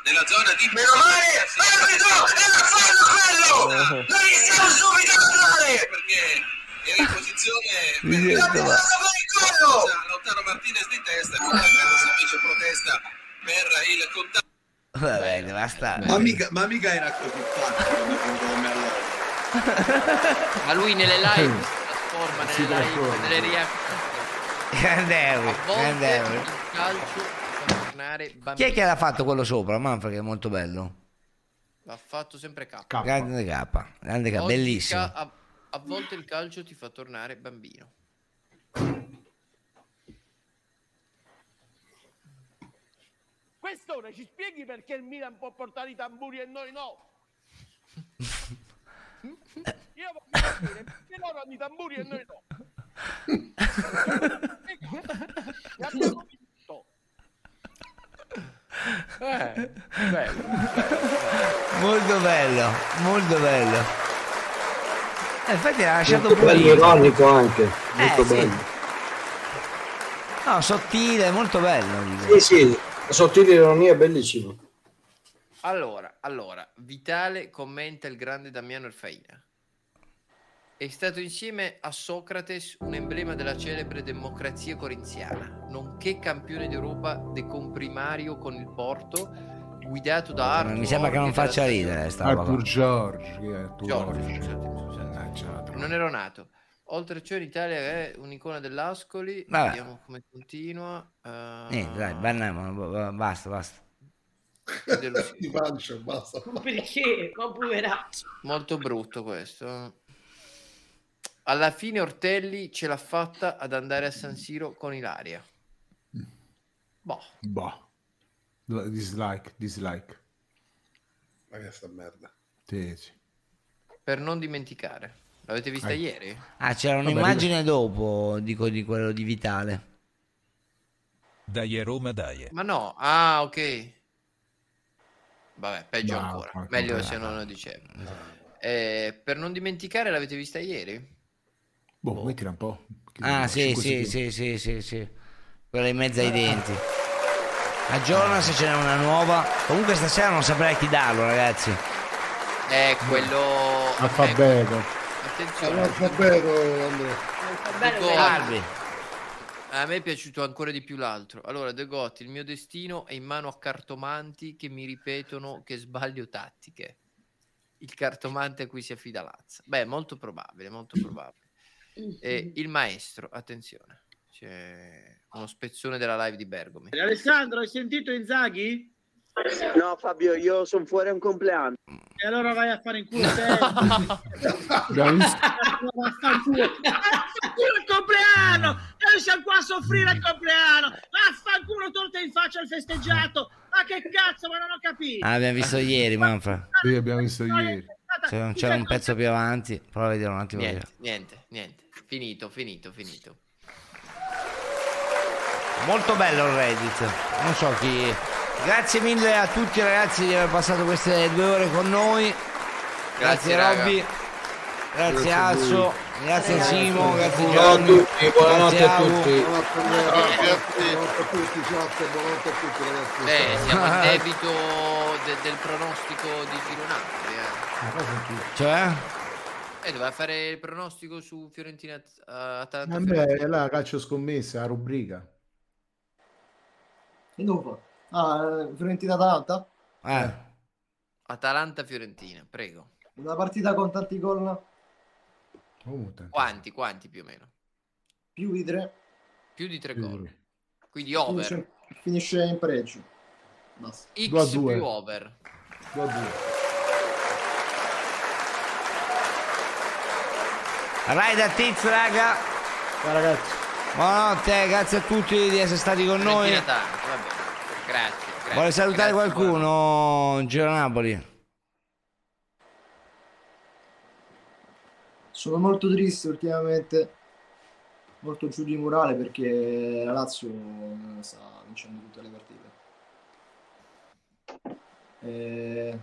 Nella zona di meno male, arbitro, era fallo quello! Lo iniziamo subito a andare! Perché era in posizione Lautaro Martinez di testa, poi invece protesta per il contatto. Vabbè, devastante. Ma mica, ma mica era così allora. Ma lui nelle live si trasforma nelle Si live, trasforma. nelle reaction. Grande Harry, A volte grande Harry. il calcio fa tornare Chi è che l'ha fatto quello sopra? Manfred che è molto bello. L'ha fatto sempre K. Grande K, grande K, bellissimo. ca- a, a volte il calcio ti fa tornare bambino. Quest'ora ci spieghi perché il Milan può portare i tamburi e noi no? Io voglio capire perché loro hanno i tamburi e noi no. Abbiamo vinto. Eh, bello, Molto bello, molto bello. Eh, infatti l'ha lasciato Molto bello, pulito. ironico anche, molto sì. bello. No, sottile, molto bello. Sì, sì, sottile ironia bellissimo. Allora, allora, Vitale commenta il grande Damiano Erfaina. È stato insieme a Socrates un emblema della celebre democrazia corinziana, nonché campione d'Europa de comprimario con il Porto, guidato da Arthur. Mi sembra che non faccia ridere. Arthur George. George, George? scusatemi. Non ero nato. Oltre a ciò in Italia è un'icona dell'Ascoli. Vabbè. Vediamo come continua. Eh, Niente, dai, banniamolo, b- b- basta, basta. Di pancia, basta. Ma perché? Ma poveraccio. Molto brutto questo. Alla fine Ortelli ce l'ha fatta ad andare a San Siro con Ilaria. Boh. Boh. Dislike, dislike. Ma che sta merda. Sì, sì. Per non dimenticare. L'avete vista Ecco. ieri? Ah, c'era Vabbè, un'immagine dopo, dico, di quello di Vitale. Dai Roma dai. Ma no, ah, ok. Vabbè, peggio No, ancora. Meglio se non lo dicevo. Eh, per non dimenticare, l'avete vista ieri? Boh, mettila un po'. Ah, sì, sì, sì, sì, sì, sì. Quella in mezzo ai denti. Aggiorna se ce n'è una nuova. Comunque stasera non saprei chi darlo, ragazzi. È quello... Alfabeto. Attenzione. L'alfabeto, Andrea. Dico- Albi. A me è piaciuto ancora di più l'altro. Allora, De Gotti, il mio destino è in mano a cartomanti che mi ripetono che sbaglio tattiche. Il cartomante a cui si affida Lazza. Beh, molto probabile, molto probabile. E il maestro, attenzione, c'è uno spezzone della live di Bergomi. Alessandro, hai sentito Inzaghi? No, Fabio, io sono fuori a un compleanno. E allora vai a fare in culo te. Abbiamo visto- Vaffanculo. Vaffanculo il compleanno! Noi siamo qua a soffrire il compleanno! Vaffanculo torta in faccia al festeggiato! Ma che cazzo, ma non ho capito! Ah, abbiamo visto ieri, Manfra. Sì, abbiamo visto ieri. Se non c'era un pezzo più avanti, prova a vedere un attimo. Niente, niente, niente. Finito, finito, finito. Molto bello il Reddit. Non so chi. Grazie mille a tutti ragazzi di aver passato queste due ore con noi. Grazie, Grazie. Robby. Grazie, Grazie a Azzo. Grazie Grazie. Simo. Grazie Buonanotte a Gianni. tutti, buonanotte a tutti. Buonanotte a tutti, buonanotte a tutti ragazzi. Beh, siamo in debito de- del pronostico di Gironapoli. Eh. Cioè? Eh, doveva fare il pronostico su Fiorentina uh, Atalanta. Vabbè, è la calcio scommessa, la rubrica. E dopo? Ah, Fiorentina Atalanta? Eh. Atalanta Fiorentina, prego. Una partita con tanti gol Oh, tanti. Quanti, quanti più o meno? più di tre. Più di tre Più gol. di- Quindi over. Finisce, finisce in pareggio. Basta. X Due a due. più over. Due a due. Rai da Tiz, raga. Ciao ragazzi. Buonanotte, grazie a tutti di essere stati con noi. Fiorentina Atalanta, va bene. Grazie. grazie Vuole salutare grazie, qualcuno? Giro Napoli. Sono molto triste ultimamente, molto giù di morale perché la Lazio eh, sta vincendo tutte le partite. Eh,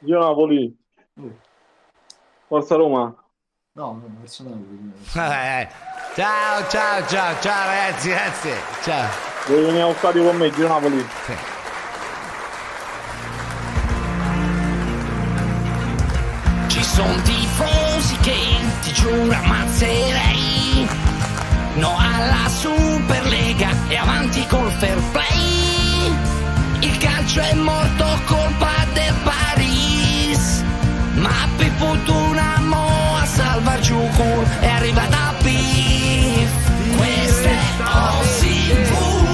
Io Napoli. Forza Roma. no, no, verso Napoli. Eh, ciao, ciao, ciao, ciao ragazzi, grazie. Ciao. Devi venire allo stadio con me, Giro Napoli. Sì. Ci sono tifosi che ti giuro ammazzerei. No alla Superlega e avanti col fair play. Il calcio è morto colpa del Paris. Ma per fortuna mo a salvar giù cul è arrivata Pif. Questa è